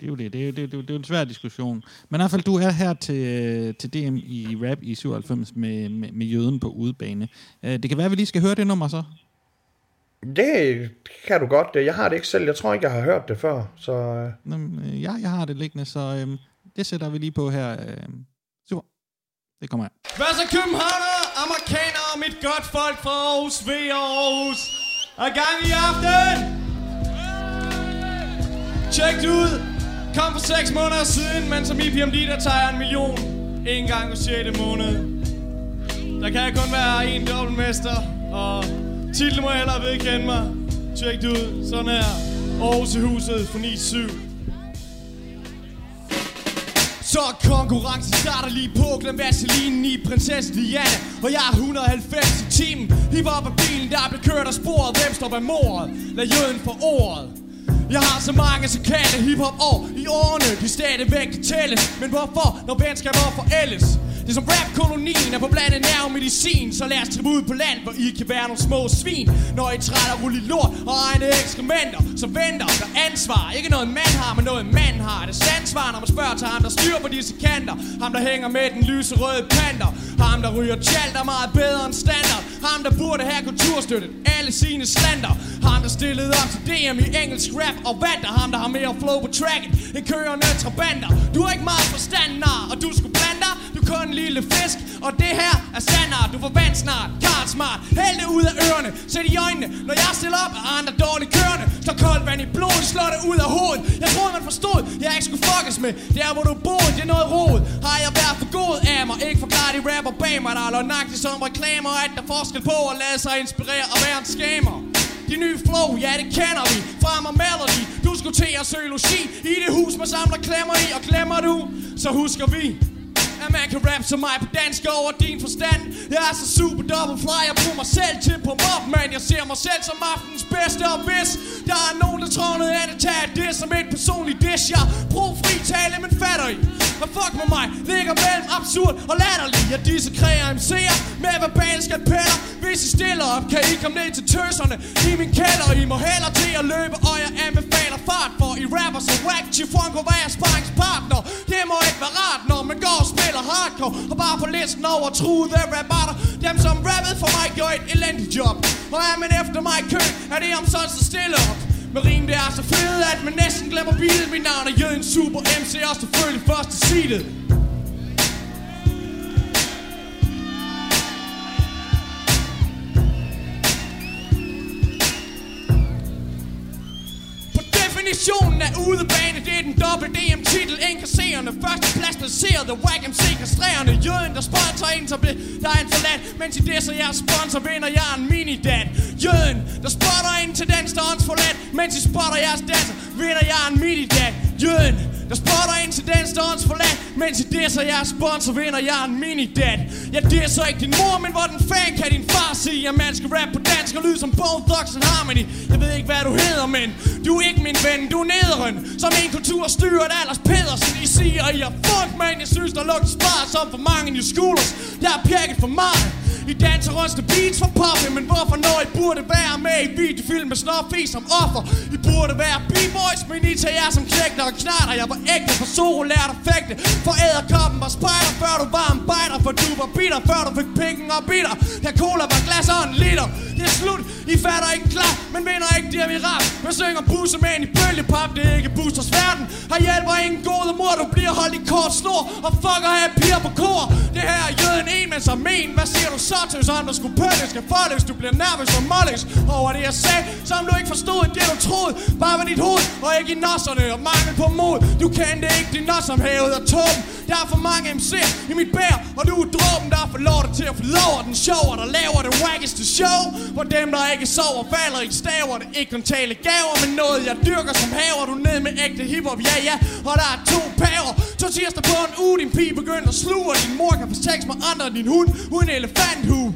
Det er jo det. Det er jo, det, er, det er jo en svær diskussion. Men i hvert fald, du er her til, til DM i rap i 97 med, med, med jøden på udebane. Øh, det kan være, at vi lige skal høre det nummer så. Det kan du godt. Jeg har det ikke selv. Jeg tror ikke, jeg har hørt det før. Så... Øh. Øh, ja, jeg har det liggende, så øhm, det sætter vi lige på her. Øhm, det kommer her. Hvad så københavner, amerikanere og mit godt folk fra Aarhus, V og Aarhus. Er gang i aften. Tjek det ud. Kom for 6 måneder siden, men som IPMD, der tager jeg en million. En gang i 6. måned. Der kan kun være en dobbeltmester, og titlen må jeg hellere vedkende mig. Tjek det ud. Sådan her. Aarhus i huset for 9-7. Så konkurrencen starter lige på Glem vaselinen i prinsesse Diana Og jeg er 190 i timen Hip-hop af bilen, der blev kørt af sporet Hvem står bag mordet? Lad jøden for ordet jeg har så mange såkaldte hiphop år i årene De stadigvæk kan tælles Men hvorfor, når venskaber forældes? Ligesom er rap-kolonien er på blandet nær medicin Så lad os tage ud på land, hvor I kan være nogle små svin. Når I træder rulle lort og egne ekskrementer Så venter der ansvar. Ikke noget mand har, men noget mand har. Det sandsvar, ansvar, når man spørger til ham, der styrer på disse kanter. Ham, der hænger med den lyse røde panter. Ham, der ryger tjalt er meget bedre end standard. Ham, der burde have kulturstøttet alle sine slander. Ham, der stillede op til DM i engelsk rap og vandt Ham, der har mere flow på tracket end kørende trabander Du har ikke meget forstand, nar, og du skulle kun en lille fisk, og det her er standard. Du får vand snart, Karl smart. Hæld det ud af ørerne, sæt i øjnene. Når jeg stiller op, er andre dårligt kørende. Så koldt vand i blodet, slår det ud af hovedet. Jeg troede man forstod, jeg ikke skulle fuckes med. Er hvor du boede, det er noget rod. Har jeg været for god af mig? Ikke forklare de rapper bag mig. Der er løgnagtigt som reklamer. At der er forskel på at lade sig inspirere og være en skamer de nye flow, ja det kender vi. Fra mig melody Du skulle til at søge logi I det hus man samler klemmer i. Og glemmer du, så husker vi man kan rap som mig på dansk over din forstand. Jeg er så super double fly, jeg bruger mig selv til på mob Man, jeg ser mig selv som aftens bedste Og hvis der er nogen, der tror noget andet Tag det som et personligt dish. Jeg bruger fri tale, men fatter I Hvad fuck med mig, ligger mellem absurd og latterlig. Jeg disse kræger MC'er med verbale skalpeller Hvis I stiller op, kan I komme ned til tøserne I min kælder, I må heller til at løbe Og jeg anbefaler fart, for I rapper så whack Chiffon kunne være sparringspartner? Det må ikke være rart, når man går og spiller eller hardcore Og bare på listen over truede rabatter Dem som rappede for mig gjorde et elendigt job. Og er man efter mig i kø, er det om sådan så stille op. Med rim det er så fedt, at man næsten glemmer bilen. Mit navn er Jøden Super MC, og selvfølgelig første seedet Definitionen af udebane, det er den dobbelt DM-titel e Inkasserende første plads placeret Wack MC kastrerende Jøden, der sponsor en, så bliver der er en forladt Mens i det, så jeg sponsor, vinder jeg en minidat. Jøden, der spotter en til dans, der stående forladt Mens I spotter jeres danser, vinder jeg en minidat. Jøden, der spotter ind til den stående forladt Mens I disser jeres sponsor, vinder jeg en minidat. Jeg disser ikke din mor, men hvordan fan kan din far sige At man skal rap på dansk og lyde som Bone Thugs and Harmony. Jeg ved ikke, hvad du hedder, men du er ikke min ven, du er nederen. Som en kultur styrer et alders Pedersen I siger, I er fuck, man Jeg synes, der lugter spar som for mange i schoolers. Jeg er pjekket for meget. I danser ryster beats for popping Men hvorfor når I burde være med i videofilm med snopfis som offer? I burde være b-boys, men I tager jer som knægter og knatter Jeg var ægte for solo lærte at fægte. For æderkoppen var spejder før du var en bejder For du var bitter før du fik pikken og bitter. Her cola var glas og en liter. Det er slut, I fatter ikke klar Men vinder ikke det er vi rap Jeg synger busse med en i bølgepap Det er ikke boosters verden. Har hjælper ingen gode mor Du bliver holdt i kort snor Og fucker af piger på kor så men Hvad siger du så til hvis andre skulle pøttes Skal foldes, du bliver nervøs og mollis Over det jeg sagde, som du ikke forstod Det du troede, bare med dit hoved Og ikke i nosserne og mangel på mod. Du kendte ikke din nos som havet og toppen Der er for mange MC'er i mit bær Og du er dråben, der får lov til at få lov Den show, og der laver det wackeste show. Hvor dem der ikke sover, falder i staver Det ikke kun tale gaver, men noget jeg dyrker som haver. Du ned med ægte hiphop, ja ja Og der er to paver. To tirsdag på en uge, din pige begynder at sluge Og din mor kan få sex med andre end din hund Uden elefanthue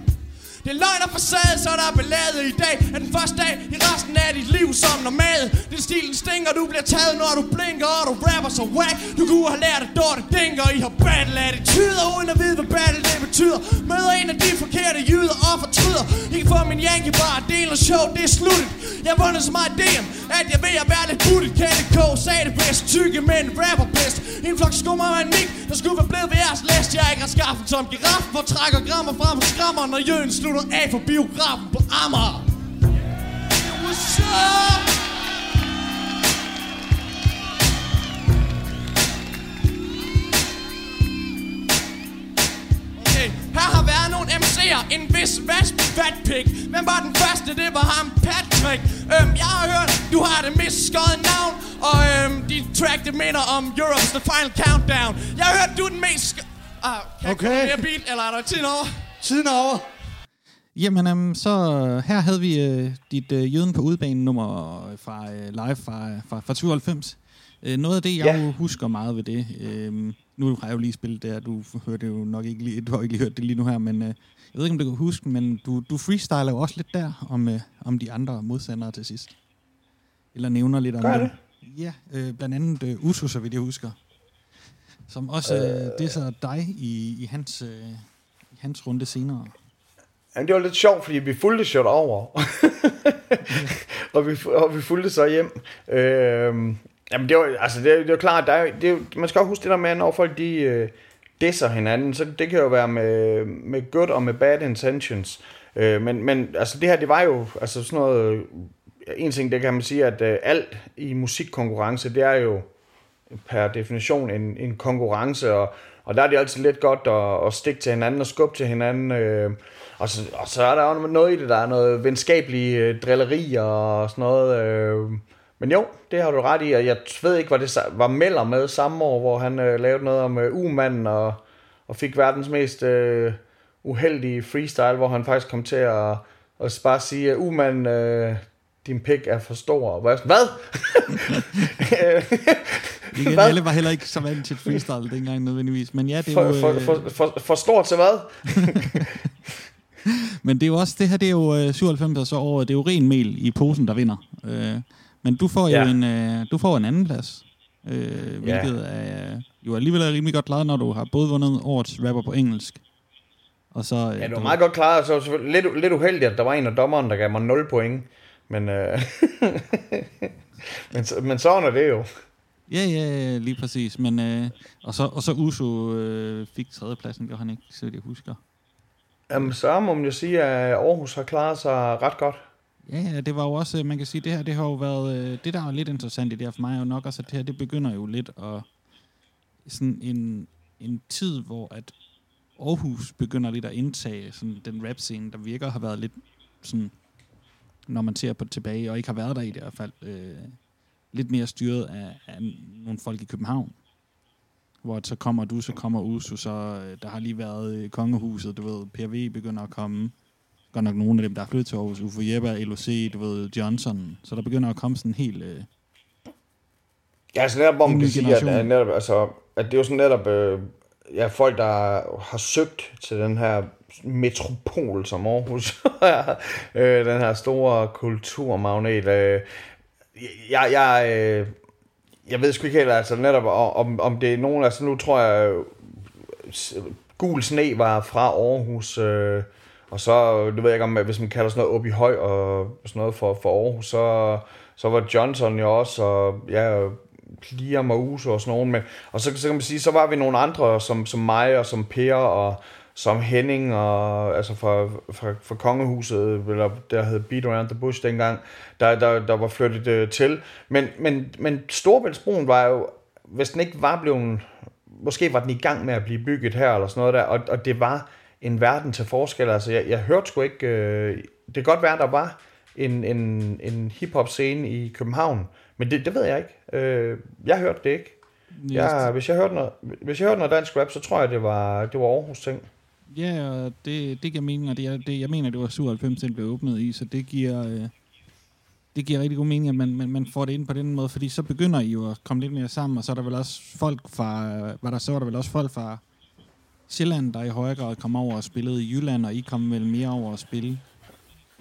det er løgn og facade, så der er belaget i dag. Er den første dag i resten af dit liv som normal? Din stil den stinker, du bliver taget når du blinker Og du rapper så whack. Du kunne have lært at dårligt Dinker. I har battle attityder uden at vide hvad battle det betyder. Møder en af de forkerte jyder og fortryder. I kan få min Yankee bar, del og show, det er sluttet. Jeg har vundet så meget DM, at jeg ved at være lidt buttet Kette K sagde det bedst, tykke mænd rapper bedst. En flok skummer og en mik, der skulle være blevet ved jeres læst. Jeg er ikke skaffen som giraffen, for trækker grammer frem og skrammer Når jøen slutter af for biografen på Amager yeah, What's up? Okay, her har været nogle MC'er, en vis vasp vatpik Hvem var den første? Det var ham, Patrick øhm, Jeg har hørt, du har det mest skøjet navn Og øhm, dit track, det minder om Europe's The Final Countdown Jeg har hørt, du er den mest Ah, kan Okay. jeg beat, eller er der tid over? Tiden er over. Jamen, um, så her havde vi uh, dit uh, Jøden på udbanen nummer fra uh, live fra, fra, fra 92. Uh, noget af det, jeg ja. husker meget ved det, uh, nu har jeg jo lige spillet det, du hørte jo nok ikke lige, du har ikke lige hørt det lige nu her, men uh, jeg ved ikke, om du kan huske, men du, du freestyler jo også lidt der om, uh, om de andre modsendere til sidst. Eller nævner lidt om Gør det. Ja, uh, blandt andet uh, Uso, så vidt jeg husker. Som også øh, det så dig i, i, hans, øh, i hans runde senere. Jamen, det var lidt sjovt, fordi vi fulgte shot over. og, vi, og vi fulgte så hjem. Øh, jamen, det var, altså, det, det var klart, der er, det man skal også huske det der med, når folk de øh, disser hinanden, så det kan jo være med, med good og med bad intentions. Øh, men, men altså, det her, det var jo altså, sådan noget... En ting, det kan man sige, at øh, alt i musikkonkurrence, det er jo per definition en, en konkurrence, og, og der er det altid lidt godt at, at stikke til hinanden og skubbe til hinanden. Øh, og, så, og så er der jo noget i det, der er noget venskabelig øh, drilleri og sådan noget. Øh, men jo, det har du ret i, og jeg ved ikke, hvad det var Meller med samme år, hvor han øh, lavede noget om øh, umanden og, og fik verdens mest øh, uheldige freestyle, hvor han faktisk kom til at, at bare sige, at umanden, øh, din pik er for stor. Hvad? Hvad? Igen, hvad? alle var heller ikke så vant til freestyle dengang nødvendigvis. Men ja, det er for, jo, for, for, for, for stort til hvad? men det er jo også, det her det er jo 97 så år, det er jo ren mel i posen, der vinder. Øh, men du får ja. jo en, øh, du får en anden plads. Øh, hvilket ja. er jo alligevel er rimelig godt klaret, når du har både vundet årets rapper på engelsk. Og så, ja, det var meget godt klaret, så var lidt, lidt uheldigt, at der var en af dommeren, der gav mig 0 point. Men, øh, men, men sådan er det jo. Ja, ja, lige præcis. Men, øh, og, så, og så Uso øh, fik tredjepladsen, gjorde han ikke, så jeg husker. Jamen, så må man jo sige, at Aarhus har klaret sig ret godt. Ja, ja, det var jo også, øh, man kan sige, det her, det har jo været, øh, det der er lidt interessant i det her for mig, er jo nok også, at det her, det begynder jo lidt at, sådan en, en tid, hvor at Aarhus begynder lidt at indtage sådan den rap-scene, der virker har været lidt sådan, når man ser på tilbage, og ikke har været der i det i hvert fald, øh, lidt mere styret af, af nogle folk i København. Hvor så kommer du, så kommer Uso, så øh, der har lige været øh, kongehuset, du ved, PRV begynder at komme. Godt nok nogle af dem, der er flyttet til Aarhus, Ufo Jeppe, LOC, du ved, Johnson. Så der begynder at komme sådan helt... Øh, ja, altså netop, hvor man kan sige, at, at, netop, altså, at det er jo sådan netop, øh, ja, folk, der har søgt til den her metropol som Aarhus, øh, den her store kulturmagnet. Øh, jeg, jeg, øh, jeg ved sgu ikke helt, altså netop, om, om det er nogen, altså nu tror jeg, Gul Sne var fra Aarhus, øh, og så, du ved jeg ikke om, hvis man kalder sådan noget op i høj og sådan noget for, for Aarhus, så, så var Johnson jo også, og ja, Liam Mauso og sådan nogen, men, og så, så kan man sige, så var vi nogle andre, som, som mig og som Per og som Henning, og, altså fra, fra, fra kongehuset, eller der hed Beat Around the Bush dengang, der, der, der var flyttet øh, til. Men, men, men Storbæltsbroen var jo, hvis den ikke var blevet, måske var den i gang med at blive bygget her, eller sådan noget der, og, og det var en verden til forskel. Altså, jeg, jeg hørte sgu ikke, øh, det kan godt være, der var en, en, en hip-hop scene i København, men det, det ved jeg ikke. Øh, jeg hørte det ikke. Jeg, hvis, jeg hørte noget, hvis jeg hørte noget dansk rap, så tror jeg, det var, det var Aarhus ting. Ja, og det, det giver mening, og det, det, jeg mener, det var 97, den blev åbnet i, så det giver, øh, det giver rigtig god mening, at man, man, man får det ind på den måde, fordi så begynder I jo at komme lidt mere sammen, og så er der vel også folk fra, var der, så var der vel også folk fra Sjælland, der i højere grad kom over og spillede i Jylland, og I kom vel mere over at spille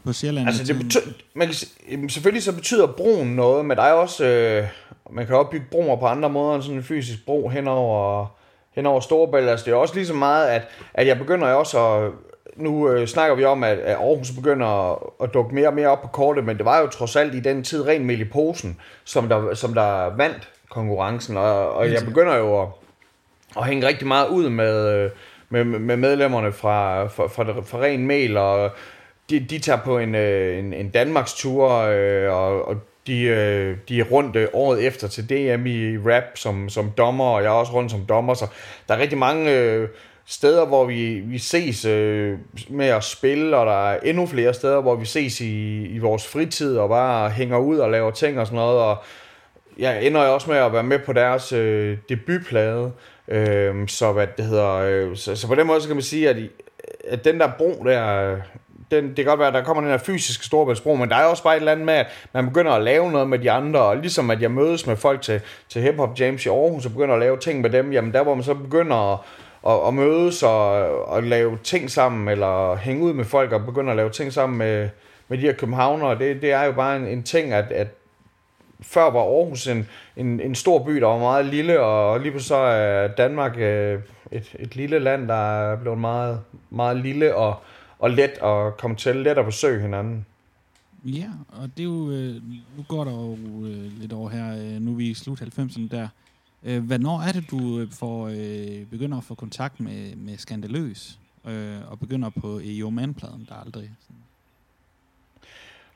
på Sjælland. Altså, det betyder, man kan, selvfølgelig så betyder broen noget, men der er også, øh, man kan også bygge broer på andre måder end sådan en fysisk bro henover hen over Storebælt. Altså, det er også lige så meget, at, at jeg begynder også at... Nu øh, snakker vi om, at, at Aarhus begynder at, at dukke mere og mere op på kortet, men det var jo trods alt i den tid ren mel i posen, som der, som der vandt konkurrencen, og, og jeg begynder jo at, at hænge rigtig meget ud med, øh, med, med medlemmerne fra, fra, fra, fra ren mel, og de, de tager på en, øh, en, en Danmarks tur, øh, og, og de, øh, de er rundt øh, året efter til DM i rap som, som dommer, og jeg er også rundt som dommer, så der er rigtig mange øh, steder, hvor vi, vi ses øh, med at spille, og der er endnu flere steder, hvor vi ses i, i vores fritid, og bare hænger ud og laver ting og sådan noget, og jeg ender også med at være med på deres øh, debutplade, øh, så hvad det hedder, øh, så, så på den måde så kan man sige, at at den der bro der, den, det kan godt være, at der kommer den her fysiske storbæltsbro, men der er også bare et eller andet med, at man begynder at lave noget med de andre, og ligesom at jeg mødes med folk til, til Hip Hop James i Aarhus, og begynder at lave ting med dem, jamen der hvor man så begynder at, at, at mødes og, og lave ting sammen, eller hænge ud med folk og begynder at lave ting sammen med, med de her københavnere, det, det er jo bare en, en ting, at, at før var Aarhus en, en, en stor by, der var meget lille, og lige så er Danmark øh, et, et lille land, der er blevet meget, meget lille og, og let at komme til, let at besøge hinanden. Ja, og det er jo, øh, nu går der jo øh, lidt over her, øh, nu er vi i slut 90'erne der. Øh, hvornår er det, du får, øh, begynder at få kontakt med, med Skandaløs, øh, og begynder på EO Man-pladen, der aldrig sådan,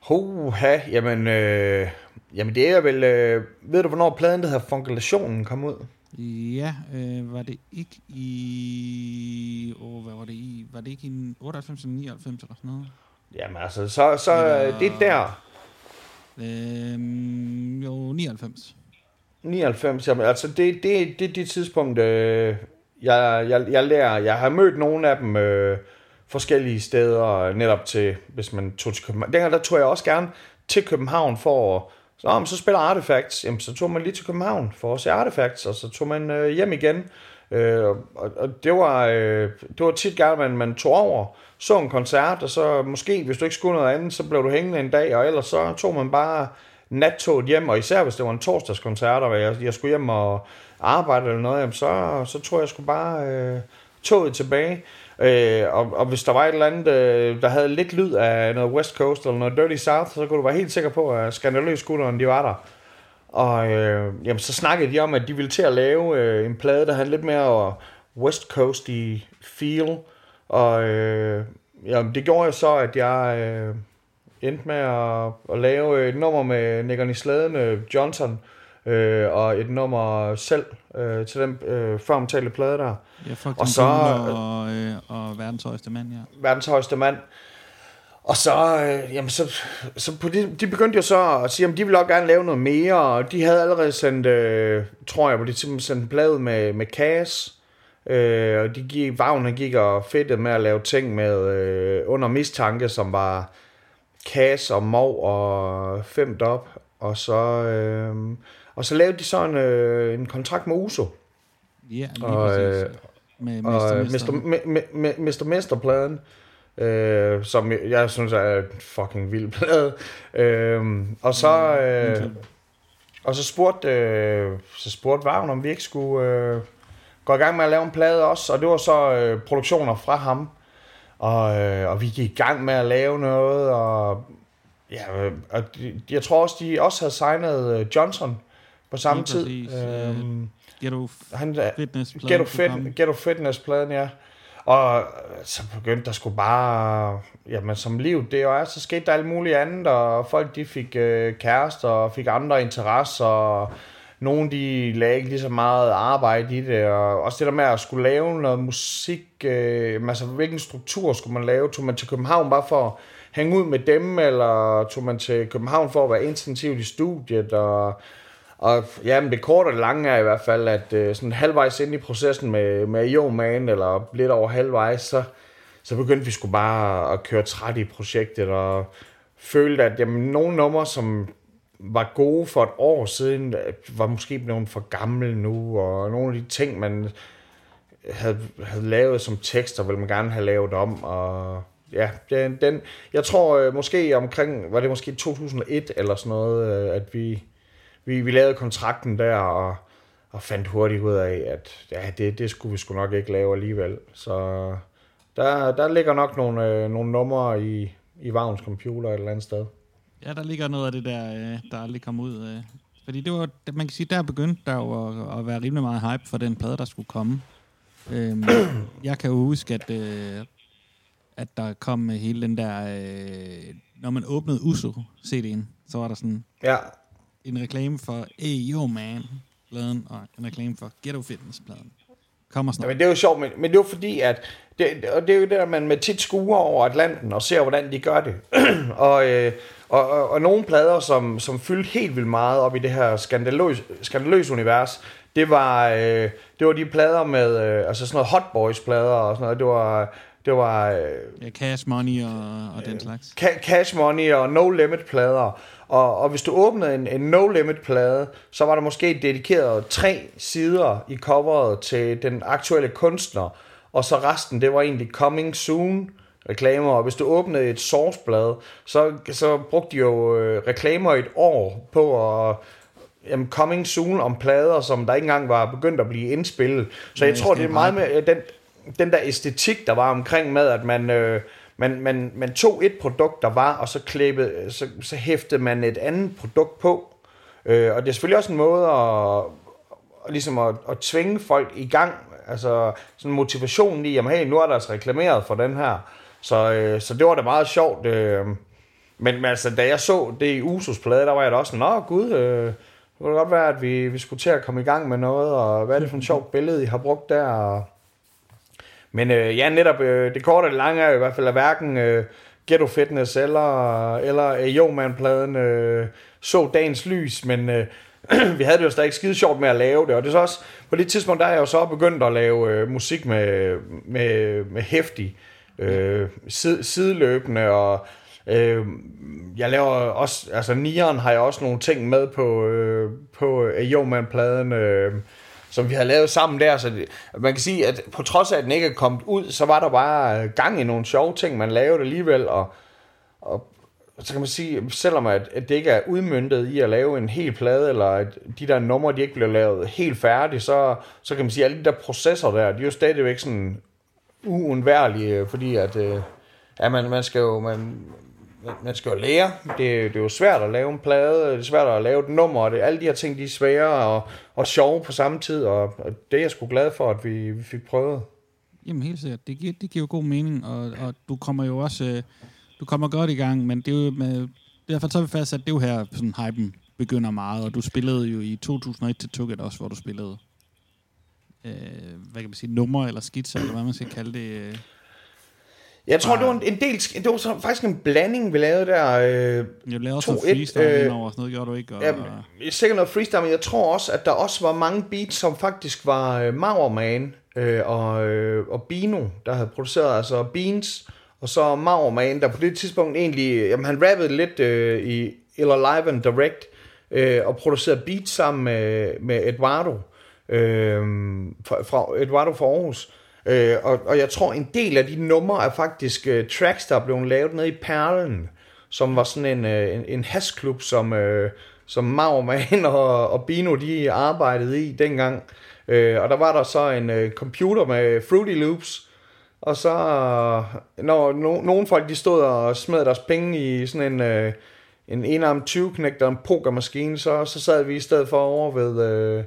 Hoha, jamen, øh, jamen det er vel, øh, ved du hvornår pladen, der hedder Funkulationen, kom ud? Ja, øh, var det ikke i... Åh, hvad var det i? Var det ikke i 98 eller 99 eller sådan noget? Jamen altså, så, så Eller- det er der, Øh, jo, 99. 99, jamen altså det, det, det er det tidspunkt, øh, jeg, jeg, jeg lærer, jeg har mødt nogle af dem øh, forskellige steder, netop til, hvis man tog til København. Dengang der tog jeg også gerne til København for at, så, om, så spiller Artifacts, jamen så tog man lige til København for at se Artifacts, og så tog man øh, hjem igen. Øh, og, og det var, øh, det var tit gerne, man, man tog over, så en koncert, og så måske, hvis du ikke skulle noget andet, så blev du hængende en dag, og ellers så tog man bare nattoget hjem, og især hvis det var en torsdagskoncert, og jeg, jeg skulle hjem og arbejde eller noget, jamen så, så tror jeg, jeg skulle bare øh, toget tilbage. Øh, og, og hvis der var et eller andet, øh, der havde lidt lyd af noget West Coast eller noget Dirty South, så kunne du være helt sikker på, at skandaløs skutteren, de var der. Og øh, jamen, så snakkede de om, at de ville til at lave øh, en plade, der havde lidt mere West Coast i feel. Og øh, jamen, det gjorde jeg så, at jeg øh, endte med at, at lave et nummer med Nickerne i Slæden, øh, Johnson, øh, og et nummer selv øh, til den øh, før omtalte plade der. Ja, fuck Og så- så... og, øh, og verdens højeste mand, ja. verdens højeste mand. Og så, øh, jamen så, så på de, de begyndte jo så at sige, at de ville også gerne lave noget mere, og de havde allerede sendt, øh, tror jeg, hvor de simpelthen sendte bladet med, med Cass, øh, og de gik, Vagnen gik og fedtede med at lave ting med øh, under mistanke, som var Cass og Mov og Femt op, og så, øh, og så lavede de så en, øh, en kontrakt med Uso, Ja, lige Og, præcis. øh, med Mester, Mr. Mester. Me- Me- Me- Mr. Mester-pladen, øh, som jeg synes er en fucking vild plade. Øh, og så... Øh, og så spurgte, øh, så spurgte Vagn, om vi ikke skulle øh, gå i gang med at lave en plade også, og det var så øh, produktioner fra ham. Og, øh, og vi gik i gang med at lave noget, og, ja, øh, og de, jeg tror også, de også havde signet øh, Johnson på samme Lige tid. præcis, øh, Øhm, Ghetto han, er- Fitness Ghetto, fit, Ghetto Fitness-pladen, ja. Og øh, så begyndte der skulle bare... Jamen, som liv det jo er, så skete der alt muligt andet, og folk de fik øh, kærester og fik andre interesser, og nogle de lagde ikke lige så meget arbejde i det, og også det der med at skulle lave noget musik, øh, altså hvilken struktur skulle man lave? Tog man til København bare for at hænge ud med dem, eller tog man til København for at være intensivt i studiet, og og ja, men det korte og det lange er i hvert fald, at øh, sådan halvvejs ind i processen med, med Yo Man, eller lidt over halvvejs, så, så begyndte vi sgu bare at køre træt i projektet, og følte, at jamen, nogle numre, som var gode for et år siden, øh, var måske blevet for gamle nu, og nogle af de ting, man havde, havde lavet som tekster, ville man gerne have lavet om, og ja, den, den jeg tror øh, måske omkring, var det måske 2001 eller sådan noget, øh, at vi, vi, vi lavede kontrakten der, og, og fandt hurtigt ud af, at ja, det, det skulle vi sgu nok ikke lave alligevel. Så der, der ligger nok nogle, øh, nogle numre i, i Vagns computer et eller andet sted. Ja, der ligger noget af det der, øh, der aldrig kom ud. Øh. Fordi det var, man kan sige, der begyndte der jo at, at være rimelig meget hype for den plade, der skulle komme. Øhm, jeg kan jo huske, at, øh, at der kom med hele den der... Øh, når man åbnede USO-CD'en, så var der sådan Ja, en reklame for Hey Yo Man pladen og en reklame for Ghetto Fitness pladen. Kommer Ja, snart. men det er jo sjovt, men, men det er jo fordi, at det, og det er jo det, at man med tit skuer over Atlanten og ser, hvordan de gør det. og, øh, og, og, og nogle plader, som, som fyldte helt vildt meget op i det her skandaløs, skandaløs univers, det var, øh, det var de plader med, øh, altså sådan noget Hot Boys plader og sådan noget, det var, det var øh, Ja, cash money og, og den slags. ca- Cash Money og No Limit plader. Og, og hvis du åbnede en, en No Limit plade, så var der måske dedikeret tre sider i coveret til den aktuelle kunstner, og så resten, det var egentlig Coming Soon reklamer. Og hvis du åbnede et sourceblad, så, så brugte de jo øh, reklamer et år på at jamen, coming soon om plader, som der ikke engang var begyndt at blive indspillet. Så jeg Ja, tror, det er meget øh, den, den der æstetik, der var omkring med, at man, øh, man, man, man tog et produkt, der var, og så, klæbede, så, så hæftede man et andet produkt på. Øh, og det er selvfølgelig også en måde at, at, ligesom at, at tvinge folk i gang. Altså sådan motivationen i, jamen hey, nu er der altså reklameret for den her. Så, øh, så det var da meget sjovt. Øh, men, men altså, da jeg så det i Usos plade, der var jeg da også sådan, Nå gud, øh, det kunne godt være, at vi, vi skulle til at komme i gang med noget, og hvad er det for et sjovt billede, I har brugt der? Og... Men øh, ja, netop øh, det korte og det lange er i hvert fald, at hverken øh, Ghetto Fitness eller, eller øh, Jo Man-pladen øh, så dagens lys, men øh, vi havde det jo stadig skide sjovt med at lave det, og det er så også, på det tidspunkt, der er jeg jo så begyndt at lave øh, musik med, med, med hæftig øh, sid, sideløbende, og øh, jeg laver også, altså Nieren har jeg også nogle ting med på, øh, på øh, Jo Man-pladen, øh, som vi har lavet sammen der, så det, man kan sige, at på trods af, at den ikke er kommet ud, så var der bare øh, gang i nogle sjove ting, man lavede alligevel, og, og så kan man sige, selvom at, at det ikke er udmyndtet i at lave en hel plade, eller at de der numre, de ikke bliver lavet helt færdige, så, så kan man sige, at alle de der processer der, de er jo stadigvæk sådan uundværlige, øh, fordi at, øh, ja, man, man skal jo, man, man skal jo lære. Det, det er jo svært at lave en plade, det er svært at lave et nummer, og det, alle de her ting, de er svære og, og sjove på samme tid, og, og det er jeg sgu glad for, at vi, vi fik prøvet. Jamen helt sikkert. Det giver, det giver jo god mening, og, og du kommer jo også... Øh, du kommer godt i gang, men det er jo med... I tager så vi fast, at det er jo her, sådan hypen begynder meget, og du spillede jo i 2001 til Tugget også, hvor du spillede øh, hvad kan man sige, numre eller skitser, eller hvad man skal kalde det. Øh. Øh. Jeg tror, det var en, en del, det var så faktisk en blanding, vi lavede der. Øh, Jeg lavede også 2-1, noget freestyle øh, øh, over, sådan noget gjorde du ikke? Og, Ja, sikkert noget freestyle, men jeg tror også, at der også var mange beats, som faktisk var øh, Maurman øh, og, øh, og Bino, der havde produceret, altså Beans, og så Maurman, der på det tidspunkt egentlig, jamen han rappede lidt øh, i Eller Live and Direct, øh, og producerede beats sammen med, med Eduardo, øh, fra, fra Eduardo fra Aarhus. Øh, Øh, og, og jeg tror, en del af de numre er faktisk øh, tracks, der er blevet lavet nede i Perlen, som var sådan en, øh, en, en hasklub, som, øh, som Maurman og, og Bino de arbejdede i dengang. Øh, og der var der så en øh, computer med Fruity Loops, og så, når no, nogle folk de stod og smed deres penge i sådan en, øh, en enarm 20 knægt og en pokermaskine, så, så sad vi i stedet for over ved, øh,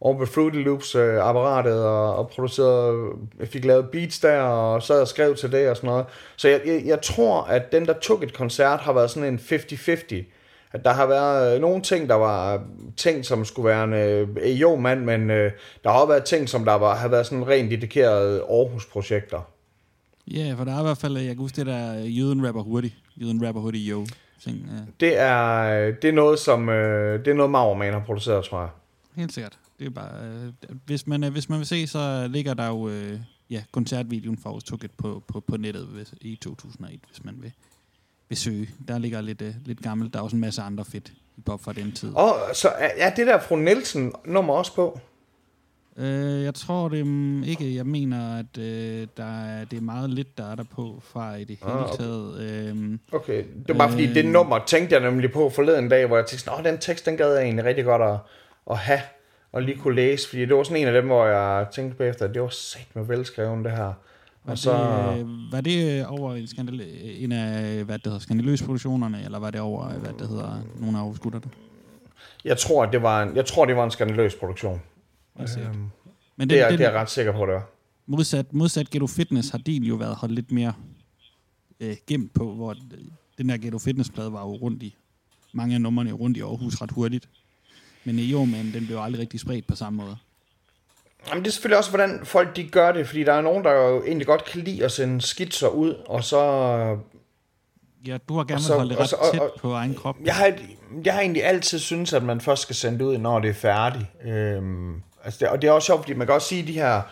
over ved Fruity Loops øh, apparatet og, og producerede, jeg fik lavet beats der og sad og skrev til det og sådan noget. Så jeg, jeg, jeg tror, at den der tog et koncert har været sådan en 50-50. At der har været øh, nogle ting, der var ting, som skulle være en øh, jo mand, men øh, der har også været ting, som der var, har været sådan rent dedikerede Aarhus-projekter. Ja, for der er i hvert fald, jeg kan huske det der øh, Jøden rapper hurtigt. Jøden rapper hurtigt, jo. Ting, ja. Det er, det er noget, som øh, det er noget Maurman har produceret, tror jeg. Helt sikkert. Det er bare, øh, hvis, man, øh, hvis man vil se, så ligger der jo øh, ja, koncertvideoen fra Aarhus Tukket på, på, på nettet hvis, i 2001, hvis man vil, vil søge. Der ligger lidt, øh, lidt gammelt. Der er også en masse andre fedt hiphop fra den tid. Og så er, er det der fru Nielsen nummer også på? Øh, jeg tror det mm, ikke. Jeg mener, at øh, der er, det er meget lidt, der er der på fra i det hele Ah, okay. taget. Øh, Okay, det var bare fordi, Øh. det nummer tænkte jeg nemlig på forleden dag, hvor jeg tænkte, at den tekst, den gad jeg egentlig rigtig godt at, at have, og lige kunne læse, fordi det var sådan en af dem, hvor jeg tænkte bagefter, at det var sat med velskrevet, det her. var, Og så, det, øh, var det over en, skandal, en af hvad det hedder, skandaløs produktionerne, eller var det over hvad det hedder, nogle af Aarhus gutterne? jeg tror, at det var en, jeg tror, det var en skandaløs produktion. Øhm, Men det, den, er, den, det er jeg ret sikker på, det var. modsat, modsat Ghetto Fitness har din jo været holdt lidt mere øh, gemt på, hvor øh, den der Ghetto Fitness-plade var jo rundt i, mange af numrene rundt i Aarhus ret hurtigt. Men i jo, men den blev aldrig rigtig spredt på samme måde. Jamen, det er selvfølgelig også, hvordan folk de gør det, fordi der er nogen, der jo egentlig godt kan lide at sende skitser ud, og så... Ja, du har gerne Og så, holdt det og ret så- og- tæt og- på egen krop. Jeg har, jeg har egentlig altid synes at man først skal sende det ud, når det er færdigt. Øhm, altså det, og det er også sjovt, fordi man kan også sige, at de her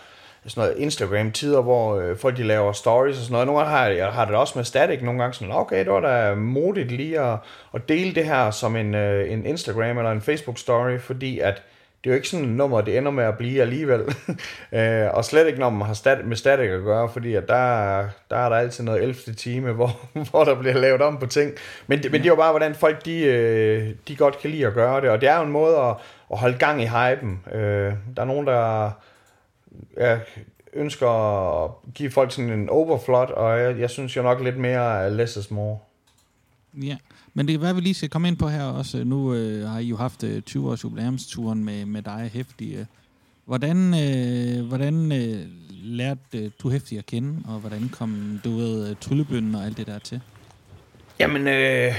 sådan noget Instagram-tider, hvor øh, folk de laver stories og sådan noget. Nogle gange har jeg, jeg har det også med static nogle gange sådan, okay, det var da modigt lige at, at dele det her som en, øh, en Instagram eller en Facebook-story, fordi at det er jo ikke sådan et nummer, det ender med at blive alligevel. øh, og slet ikke, når man har stat- med static at gøre, fordi at der, der er der altid noget 11. time, hvor, hvor der bliver lavet om på ting. Men, men det er jo bare, hvordan folk de, øh, de godt kan lide at gøre det. Og det er jo en måde at, at holde gang i hypen. Øh, der er nogen, der ja, ønsker at give folk sådan en overflot, og jeg, jeg synes jo nok lidt mere less is more. Ja, men det kan være, at vi lige skal komme ind på her også. Nu øh, har I jo haft øh, 20 års jubilæumsturen med, med dig Hæftig. Øh. Hvordan, øh, hvordan øh, lærte øh, du Hæftig at kende, og hvordan kom du ved tryllebønnen og alt det der til? Jamen, øh,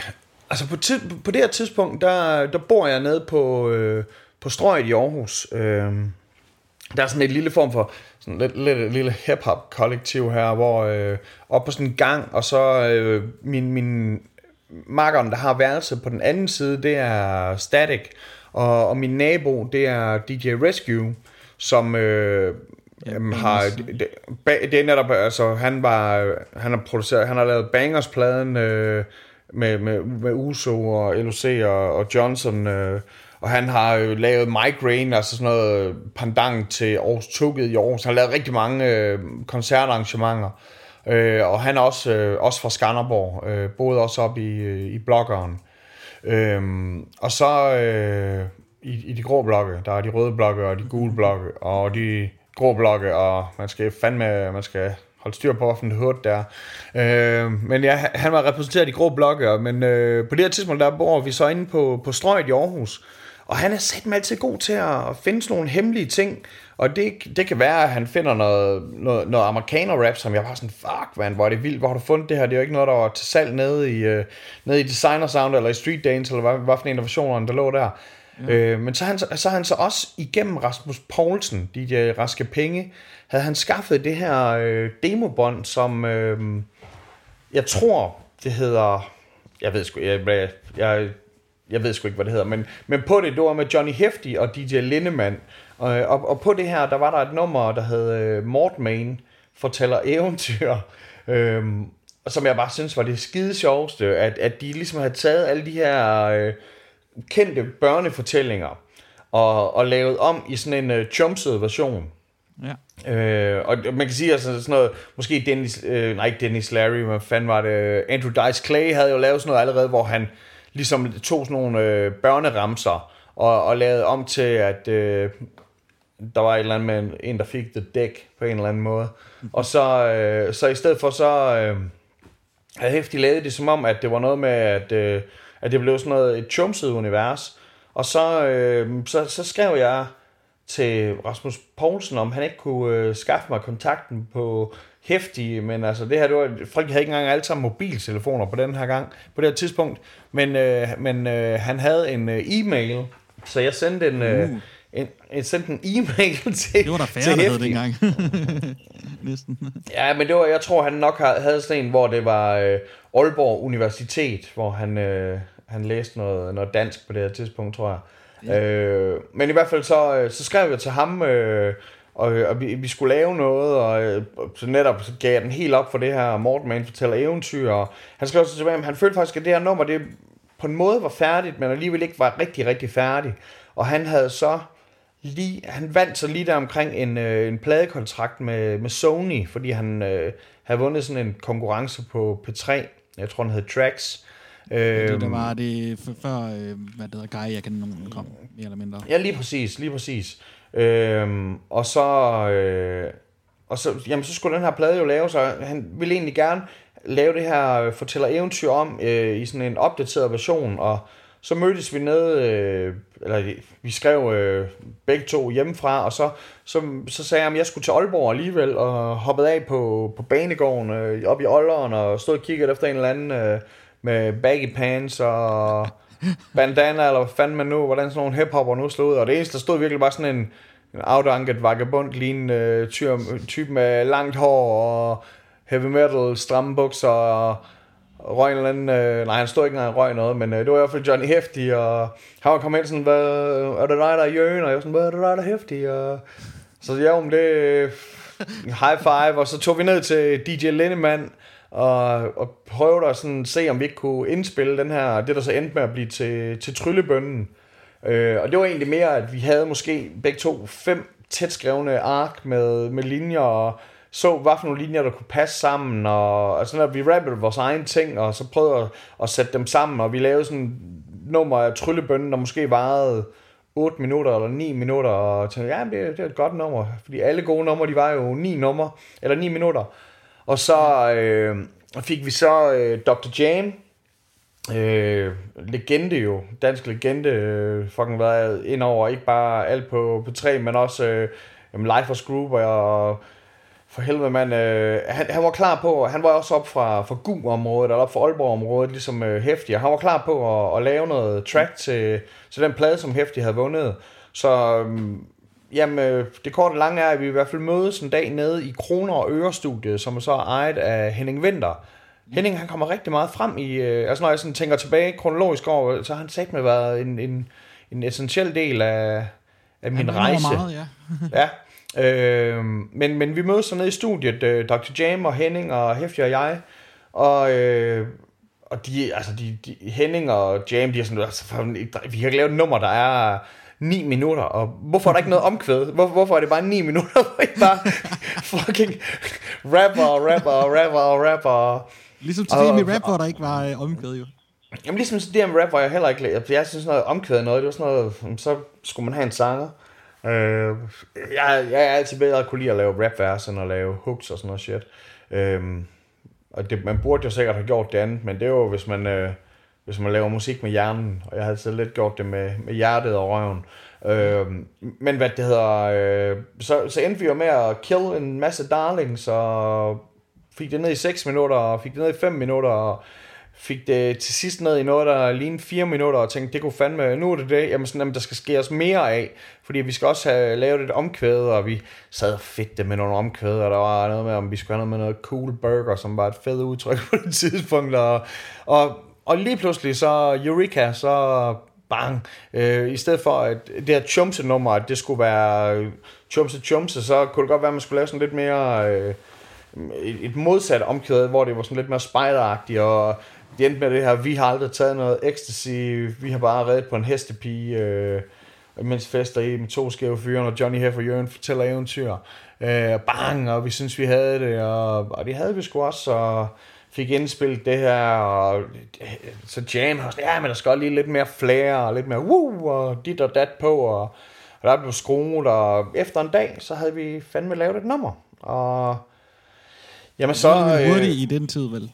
altså på, tid, på det her tidspunkt, der, der bor jeg nede på, øh, på Strøget i Aarhus. Øh, der er sådan et lille form for sådan lidt, lidt lille hip-hop kollektiv her, hvor øh, op på sådan en gang, og så øh, min, min makkeren, der har værelse på den anden side, det er Static, og, og min nabo, det er DJ Rescue, som øh, ja, øhm, har, det, det, det er netop, altså han var, han har produceret, han har lavet Bangers-pladen øh, med, med, med Uso og LOC og, og Johnson, øh, og han har jo lavet Migraine, altså sådan noget øh, pandang til Aarhus Tugget i Aarhus. Han har lavet rigtig mange øh, koncertarrangementer. Øh, og han er også, øh, også fra Skanderborg, øh, boede også op i, øh, i bloggeren. Øh, og så øh, i, i de grå blokke, der er de røde blokke og de gule blokke, og de grå blokke, og man skal fandme, man skal holde styr på, hvilken hurt der øh, Men ja, han var repræsenteret i de grå blokke, men øh, på det her tidspunkt, der bor vi så inde på, på Strøget i Aarhus, og han er sat altid god til at finde sådan nogle hemmelige ting. Og det, det kan være, at han finder noget, noget, noget amerikaner-rap, som jeg var sådan, fuck man, hvor er det vildt, hvor har du fundet det her? Det er jo ikke noget, der var til salg nede i, uh, nede i Designer Sound, eller i Street Dance, eller hvad, hvad for en af versionerne, der lå der. Ja. Øh, men så han, så han så også igennem Rasmus Poulsen, de Raske Penge, havde han skaffet det her øh, demobånd, som øh, jeg tror, det hedder, jeg ved sgu, jeg, jeg, jeg jeg ved sgu ikke, hvad det hedder, men, men på det, det var med Johnny Hefti og DJ Lindemann. Og, og, og på det her, der var der et nummer, der hed uh, Mort Main, fortæller eventyr. Øhm, som jeg bare synes var det skide sjoveste, at, at de ligesom havde taget alle de her øh, kendte børnefortællinger og, og lavet om i sådan en øh, chumset version. Ja. Øh, og man kan sige altså sådan noget, måske Dennis, øh, nej ikke Dennis Larry, men fanden var det, Andrew Dice Clay havde jo lavet sådan noget allerede, hvor han ligesom tog sådan nogle øh, børneramser og, og lavede om til, at øh, der var et eller andet med en, en der fik det dæk på en eller anden måde. Og så, øh, så i stedet for så øh, havde Hæftig lavet det som om, at det var noget med, at, øh, at det blev sådan noget et chumset univers. Og så, øh, så, så skrev jeg til Rasmus Poulsen, om han ikke kunne øh, skaffe mig kontakten på hæftige, men altså det her, det var, folk havde ikke engang alle sammen mobiltelefoner på den her gang, på det her tidspunkt, men, øh, men øh, han havde en øh, e-mail, så jeg sendte en, øh, uh. en, jeg sendte en e-mail til Det var der færre, der havde dengang. Næsten. Ja, men det var, jeg tror, han nok havde sådan en, hvor det var øh, Aalborg Universitet, hvor han, øh, han læste noget, noget dansk på det her tidspunkt, tror jeg. Ja. Øh, men i hvert fald så, øh, så skrev jeg til ham, øh, og, og vi, vi skulle lave noget, og øh, så netop så gav jeg den helt op for det her, Morten Man fortæller eventyr, og han skrev så tilbage, han følte faktisk, at det her nummer, det på en måde var færdigt, men alligevel ikke var rigtig, rigtig færdigt. Og han havde så lige, han vandt så lige der omkring en, øh, en pladekontrakt med, med Sony, fordi han øh, havde vundet sådan en konkurrence på P3, jeg tror den hed Tracks, det, der øhm, var det før, øh, hvad det hedder, Guy, jeg kan nogen kom, mere eller mindre. Ja, lige præcis, lige præcis. Øhm, og så, øh, og så, jamen, så skulle den her plade jo lave, så han ville egentlig gerne lave det her fortæller eventyr om øh, i sådan en opdateret version, og så mødtes vi nede, øh, eller vi skrev øh, begge to hjemmefra, og så, så, så sagde jeg, at jeg skulle til Aalborg alligevel, og hoppede af på, på banegården øh, op i Aalborg, og stod og kiggede efter en eller anden øh, med baggy pants og bandana, eller hvad fanden man nu, hvordan sådan nogle hiphopper nu slog ud. Og det eneste, der stod virkelig bare sådan en, en afdanket vagabond, lignende øh, type, type med langt hår og heavy metal, stramme bukser og røg en eller anden, øh, nej han stod ikke engang røg noget, men øh, det var i hvert fald Johnny Hefti, og han var kommet ind sådan, hvad, er det dig, der er Jørgen? Og jeg var sådan, hvad er det dig, der er Hefti? Og, så ja, om det, high five, og så tog vi ned til DJ Lindemann, og, og prøvede at sådan se, om vi ikke kunne indspille den her, det der så endte med at blive til, til Tryllebønnen. Øh, og det var egentlig mere, at vi havde måske begge to fem tæt skrevne ark med, med linjer, og så, hvad for nogle linjer, der kunne passe sammen, og, og sådan at vi rappede vores egen ting, og så prøvede at, at sætte dem sammen, og vi lavede sådan nummer af Tryllebønnen, der måske varede 8 minutter eller 9 minutter, og tænkte, ja, det, det er et godt nummer, fordi alle gode numre, de var jo 9 nummer, eller 9 minutter. Og så øh, fik vi så øh, Dr. Jam, øh, legende jo, dansk legende, øh, fucking været ind over, ikke bare alt på, på tre, men også øh, Life of Group, og for helvede, mand. Øh, han, han var klar på, han var også op fra, fra GU-området, eller op fra Aalborg-området, ligesom øh, Hæftig, han var klar på at, at lave noget track til, til den plade, som Hæftig havde vundet. Så øh, jamen, øh, det korte og lange er, at vi i hvert fald mødes en dag nede i Kroner og Ørestudiet, som er så ejet af Henning Winter. Henning, han kommer rigtig meget frem i, øh, altså når jeg sådan tænker tilbage kronologisk over, så har han sagt med været en, en, en essentiel del af, af min Han rejse. Meget, ja. Ja. Øh, men, men vi mødes så nede i studiet, øh, Dr. Jam og Henning og Hæftig og jeg, og, øh, og de, altså de, de, Henning og Jam, de er sådan, altså, vi har lavet et nummer, der er 9 minutter, og hvorfor er der ikke noget omkvæd? Hvor, hvorfor er det bare 9 minutter, hvor I bare fucking rapper og rapper og rapper og rapper? Ligesom til Og- det med rap, hvor der ikke var øh, omkvæd jo. Jamen ligesom det med rap var jeg heller ikke, jeg synes sådan noget omkvæd noget, det var sådan noget, så skulle man have en sanger. Øh, jeg, jeg er altid bedre at kunne lide at lave rapvers, end at lave hooks og sådan noget shit. Øh, og det, man burde jo sikkert have gjort det andet, men det er jo, hvis man, øh, hvis man laver musik med hjernen, og jeg havde så lidt gjort det med, med hjertet og røven. Øh, men hvad det hedder, øh, så, så endte vi jo med at kill en masse darlings, og fik det ned i 6 minutter, og fik det ned i 5 minutter, og fik det til sidst ned i noget, der lignede 4 minutter, og tænkte, det kunne fandme, nu er det det, jamen, sådan, jamen der skal ske os mere af, fordi vi skal også have lavet et omkvæd, og vi sad fedt det med nogle omkvæd, og der var noget med, om vi skulle have noget med noget cool burger, som var et fedt udtryk på det tidspunkt, og, og, og lige pludselig så, Eureka, så bang, øh, i stedet for at det her chumse nummer, at det skulle være øh, chumse chumse, så kunne det godt være, at man skulle lave sådan lidt mere, øh, et, et modsat omkvæd, hvor det var sådan lidt mere spejderagtigt, og det endte med det her, vi har aldrig taget noget ecstasy, vi har bare reddet på en hestepige, øh, mens fester i med to skæve fyre, og Johnny her for Jørgen fortæller eventyr. Øh, bang, og vi synes, vi havde det, og, og det havde vi sgu også, og fik indspillet det her, og så Jam har sådan, ja, men der skal også lige lidt mere flair, og lidt mere woo, og dit og dat på, og, og der blev skruet, og efter en dag, så havde vi fandme lavet et nummer, og jamen så... Er øh, hurtigt i den tid, vel?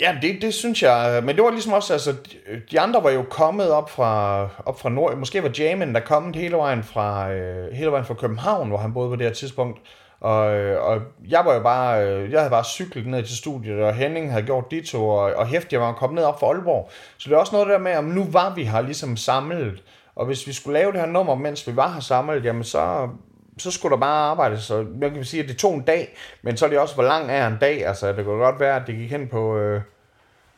Ja, det, det synes jeg. Men det var ligesom også, altså, de- de andre var jo kommet op fra, op fra Nord. Måske var Jamen der kommet hele vejen fra, øh, hele vejen fra København, hvor han boede på det her tidspunkt. Og, øh, og jeg var jo bare, øh, jeg havde bare cyklet ned til studiet, og Henning havde gjort de to, og, og Hæftig var kommet ned op fra Aalborg. Så det er også noget der med, om nu var vi her ligesom samlet, og hvis vi skulle lave det her nummer, mens vi var her samlet, jamen så, så skulle der bare arbejdes. Så jeg kan sige, at det tog en dag, men så er det også, hvor lang er en dag. Altså, det kunne godt være, at det gik hen på... Øh,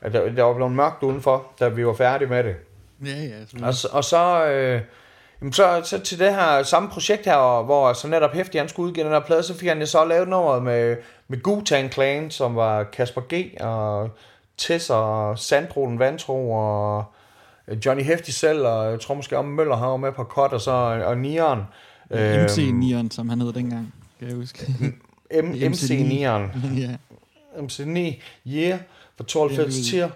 at der, der var blevet mørkt udenfor, da vi var færdige med det. Ja, ja. Og, så- og så, øh, jamen så, så til det her samme projekt her, hvor så netop Hæftig han skulle udgive den her plade, så fik han jo så lavet nummeret med, med Wu-Tang Clan, som var Kasper G. og Tess og Sandrolen Vantro og Johnny Hæftig selv, og jeg tror måske om Møller han var med på Cut, og så og Nieren. MC Nieren, som han hed dengang, kan jeg huske. M- MC Nieren. ja. MC9 Year for 92 Ja, tier.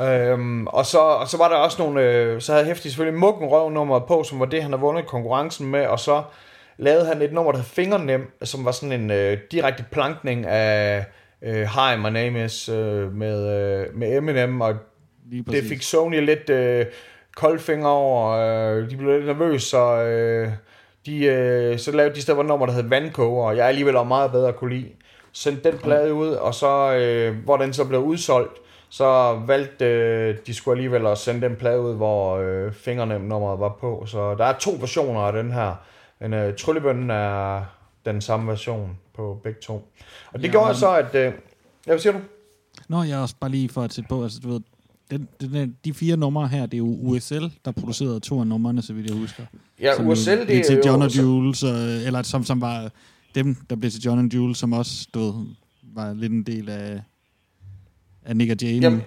Øhm, og, så, og så var der også nogle, øh, så havde Hæftig selvfølgelig Røv nummer på, som var det, han havde vundet konkurrencen med, og så lavede han et nummer, der hed Fingernem, som var sådan en øh, direkte plankning af øh, Hi, my name is øh, med, øh, med Eminem, og Lige det fik Sony lidt øh, koldfinger over, øh, de blev lidt nervøse, så, øh, de, øh, så lavede de stedet et nummer, der hed Vandkoger, og jeg alligevel var meget bedre at kunne lide. Sendte den plade ud, og så, øh, hvor den så blev udsolgt, så valgte øh, de skulle alligevel at sende den plade ud, hvor øh, fingernem nummeret var på. Så der er to versioner af den her. Men øh, Tryllebønnen er den samme version på begge to. Og det Ja, gjorde men- så, at... Øh, ja, hvad siger du? Nå, jeg er også bare lige for at sætte på, altså du ved, den, den, de fire numre her, det er jo USL, der producerede to af numrene, så vidt jeg husker. Ja, som USL, jo, det er til jo... John og så- Jules, øh, eller som, som var dem, der blev til John and Jules, som også, du ved, var lidt en del af, af Nick og Jay. Jamen,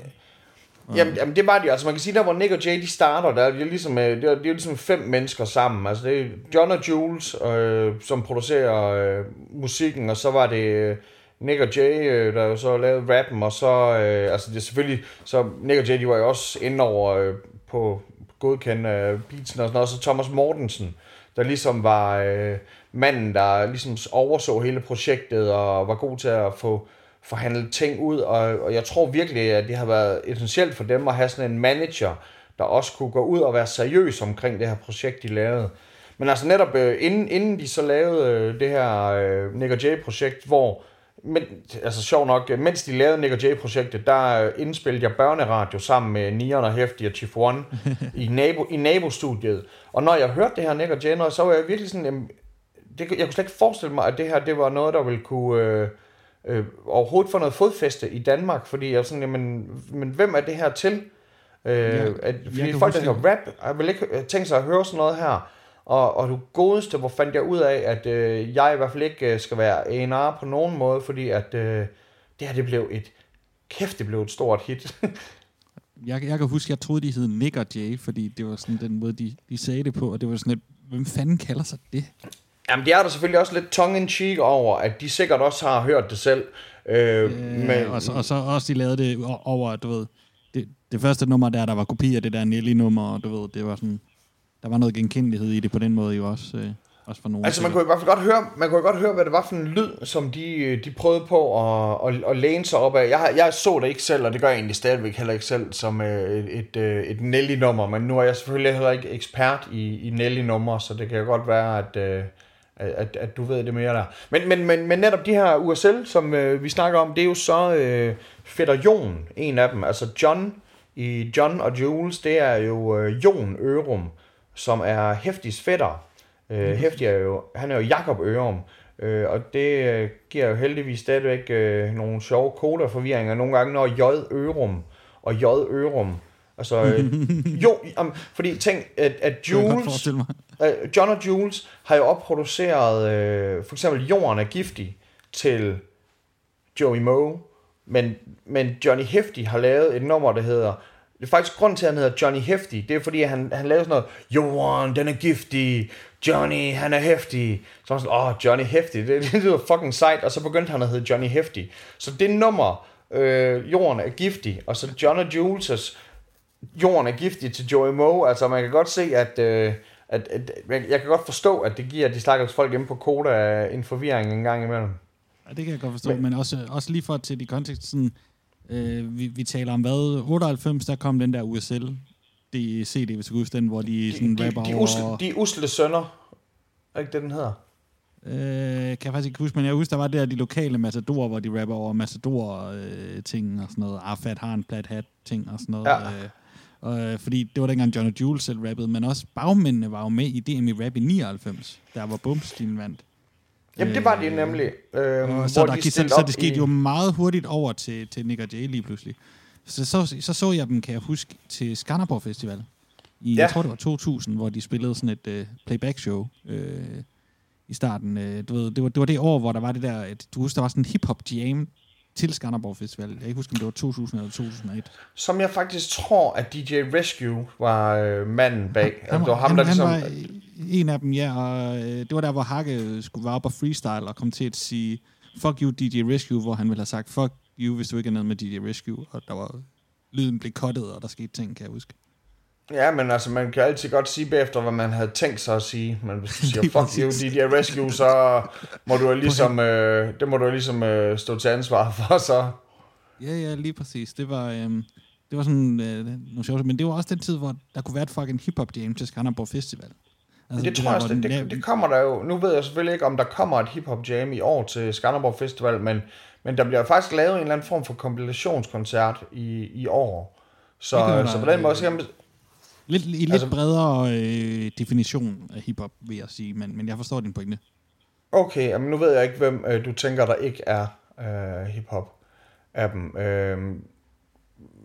Jamen, jamen, det var de. Altså, man kan sige, der hvor Nick og Jay, de starter, der er det ligesom, øh, det er, det er ligesom fem mennesker sammen. Altså, det er John og Jules, øh, som producerer øh, musikken, og så var det øh, Nick og Jay, øh, der jo så lavede rappen, og så, øh, altså det er selvfølgelig, så Nick og Jay, de var jo også inde over øh, på godkendte øh, beatsen og sådan noget, og så Thomas Mortensen, der ligesom var øh, manden, der ligesom overså hele projektet, og var god til at få forhandlet ting ud, og, og jeg tror virkelig, at det har været essentielt for dem at have sådan en manager, der også kunne gå ud og være seriøs omkring det her projekt, de lavede. Men altså netop øh, inden, inden de så lavede øh, det her øh, Nick Jay-projekt, hvor men, altså sjov nok, øh, mens de lavede Nick Jay-projektet, der øh, indspillede jeg børneradio sammen med Nian og Hefti og Chief One i, nabo, i nabostudiet. Og når jeg hørte det her Nick Jay, så var jeg virkelig sådan, jamen, det, jeg kunne slet ikke forestille mig, at det her det var noget, der ville kunne øh, øh, overhovedet få noget fodfæste i Danmark, fordi jeg sådan, jamen, men hvem er det her til? Øh, ja, at, fordi folk, der hører rap, jeg vil ikke tænke sig at høre sådan noget her. Og, og du godeste, hvor fandt jeg ud af, at øh, jeg i hvert fald ikke øh, skal være A&R på nogen måde, fordi at øh, det her, det blev et, kæft, det blev et stort hit. jeg, jeg kan huske, jeg troede, de hed Nick og Jay, fordi det var sådan den måde, de, de sagde det på, og det var sådan et, hvem fanden kalder sig det? Jamen, det er der selvfølgelig også lidt tongue-in-cheek over, at de sikkert også har hørt det selv. Øh, øh, men... og, så, og så også, de lavede det over, du ved, det, det første nummer der, der var kopi af det der Nelly-nummer, og du ved, det var sådan, der var noget genkendelighed i det på den måde jo også. Øh, også for nogen. Altså man kunne i hvert fald godt høre, man kunne godt høre, hvad det var for en lyd, som de, de prøvede på at, at, at læne sig op af. Jeg, jeg så det ikke selv, og det gør jeg egentlig stadigvæk heller ikke selv, som øh, et, et, øh, et Nelly-nummer, men nu er jeg selvfølgelig heller ikke ekspert i, i Nelly-nummer, så det kan godt være, at, øh, at, at du ved det mere der. Men, men, men, men netop de her USL, som øh, vi snakker om, det er jo så øh, Fætter Jon, en af dem. Altså John i John og Jules, det er jo øh, Jon Ørum, som er Hæftigs fætter. Øh. Hæftig er jo, han er jo Jakob Ørum, øh, og det øh, giver jo heldigvis stadigvæk øh, nogle sjove koderforvirringer nogle gange, når J Ørum og J Ørum Altså, øh, jo, um, fordi tænk, at, at Jules, uh, John og Jules har jo opproduceret, uh, for eksempel Jorden er giftig til Joey Moe, men, men Johnny Hefty har lavet et nummer, der hedder, det er faktisk grund til, at han hedder Johnny Hefty, det er fordi, han, han lavede sådan noget, Jorden, den er giftig, Johnny, han er heftig. Så var sådan, åh, oh, Johnny Hefty, det, det lyder fucking sejt, og så begyndte han at hedde Johnny Hefty. Så det nummer, øh, Jorden er giftig, og så John og Jules' jorden er giftig til Joey Moe. Altså, man kan godt se, at, øh, at, at, at jeg kan godt forstå, at det giver de stakkels folk inde på Koda en forvirring en gang imellem. Ja, det kan jeg godt forstå, men, men også, også lige for til de kontekst, sådan, øh, vi, vi taler om hvad, 98, der kom den der USL, det CD, hvis du huske den, hvor de, sådan de, rapper de, de usle, over... De usle sønner, er ikke det, den hedder? Øh, kan jeg faktisk ikke huske, men jeg husker, der var der de lokale Matador, hvor de rapper over Matador-ting øh, og sådan noget. Arfat har en plat hat-ting og sådan noget. Ja. Øh, Øh, fordi det var dengang John Jules selv rappede, men også bagmændene var jo med i DMI Rap i 99, der var Bumstil vandt. Jamen, det var de nemlig. Øh, så, der, de så, så det skete i... jo meget hurtigt over til, til Nick og Jay lige pludselig. Så, så, så så jeg dem, kan jeg huske, til Skanderborg Festival. I, ja. Jeg tror, det var 2000, hvor de spillede sådan et uh, playback-show øh, i starten. Uh, du ved, det, var, det var det år, hvor der var det der, et, du husker, der var sådan en hip-hop jam til Skanderborg Festival. Jeg kan ikke huske, om det var 2000 eller 2001. Som jeg faktisk tror, at DJ Rescue var øh, manden bag. Han, han, det var ham, han, der ligesom... han var en af dem, ja. Og, øh, det var der, hvor Hakke skulle være op og freestyle og komme til at sige, fuck you DJ Rescue, hvor han ville have sagt, fuck you, hvis du ikke er noget med DJ Rescue. Og der var lyden blev kottet, og der skete ting, kan jeg huske. Ja, men altså, man kan altid godt sige bagefter, hvad man havde tænkt sig at sige. Men hvis du siger, fuck you, DJ Rescue, så må du ligesom, øh, det må du ligesom øh, stå til ansvar for, så. Ja, ja, lige præcis. Det var, øh, det var sådan øh, nogle sjovt, men det var også den tid, hvor der kunne være et fucking hip-hop jam til Skanderborg Festival. Altså, det, det tror jeg også, det, det, det, kommer der jo. Nu ved jeg selvfølgelig ikke, om der kommer et hip-hop jam i år til Skanderborg Festival, men, men der bliver faktisk lavet en eller anden form for kompilationskoncert i, i år. Så, så på den måde, så kan man, Lidt, I lidt altså, bredere øh, definition af hiphop, vil jeg sige, men, men jeg forstår din pointe. Okay, men nu ved jeg ikke, hvem øh, du tænker, der ikke er øh, hiphop af dem. Øh,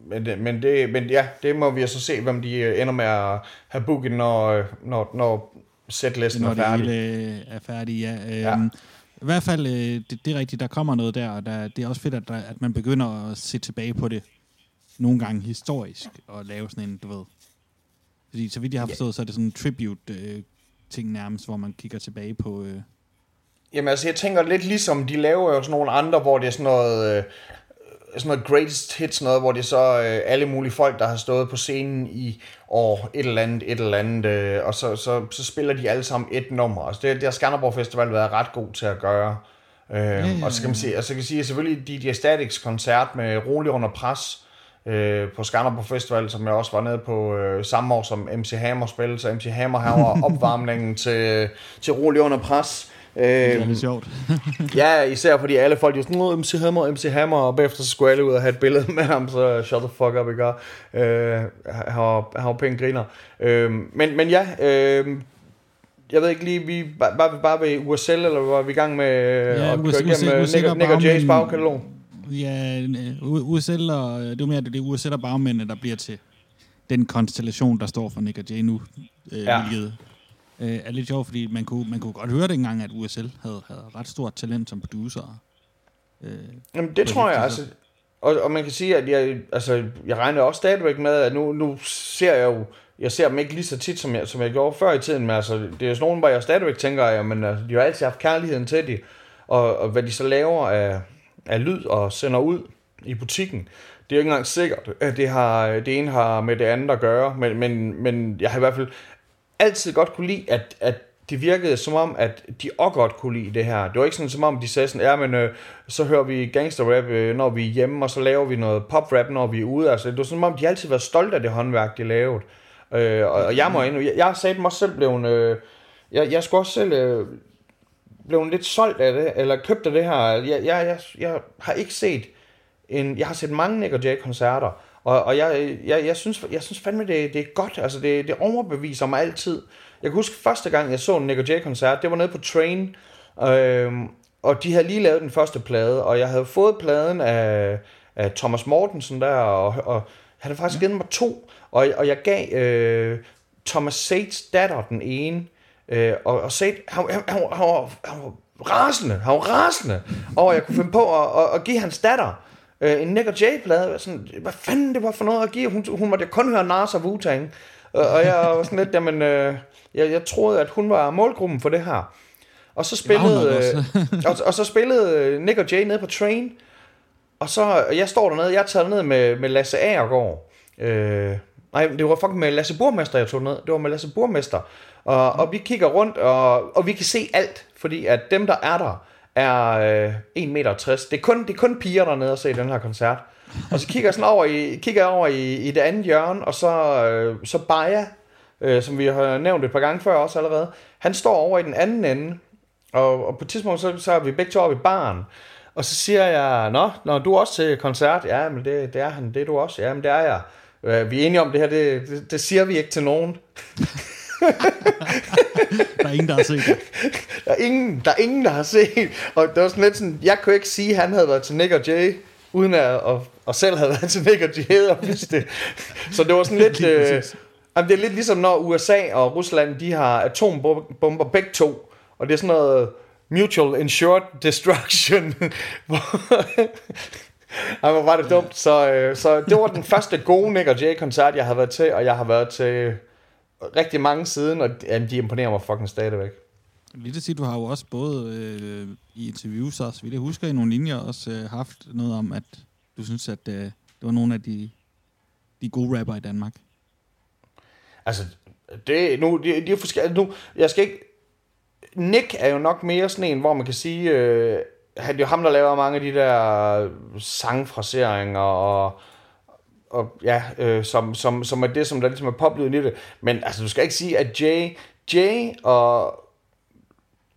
men, det, men, det, men ja, det må vi så se, hvem de øh, ender med at have booket, når, når, når setlisten når er færdig. Når det er færdig, ja. ja. Øhm, I hvert fald, øh, det, det er rigtigt, der kommer noget der, og der, det er også fedt, at, der, at man begynder at se tilbage på det nogle gange historisk, og lave sådan en, du ved... Fordi så vidt jeg har forstået, så er det sådan en tribute-ting nærmest, hvor man kigger tilbage på... Øh, Jamen altså, jeg tænker lidt ligesom, de laver jo sådan nogle andre, hvor det er sådan noget, øh, sådan noget greatest hits, noget, hvor det er så øh, alle mulige folk, der har stået på scenen i år et eller andet, et eller andet, øh, og så, så, så spiller de alle sammen et nummer. Altså det, det har Skanderborg Festival været ret god til at gøre. Øh, ja, ja, ja. Og så kan man sige, altså, kan sige selvfølgelig DJ Statics koncert med Rolig under pres, øh, på Skanderborg Festival, som jeg også var nede på øh, samme år som MC Hammer spillede, så MC Hammer her var opvarmningen til, til Rolig under pres. det er lidt sjovt. ja, især fordi alle folk jo sådan, MC Hammer, MC Hammer, og bagefter så skulle alle ud og have et billede med ham, så shut the fuck up, ikke? Øh, han var, han var pænt griner. Øh, men, men ja, øh, jeg ved ikke lige, vi var, var vi bare ved USL, eller var vi i gang med Ja, at køre igennem Nick, USL Nick og Jays bagkatalog? Ja, øh, USL og, det er mere det, er USL og bagmændene, der bliver til den konstellation, der står for Nick og Jay nu. Øh, Ja. Hvilket øh, er lidt sjovt, fordi man kunne, man kunne godt høre dengang, at USL havde, havde ret stort talent som producer. Øh, Jamen, det tror jeg, altså. Og, og man kan sige, at jeg, altså, jeg regner også stadigvæk med, at nu, nu ser jeg jo, jeg ser dem ikke lige så tit, som jeg, som jeg gjorde før i tiden, men altså, det er jo sådan nogen, hvor jeg stadigvæk tænker, at men, altså, de har altid haft kærligheden til det, og, og hvad de så laver af, af lyd og sender ud i butikken, det er jo ikke engang sikkert, at det, har, det ene har med det andet at gøre, men, men, men jeg har i hvert fald altid godt kunne lide, at, at det virkede som om, at de også godt kunne lide det her. Det var ikke sådan, som om de sagde sådan, ja, men øh, så hører vi gangsterrap, øh, når vi er hjemme, og så laver vi noget poprap, når vi er ude. Altså, det var som om, de altid var stolte af det håndværk, de lavede. Øh, og, og jeg må endnu, jeg, jeg sagde dem også selv blevet, øh, jeg, jeg skulle også selv øh, blevet lidt solgt af det, eller købt af det her. Jeg, jeg, jeg, jeg har ikke set en, jeg har set mange Nick og Jay koncerter, og, og jeg, jeg, jeg, synes, jeg synes fandme, det, det er godt. Altså, det, det overbeviser mig altid. Jeg kan huske første gang, jeg så en Nick og Jay koncert, det var nede på Train, øhm, og de havde lige lavet den første plade, og jeg havde fået pladen af, af Thomas Mortensen der, og, og han havde faktisk givet mig to, og, og jeg gav øh, Thomas Sates datter den ene, øh, og, og Sate, han, han, han, han, var, han var rasende, han var rasende over, at jeg kunne finde på at, at, at give hans datter øh, en Nick og Jay-plade. Sådan, hvad fanden det var for noget at give? Hun, hun måtte kun høre Nas og Wu-Tang. Og, og jeg var sådan lidt, jamen, øh, jeg, jeg troede, at hun var målgruppen for det her. Og så spillede, øh, og, og så spillede øh, Nick og Jay nede på Train. Og så, og jeg står dernede, jeg tager ned med, med Lasse Agergaard. Øh, nej, det var fucking med Lasse Burmester, jeg tog ned. Det var med Lasse Burmester. Og, og vi kigger rundt, og, og vi kan se alt, fordi at dem, der er der, er øh, 1,60 meter. Det er, kun, det er kun piger dernede og se den her koncert. Og så kigger jeg sådan over i, kigger over i, i det andet hjørne, og så, øh, så Baja, øh, som vi har nævnt et par gange før også allerede, han står over i den anden ende, og, og på et tidspunkt, så, så er vi begge to oppe i baren, og så siger jeg, Nå, når du også til koncert? Ja, men det, det er han, det er du også. Ja, men det er jeg. Øh, Vi er enige om det her, det, det, det siger vi ikke til nogen der er ingen, der har set det. Der er ingen, der, er ingen, der har set. Og det var sådan lidt sådan, jeg kunne ikke sige, at han havde været til Nick og Jay, uden at, og, og selv havde været til Nick og Jay og vidste det. Så det var sådan lidt... Øh, jamen, det er lidt ligesom, når USA og Rusland, de har atombomber begge to. Og det er sådan noget mutual insured destruction. Ej, hvor var det dumt. Så, øh, så det var den første gode Nick og Jay-koncert, jeg har været til, og jeg har været til rigtig mange siden, og jamen, de imponerer mig fucking stadigvæk. Lige at sige, du har jo også både øh, i interviews også, vi det husker i nogle linjer, også øh, haft noget om, at du synes, at øh, det var nogle af de, de gode rapper i Danmark. Altså, det, nu, det, det er forskelligt. Nu, jeg skal ikke... Nick er jo nok mere sådan en, hvor man kan sige, øh, han, det er jo ham, der laver mange af de der sangfraseringer og, og ja, øh, som, som, som er det, som der ligesom er poplyden i det. Men altså, du skal ikke sige, at Jay, Jay og,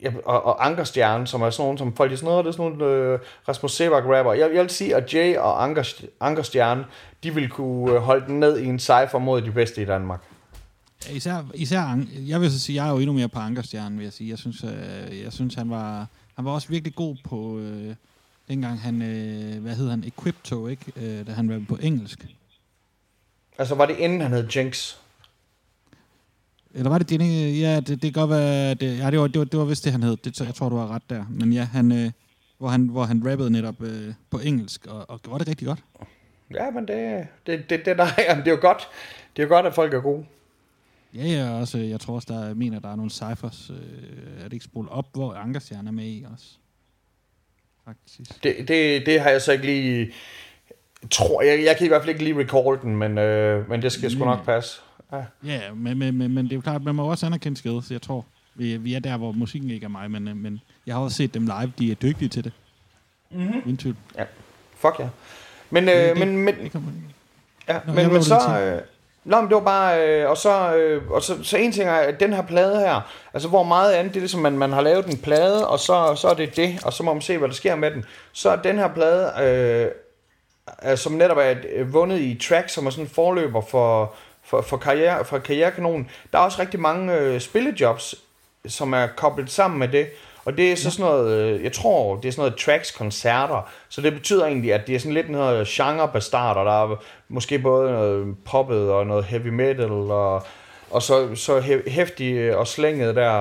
ja, og, og Ankerstjerne, som er sådan nogle, som folk er sådan noget, det er sådan nogle øh, Rasmus Sebak rapper. Jeg, jeg vil sige, at Jay og Anker, Ankerstjerne, de vil kunne øh, holde den ned i en cypher mod de bedste i Danmark. Især, især jeg vil så sige, jeg er jo endnu mere på Ankerstjernen, vil jeg sige. Jeg synes, øh, jeg synes han var han var også virkelig god på øh, dengang han øh, hvad hed han Equipto, ikke? Øh, da han var på engelsk. Altså, var det inden han hed Jinx? Eller var det Jenny? Ja, det, det kan godt være... Det, ja, det var, det, var, det var vist det, han hed. Det, jeg tror, du har ret der. Men ja, han, øh, hvor, han, hvor han rappede netop øh, på engelsk, og, og gjorde det rigtig godt. Ja, men det, det, det, det, der, det er jo godt. Det er jo godt, at folk er gode. Ja, ja, også, jeg tror også, der mener, der er nogle ciphers, øh, er det ikke spolet op, hvor Ankerstjerne er med i også. Faktisk. Det, det, det har jeg så ikke lige... Tror, jeg, jeg kan i hvert fald ikke lige recall den, men, øh, men det skal sgu nok passe. Ja, ja men, men, men, men det er jo klart, man må også anerkende skade, så jeg tror, vi, vi er der, hvor musikken ikke er mig, men, øh, men jeg har også set dem live, de er dygtige til det. Mm-hmm. Tvivl. Ja, fuck ja. Men, øh, det, men, men, det, ja, Nå, men, men så... Øh, Nå, men det var bare, øh, og, så, øh, og så, så en ting er, at den her plade her, altså hvor meget andet, det er ligesom, man, man har lavet en plade, og så, så er det det, og så må man se, hvad der sker med den. Så er den her plade, øh, som netop er et, vundet i track, som er sådan en forløber for, for, for, karriere, for karrierekanonen, der er også rigtig mange øh, spillejobs, som er koblet sammen med det. Og det er så sådan noget, øh, jeg tror, det er sådan noget tracks koncerter. Så det betyder egentlig, at det er sådan lidt noget genre og Der er måske både noget poppet og noget heavy metal og, og så, så hæftig og slænget der,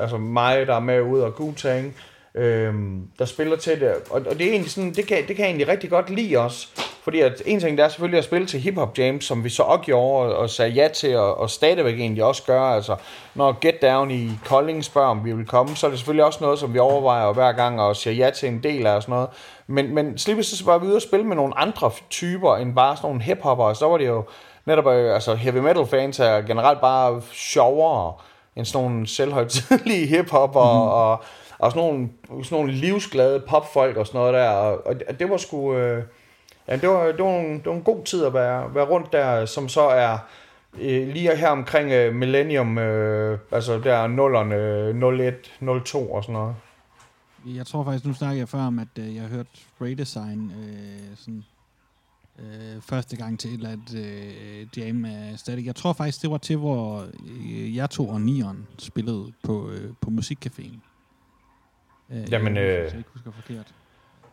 altså mig, der er med ud og Wu-Tang øhm, der spiller til det. Og, og det er egentlig sådan, det kan, det kan jeg egentlig rigtig godt lide også. Fordi at en ting, der er selvfølgelig at spille til Hip Hop Jams, som vi så også gjorde og sagde ja til, og, og stadigvæk egentlig også gør. Altså, når Get Down i Kolding spørger, om vi vil komme, så er det selvfølgelig også noget, som vi overvejer hver gang og siger ja til en del af og sådan noget. Men, men slipper så var vi ude og spille med nogle andre typer end bare sådan nogle hip så var det jo netop, øh, altså heavy metal fans er generelt bare sjovere end sådan nogle selvhøjtidlige hiphopper mm. og og og sådan nogle, sådan nogle livsglade popfolk og sådan noget der, og, og det var sgu, øh, ja, det var, det, var en, det var en god tid at være, være rundt der, som så er øh, lige her omkring øh, Millennium, øh, altså der nullerne, 01, 02 og sådan noget. Jeg tror faktisk, nu snakker jeg før om, at øh, jeg hørte Ray Design øh, sådan, øh, første gang til et eller andet øh, jam af Static. Jeg tror faktisk, det var til, hvor øh, jeg to og Nion spillede på, øh, på Musikcaféen. Øh, Jamen, jeg, øh, jeg ikke husker forkert.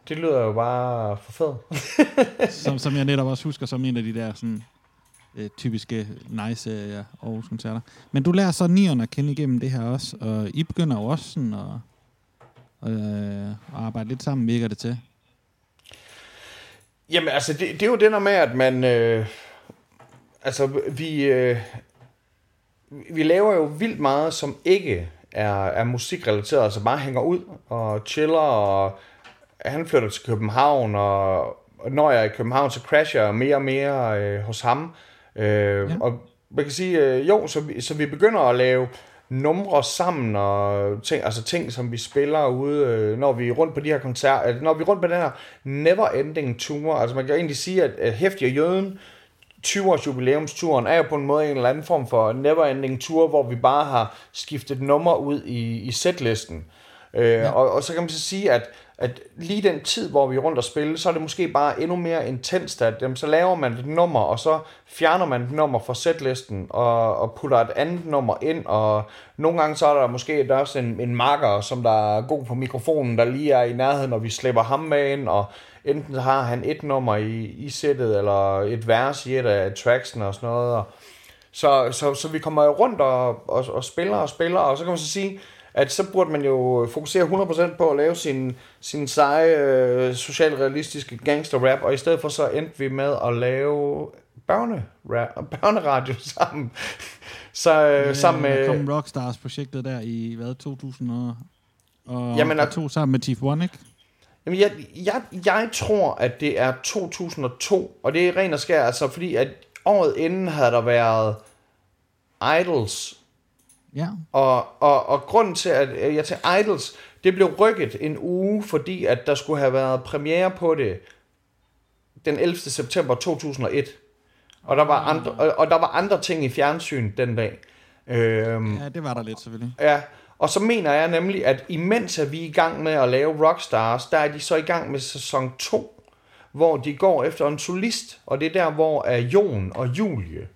Det lyder jo bare for fedt. som, som jeg netop også husker som en af de der sådan, øh, typiske nice øh, Aarhus-koncerter. Men du lærer så nierne at kende igennem det her også, og I begynder jo også sådan at, øh, at arbejde lidt sammen, virker det til. Jamen, altså, det, det er jo det der med, at man... Øh, altså, vi... Øh, vi laver jo vildt meget, som ikke er, er musikrelateret, altså bare hænger ud og chiller, og han flytter til København, og, når jeg er i København, så crasher jeg mere og mere øh, hos ham. Øh, ja. Og man kan sige, øh, jo, så vi, så vi begynder at lave numre sammen, og ting, altså ting, som vi spiller ude, øh, når vi er rundt på de her koncerter, når vi er rundt på den her never ending tour, altså man kan egentlig sige, at, at Hæftig og Jøden, 20-års jubilæumsturen er jo på en måde en eller anden form for neverending tour, hvor vi bare har skiftet nummer ud i, i setlisten. Øh, ja. og, og så kan man så sige, at, at lige den tid, hvor vi er rundt og spille, så er det måske bare endnu mere intenst, at jamen, så laver man et nummer, og så fjerner man et nummer fra setlisten, og, og putter et andet nummer ind, og nogle gange så er der måske der er også en, en marker, som der er god på mikrofonen, der lige er i nærheden, når vi slipper ham med ind, og enten har han et nummer i, i sættet, eller et vers i et af tracksen og sådan noget. Og så, så, så vi kommer jo rundt og, og, og spiller og spiller, og så kan man så sige, at så burde man jo fokusere 100% på at lave sin, sin seje, øh, socialrealistiske gangster-rap, og i stedet for så endte vi med at lave børne børneradio sammen. så øh, ja, sammen med... Der kom Rockstars-projektet der i, hvad, 2000 og... Og, Jamen, og to sammen med Chief One, ikke? Jamen, jeg, jeg, jeg tror, at det er 2002, og det er ren og skær, altså fordi at året inden havde der været Idols. Ja. Og, og, og grunden til, at jeg til Idols, det blev rykket en uge, fordi at der skulle have været premiere på det den 11. september 2001. Og der var ah. andre, og, og der var andre ting i fjernsyn den dag. Øhm, ja, det var der lidt selvfølgelig. Ja, og så mener jeg nemlig, at imens er vi i gang med at lave Rockstars, der er de så i gang med sæson 2, hvor de går efter en solist, og det er der, hvor er Jon og Julie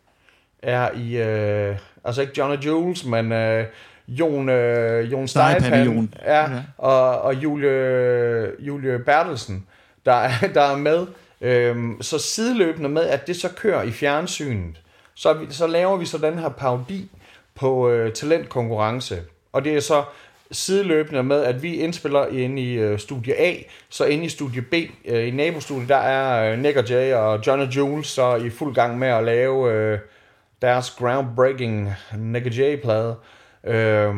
er i, øh, altså ikke John og Jules, men øh, Jon, øh, Jon Steipan, ja, ja. Og, og Julie, Julie Bertelsen, der er, der er med. Øhm, så sideløbende med, at det så kører i fjernsynet, så, så laver vi så den her parodi, på øh, talentkonkurrence. Og det er så sideløbende med, at vi indspiller inde i øh, studie A, så inde i studie B, øh, i nabostudiet, der er øh, Nick og Jay og John og Jules så i fuld gang med at lave øh, deres groundbreaking Nick og Jay-plade. Øh,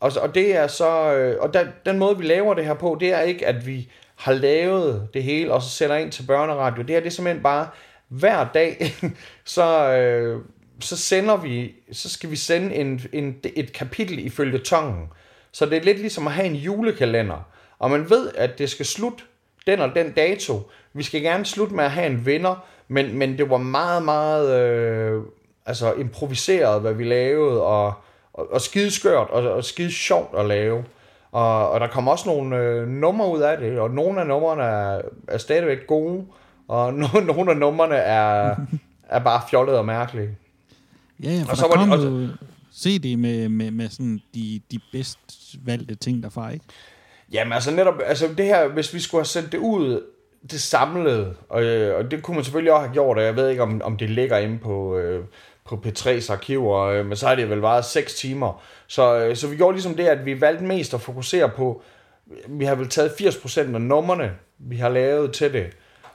og, og det er så, øh, og den, den måde vi laver det her på, det er ikke, at vi har lavet det hele, og så sender ind til børneradio. Det her det er simpelthen bare, hver dag, så, øh, så sender vi, så skal vi sende en, en, et kapitel ifølge tongen. Så det er lidt ligesom at have en julekalender. Og man ved, at det skal slutte den og den dato. Vi skal gerne slutte med at have en vinder, men, men det var meget, meget øh, altså improviseret, hvad vi lavede, og, og, og skideskørt og, og skide sjovt at lave. Og, og der kom også nogle øh, numre ud af det, og nogle af numrene er, er stadigvæk gode, og no, nogle af numrene er, er bare fjollet og mærkelige. Ja, ja for Og så så der var kom det jo CD med, med, med sådan de, de bedst valgte ting derfra, ikke? Jamen altså netop, altså det her, hvis vi skulle have sendt det ud, det samlede, og, øh, og det kunne man selvfølgelig også have gjort, og jeg ved ikke, om, om det ligger inde på, øh, på P3's arkiver, øh, men så har det vel varet 6 timer. Så, øh, så vi gjorde ligesom det, at vi valgte mest at fokusere på, vi har vel taget 80% af numrene, vi har lavet til det,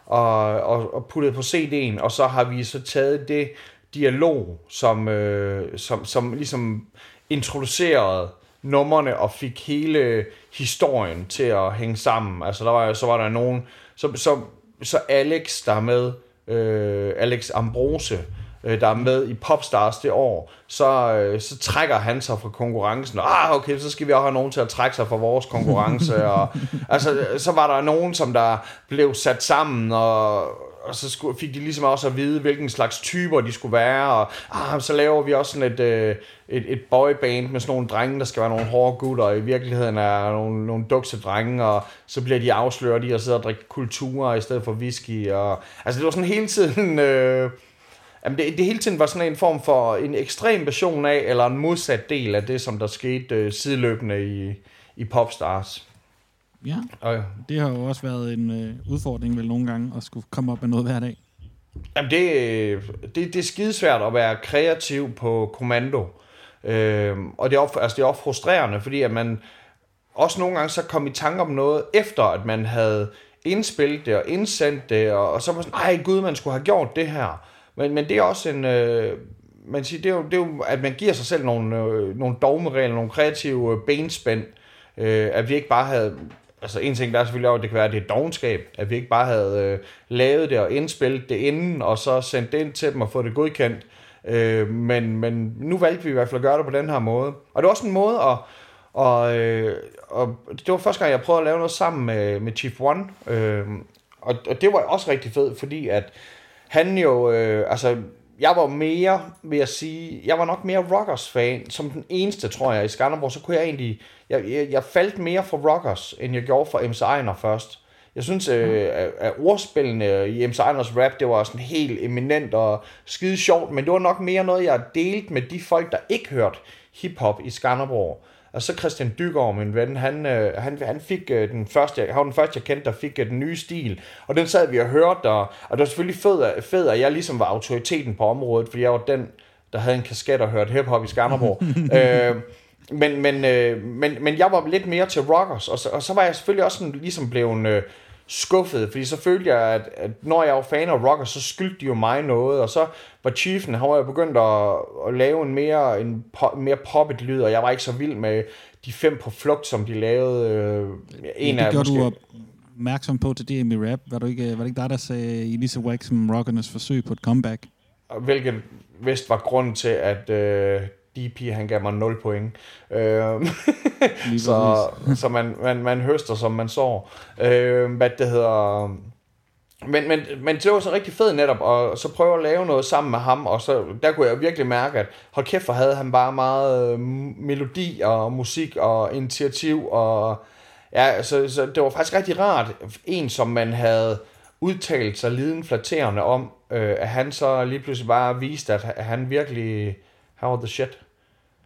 og, og, og puttet på CD'en, og så har vi så taget det dialog, som, øh, som, som ligesom introducerede nummerne og fik hele historien til at hænge sammen. Altså der var, så var der nogen, så, så, så Alex, der er med, øh, Alex Ambrose, øh, der er med i Popstars det år, så, øh, så trækker han sig fra konkurrencen. Ah, okay, så skal vi også have nogen til at trække sig fra vores konkurrence. og, altså, så var der nogen, som der blev sat sammen, og, og så skulle, fik de ligesom også at vide, hvilken slags typer de skulle være, og ah, så laver vi også sådan et, øh, et, et boyband med sådan nogle drenge, der skal være nogle hårde gutter, og i virkeligheden er nogle, nogle dukse drenge, og så bliver de afsløret i at sidde og drikke kulturer i stedet for whisky, og altså det var sådan hele tiden... Øh, Jamen det, det hele tiden var sådan en form for en ekstrem version af, eller en modsat del af det, som der skete øh, sideløbende i, i Popstars. Ja, Og, det har jo også været en øh, udfordring vel nogle gange, at skulle komme op med noget hver dag. jamen det, øh, det, det er skidesvært at være kreativ på kommando. Øh, og det er, også, altså det er også frustrerende, fordi at man også nogle gange så kom i tanke om noget, efter at man havde indspillet det og indsendt det, og, og så var sådan, ej gud, man skulle have gjort det her. Men, men det er også en... Øh, man siger, det, er jo, det er jo, at man giver sig selv nogle, øh, nogle dogmeregler, nogle kreative øh, benspænd, øh, at vi ikke bare havde... Altså en ting der er selvfølgelig også, at det kan være, at det er dogenskab, at vi ikke bare havde øh, lavet det og indspillet det inden, og så sendt det ind til dem og fået det godkendt. Øh, men, men nu valgte vi i hvert fald at gøre det på den her måde. Og det var også en måde at... Og, øh, og det var første gang, jeg prøvede at lave noget sammen med, med Chief One. Øh, og, og det var også rigtig fedt, fordi at han jo, øh, altså, jeg var mere, vil jeg sige, jeg var nok mere Rockers-fan, som den eneste, tror jeg, i Skanderborg, så kunne jeg egentlig, jeg, jeg, jeg faldt mere for Rockers, end jeg gjorde for MC Ejner først. Jeg synes, øh, at, at ordspillene i MC Ejners rap, det var sådan helt eminent og skide sjovt, men det var nok mere noget, jeg delte med de folk, der ikke hørte hiphop i Skanderborg. Og så Christian Dyggaard, min ven, han, øh, han, han fik øh, den første, han var den første, jeg kendte, der fik øh, den nye stil. Og den sad vi og hørte, og, og det var selvfølgelig fedt, fedt, at jeg ligesom var autoriteten på området, fordi jeg var den, der havde en kasket og hørte hiphop i Skanderborg. øh, men, men, øh, men, men jeg var lidt mere til rockers, og så, og så var jeg selvfølgelig også sådan, ligesom blevet øh, skuffet, fordi så følte jeg, at, at når jeg var fan af rockers, så skyldte de jo mig noget, og så var Chiefen, han var jo begyndt at, at lave en mere, en po, mere poppet lyd, og jeg var ikke så vild med de fem på flugt, som de lavede. Øh, en det af gjorde måske, du opmærksom på til DM i rap. Var, du ikke, var det ikke dig, der sagde i lige så whack som rockernes forsøg på et comeback? hvilket vist var grunden til, at øh, DP han gav mig 0 point. Øh, så så man, man, man høster, som man sår. Øh, hvad det hedder... Men, men, men det var så rigtig fedt netop, og så prøve at lave noget sammen med ham, og så der kunne jeg virkelig mærke, at hold kæft, hvor havde han bare meget øh, melodi og musik og initiativ, og ja, så, så det var faktisk rigtig rart, en som man havde udtalt sig liden flatterende om, øh, at han så lige pludselig bare viste, at han virkelig, how the shit.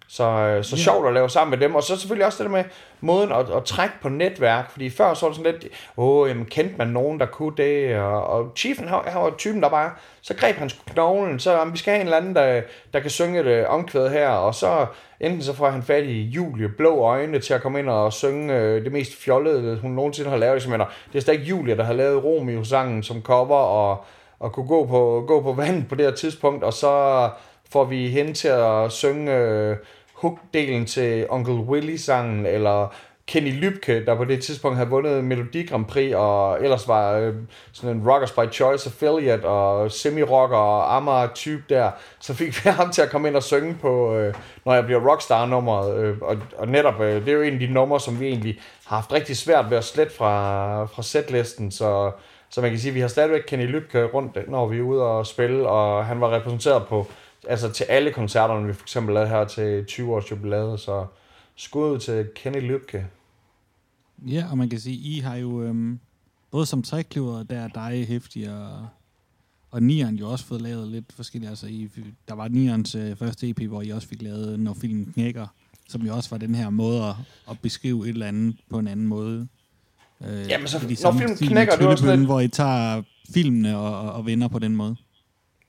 Så, øh, så ja. sjovt at lave sammen med dem. Og så selvfølgelig også det der med måden at, at trække på netværk. Fordi før så var det sådan lidt, åh, jamen, kendte man nogen, der kunne det? Og, og Chiefen, han, han var typen, der bare, så greb han knoglen. Så jamen, vi skal have en eller anden, der, der kan synge et øh, omkvæd her. Og så enten så får han fat i Julie Blå Øjne til at komme ind og synge øh, det mest fjollede, hun nogensinde har lavet. Det er stadig Julie, der har lavet Romeo-sangen som cover, og, og kunne gå på, gå på vand på det her tidspunkt. Og så får vi hende til at synge... Øh, hook-delen til Uncle Willy-sangen, eller Kenny Lybke, der på det tidspunkt havde vundet Melodi Grand Prix, og ellers var øh, sådan en Rockers by Choice affiliate, og semi-rocker og Amager-type der, så fik vi ham til at komme ind og synge på, øh, når jeg bliver rockstar-nummeret, øh, og, og netop, øh, det er jo en af de numre, som vi egentlig har haft rigtig svært ved at slette fra, fra setlisten, så, så man kan sige, at vi har stadigvæk Kenny Lybke rundt, når vi er ude og spille, og han var repræsenteret på altså til alle koncerterne, vi for eksempel lavede her til 20 års jubilæet, så skud til Kenny Lybke. Ja, og man kan sige, I har jo øhm, både som trækliver, der er dig hæftig, og, og Nieren jo også fået lavet lidt forskelligt. Altså, I, der var Nierens øh, første EP, hvor I også fik lavet Når filmen knækker, som jo også var den her måde at, at beskrive et eller andet på en anden måde. Øh, Jamen så, når filmen knækker, det er også lidt... Hvor I tager filmene og, og, og vender på den måde.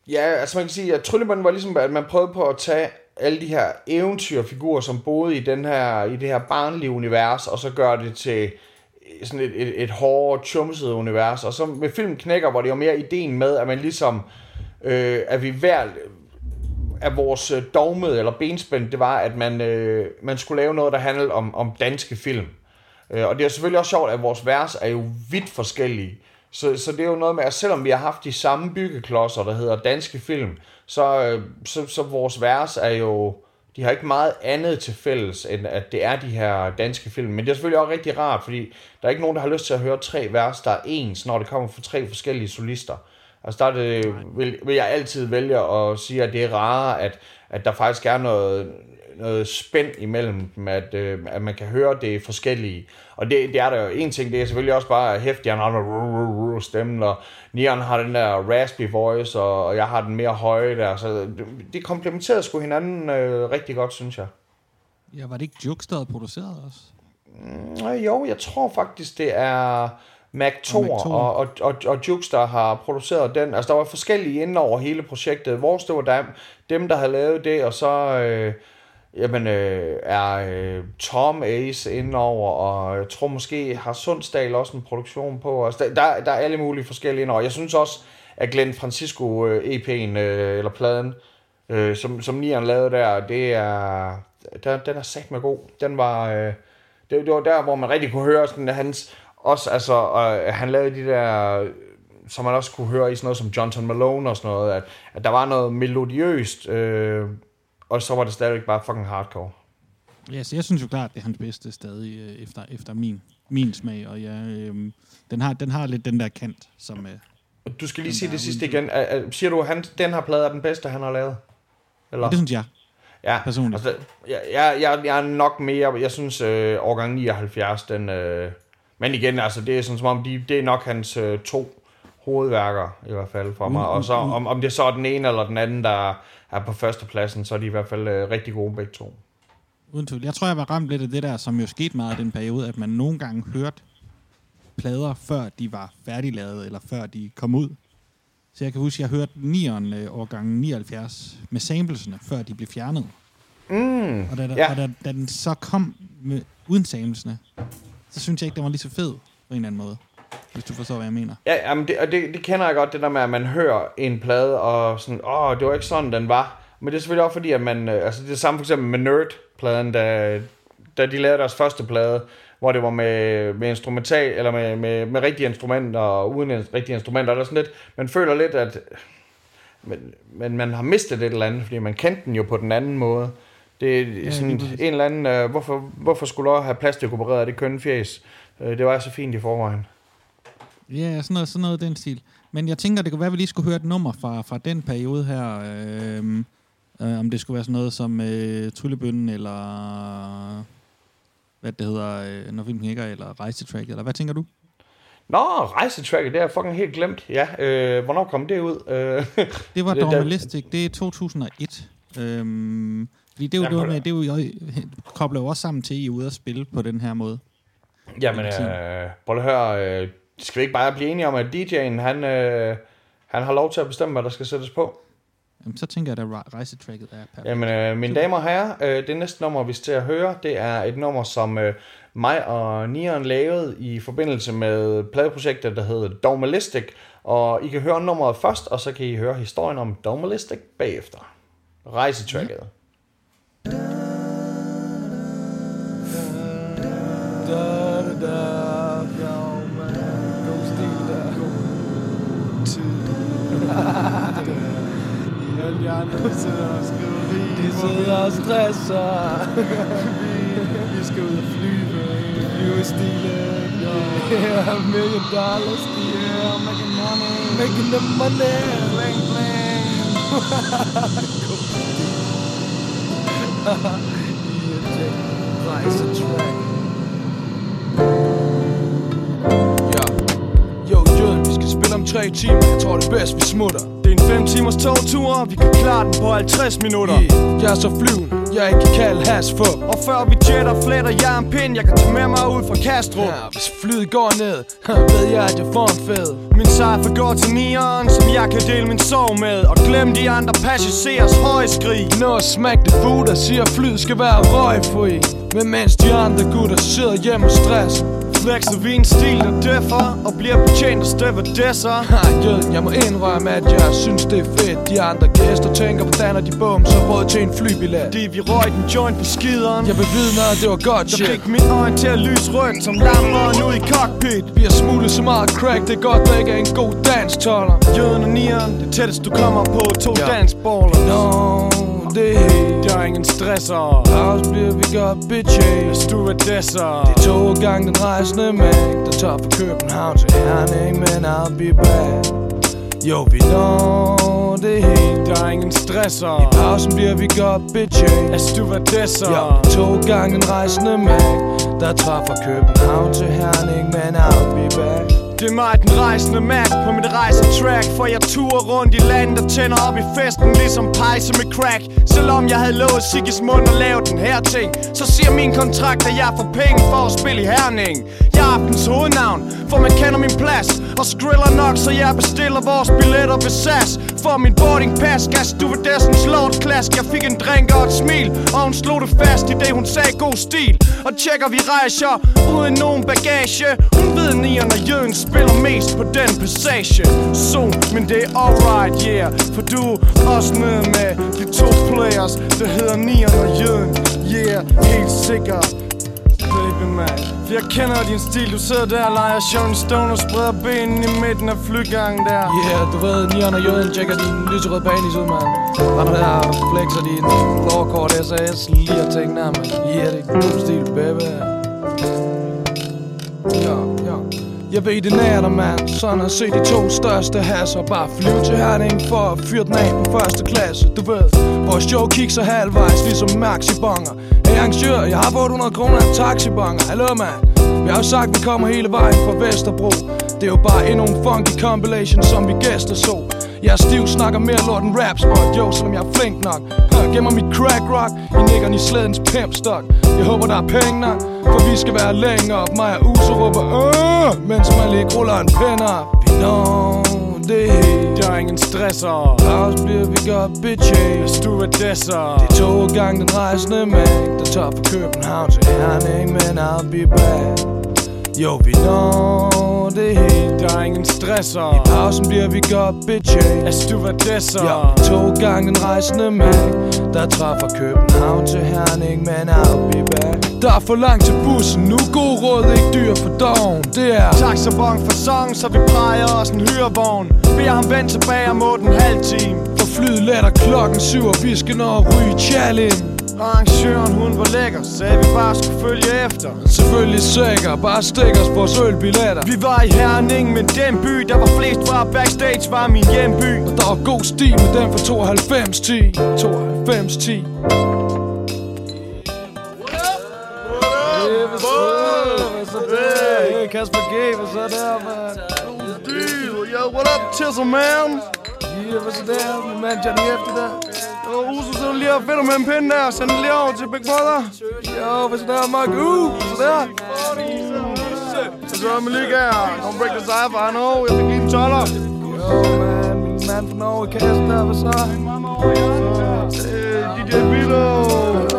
Ja, altså man kan sige, at Tryllebånden var ligesom, at man prøvede på at tage alle de her eventyrfigurer, som boede i, den her, i det her barnlige univers, og så gøre det til sådan et, et, et hårdt, chumset univers. Og så med film Knækker, hvor det var mere ideen med, at man ligesom, øh, at vi hver af vores øh, dogme eller benspænd, det var, at man, øh, man skulle lave noget, der handlede om, om danske film. Øh, og det er selvfølgelig også sjovt, at vores vers er jo vidt forskellige. Så, så det er jo noget med, at selvom vi har haft de samme byggeklodser, der hedder danske film, så, øh, så, så vores vers er jo, de har ikke meget andet til fælles, end at det er de her danske film. Men det er selvfølgelig også rigtig rart, fordi der er ikke nogen, der har lyst til at høre tre vers, der er ens, når det kommer fra tre forskellige solister. Altså der er det, vil, vil jeg altid vælge at sige, at det er rare, at, at der faktisk er noget, noget spænd imellem dem, at, øh, at man kan høre det forskellige. Og det, det er der jo en ting, det er selvfølgelig også bare hæftigt, han har den stemme, og Nian har den der raspy voice, og, og jeg har den mere høje der, så det, det komplementerer sgu hinanden øh, rigtig godt, synes jeg. Ja, var det ikke Jukes, der havde produceret også? Mm, jo, jeg tror faktisk, det er Mac 2 og, og, og, og, og Jukes, der har produceret den. Altså, der var forskellige inden over hele projektet. Vores, det var dem, dem der havde lavet det, og så... Øh, jamen, øh, er øh, Tom Ace indover, og jeg tror måske har Sundsdal også en produktion på. Altså, der, der, der er alle mulige forskellige indover. Jeg synes også, at Glenn Francisco øh, EP'en, øh, eller pladen, øh, som, som Nian lavede der, det er, der, den er sat med god. Den var, øh, det, det var der, hvor man rigtig kunne høre sådan, at hans, også, altså, øh, han lavede de der som man også kunne høre i sådan noget som Johnson Malone og sådan noget, at, at der var noget melodiøst, øh, og så var det stadigvæk bare fucking hardcore. Ja, så jeg synes jo klart, det er hans bedste stadig øh, efter, efter min, min smag, og ja, øh, den, har, den har lidt den der kant, som... Øh, du skal lige sige det sidste igen. Er, siger du, han, den her plade er den bedste, han har lavet? Eller? Det synes jeg. Ja, personligt. Altså, jeg, jeg, jeg, jeg er nok mere, jeg synes øh, årgang 79, den, øh, men igen, altså det er sådan som om, de, det er nok hans øh, to hovedværker, i hvert fald for mig. Mm, og så om, om det så er den ene eller den anden, der er på førstepladsen, så er de i hvert fald øh, rigtig gode begge to. Uden tvivl. Jeg tror, jeg var ramt lidt af det der, som jo skete meget i den periode, at man nogle gange hørte plader, før de var færdiglavet, eller før de kom ud. Så jeg kan huske, at jeg hørte 9'eren øh, årgang 79 med samplesene, før de blev fjernet. Mm, og da, ja. og da, da den så kom med, uden samplesene, så synes jeg ikke, den var lige så fed på en eller anden måde hvis du forstår, hvad jeg mener. Ja, jamen det, og det, det kender jeg godt, det der med, at man hører en plade, og sådan, åh, det var ikke sådan, den var. Men det er selvfølgelig også fordi, at man, øh, altså det er samme for eksempel med Nerd-pladen, da, da de lavede deres første plade, hvor det var med, med instrumental, eller med, med, med rigtige instrumenter, og uden rigtige instrumenter, der sådan lidt, man føler lidt, at men, men man har mistet et eller andet, fordi man kendte den jo på den anden måde. Det er ja, sådan en eller anden, uh, hvorfor, hvorfor skulle du have plastik opereret det kønne fjes? Uh, det var så fint i forvejen. Ja, sådan noget, sådan noget den stil. Men jeg tænker, det kunne være, at vi lige skulle høre et nummer fra, fra den periode her. Øh, øh, om det skulle være sådan noget som øh, Tryllebønnen, eller hvad det hedder, øh, når filmen hækker, eller Rejsetrack, eller hvad tænker du? Nå, Rejsetrack, det er jeg fucking helt glemt. Ja, øh, hvornår kom det ud? Øh, det var Dogmalistic, det er 2001. Øhm, Fordi det er jo Jamen, noget med, det er jo, jeg kobler jo også sammen til, at I er ude at spille på den her måde. Jamen, øh, prøv at høre, øh, skal vi ikke bare blive enige om, at DJ'en, han, øh, han har lov til at bestemme, hvad der skal sættes på? Jamen, så tænker jeg, at rejsetracket er perfekt. Jamen, øh, mine damer og herrer, øh, det næste nummer, vi skal til at høre, det er et nummer, som øh, mig og Nian lavede i forbindelse med pladeprojektet, der hedder Dogmalistic. Og I kan høre nummeret først, og så kan I høre historien om Dogmalistic bagefter. Rejsetracket. De sidder og stresser. Vi skal ud og flyve. Flyvestilen. Yeah, million dollars. Yeah, making money. Making the money. Bling, bling. yeah, check. Rejsetrack. Ja. Om tre timer. Jeg tror, det bedst, vi smutter. Det er en 5 timers togtur, og vi kan klare den på 50 minutter. Yeah, jeg er så flyvende, jeg ikke kan kalde has for. Og før vi jetter, fletter jeg en pind, jeg kan tage med mig ud fra Kastrup. Ja, hvis flyet går ned, ved jeg, at jeg får en fed. Min sejr går til nieren, som jeg kan dele min sorg med. Og glem de andre passagerers høje skrig. Nå, smack det food, der siger, at flyet skal være røgfri. Men mens de andre gutter sidder hjemme og stress. Flexer vi en stil, der dæffer, og bliver betjent af stewardesser. Ha, jeg må indrømme, at jeg synes, det er fedt. De andre gæster tænker, hvordan er de bum, så råd til en flybillet. Fordi vi røg den joint på skideren. Jeg bevidner, at det var godt Der shit. fik min øjne til at lyse rødt som lamperen ud i cockpit. Vi har smuglet så meget crack, det er godt, der ikke er en god danstoller. Jøden og nieren, det tætteste du kommer på to Ja. dansballer. Nå, det er helt. Der er ingen stresser. Pause bliver vi godt bitches. Stewardesser. Det tog gang den rejsende mængde Der tager fra København til Herning Men I'll be back Jo, vi når det helt Der er ingen I stresser. pausen bliver vi godt bitches Af stewardesser. Ja, det tog gang den rejsende mængde Der fra København til Herning Men I'll be back det er mig, den rejsende mand på mit rejsetrack. For jeg turer rundt i landet og tænder op i festen Ligesom pejse med crack. Selvom jeg havde lovet Sigis mund at lave den her ting Så siger min kontrakt, at jeg får penge for at spille i Herning. Jeg er aftens hovednavn, for man kender min plads. Og skriller nok, så jeg bestiller vores billetter ved SAS. For min boarding pass, gas stewardessens lortklask Jeg fik en drink og et smil, og hun slog det fast i det hun sagde god stil. Og tjekker vi rejser uden nogen bagage. Hun ved nieren og jøden spiller mest på den passage. Så, men det er alright, yeah. For du er også nede med de to players Der hedder nieren og jøden. Yeah, helt sikkert. Baby man For jeg kender din stil. Du sidder der og leger Sharon Stone Og spreder benene i midten af flygangen der. Yeah, du ved, Nian og Jøden tjekker din lyserøde banis ud, mand. Render der og flexer din lårkort SAS Lige at tænke der, mand Yeah, det er god stil, baby. Ja, ja. Jeg ved, det nær dig, mand. Sådan at se de to største hasser Bare flyve til Herning for at fyre den af på første klasse. Du ved, vores show kigger halvvejs Ligesom maxi-bonger Hey arrangør, jeg har 800 kroner af taxibanger Hallo, mand. Vi har jo sagt, vi kommer hele vejen fra Vesterbro. Det er jo bare endnu en funky compilation, som vi gæster så. Jeg er stiv, snakker mere lort end rap spot Jo, selvom jeg er flink nok. Her gemmer mit crack rock. I nikkerne i slædens pimpstok Jeg håber der er penge nok For vi skal være længere op. Mig og Uso råber øh, Mens man lige ruller en pind op. Vi når det hele Der er ingen stresser. Pause bliver vi godt bitches Stewardesser. Det er to gange den rejsende mængde Der tager fra København til Herning Men I'll be back. Jo, vi når det hele Der er ingen stresser. Pausen bliver vi godt bitches Af stewardesser. Ja, to gange den rejsende mand Der træffer fra København til Herning Men I'll be back Der er for langt til bussen. Nu god råd, ikke dyr for doven Det er Taxabon for song, så vi præger os en hyrevogn Beder ham vende tilbage om 8,5 time. For flyet letter klokken syv Og vi skal nå at ryge challenge Arrangøren hun var lækker, sagde vi bare skulle følge efter. Selvfølgelig sikker, bare stik os vores ølbilletter. Vi var i Herning, men den by, der var flest fra backstage, var min hjemby. Og der var god stil med den for 92 10 92 10 Kasper G, hvad så der, man? Yo, what up, Tizzle, man? Yeah, hvad så der? Min mand Johnny Efter der Åh, Uso, så lige og finder med en pind der. Send den lige over til Big Brother. Jo, hvad så der, Mark? Uh, så der. Så så er man lige her. Don't break the cipher, I know. Jeg fik lige en toller. Jo, man. Min mand fra Norge der, hvad så? DJ Bilo.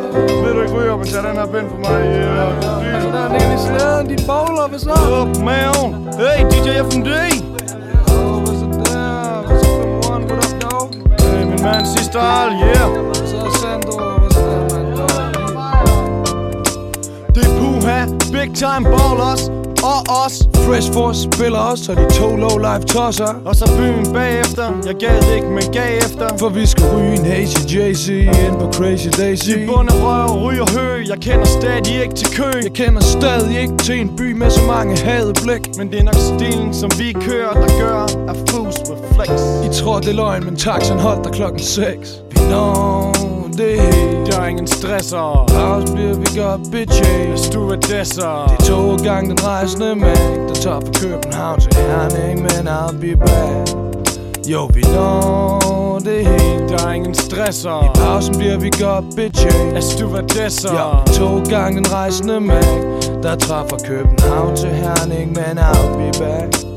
Ved du ikke ryger, men tag den her pind for mig. Yeah. Så der er den i slæden, dit bowler, hvad så? Up, maven. Hey, DJ FMD. Åh, hvad så der? Hvad så 5 what up, dog? Hey, min mand, sidste al, yeah. Så er Sandro, hvad så der, mand? Det er Puha, big time ballers og os Fresh Force spiller os, og de to low life tosser. Og så byen bagefter, jeg gad ikke, men gav efter. For vi skal ryge en ACJC ind på Crazy Daisy. I bund af røv, ryger hø, jeg kender stadig ikke til kø Jeg kender stadig ikke til en by med så mange hade blik Men det er nok stilen, som vi kører, der gør at fus flex. I tror det er løgn, men taxen holdt der klokken 6 Vi når det hele Der er ingen stresser. Pause bliver vi godt bitches Stewardesser. Det er to gange den rejsende mængde Der tager fra København til Herning Men I'll be back. Jo, vi når det hele Der er ingen stresser. I pausen bliver vi godt bitches Af stewardesser. Ja, to gange den rejsende mængde Der tager fra København til Herning Men I'll be back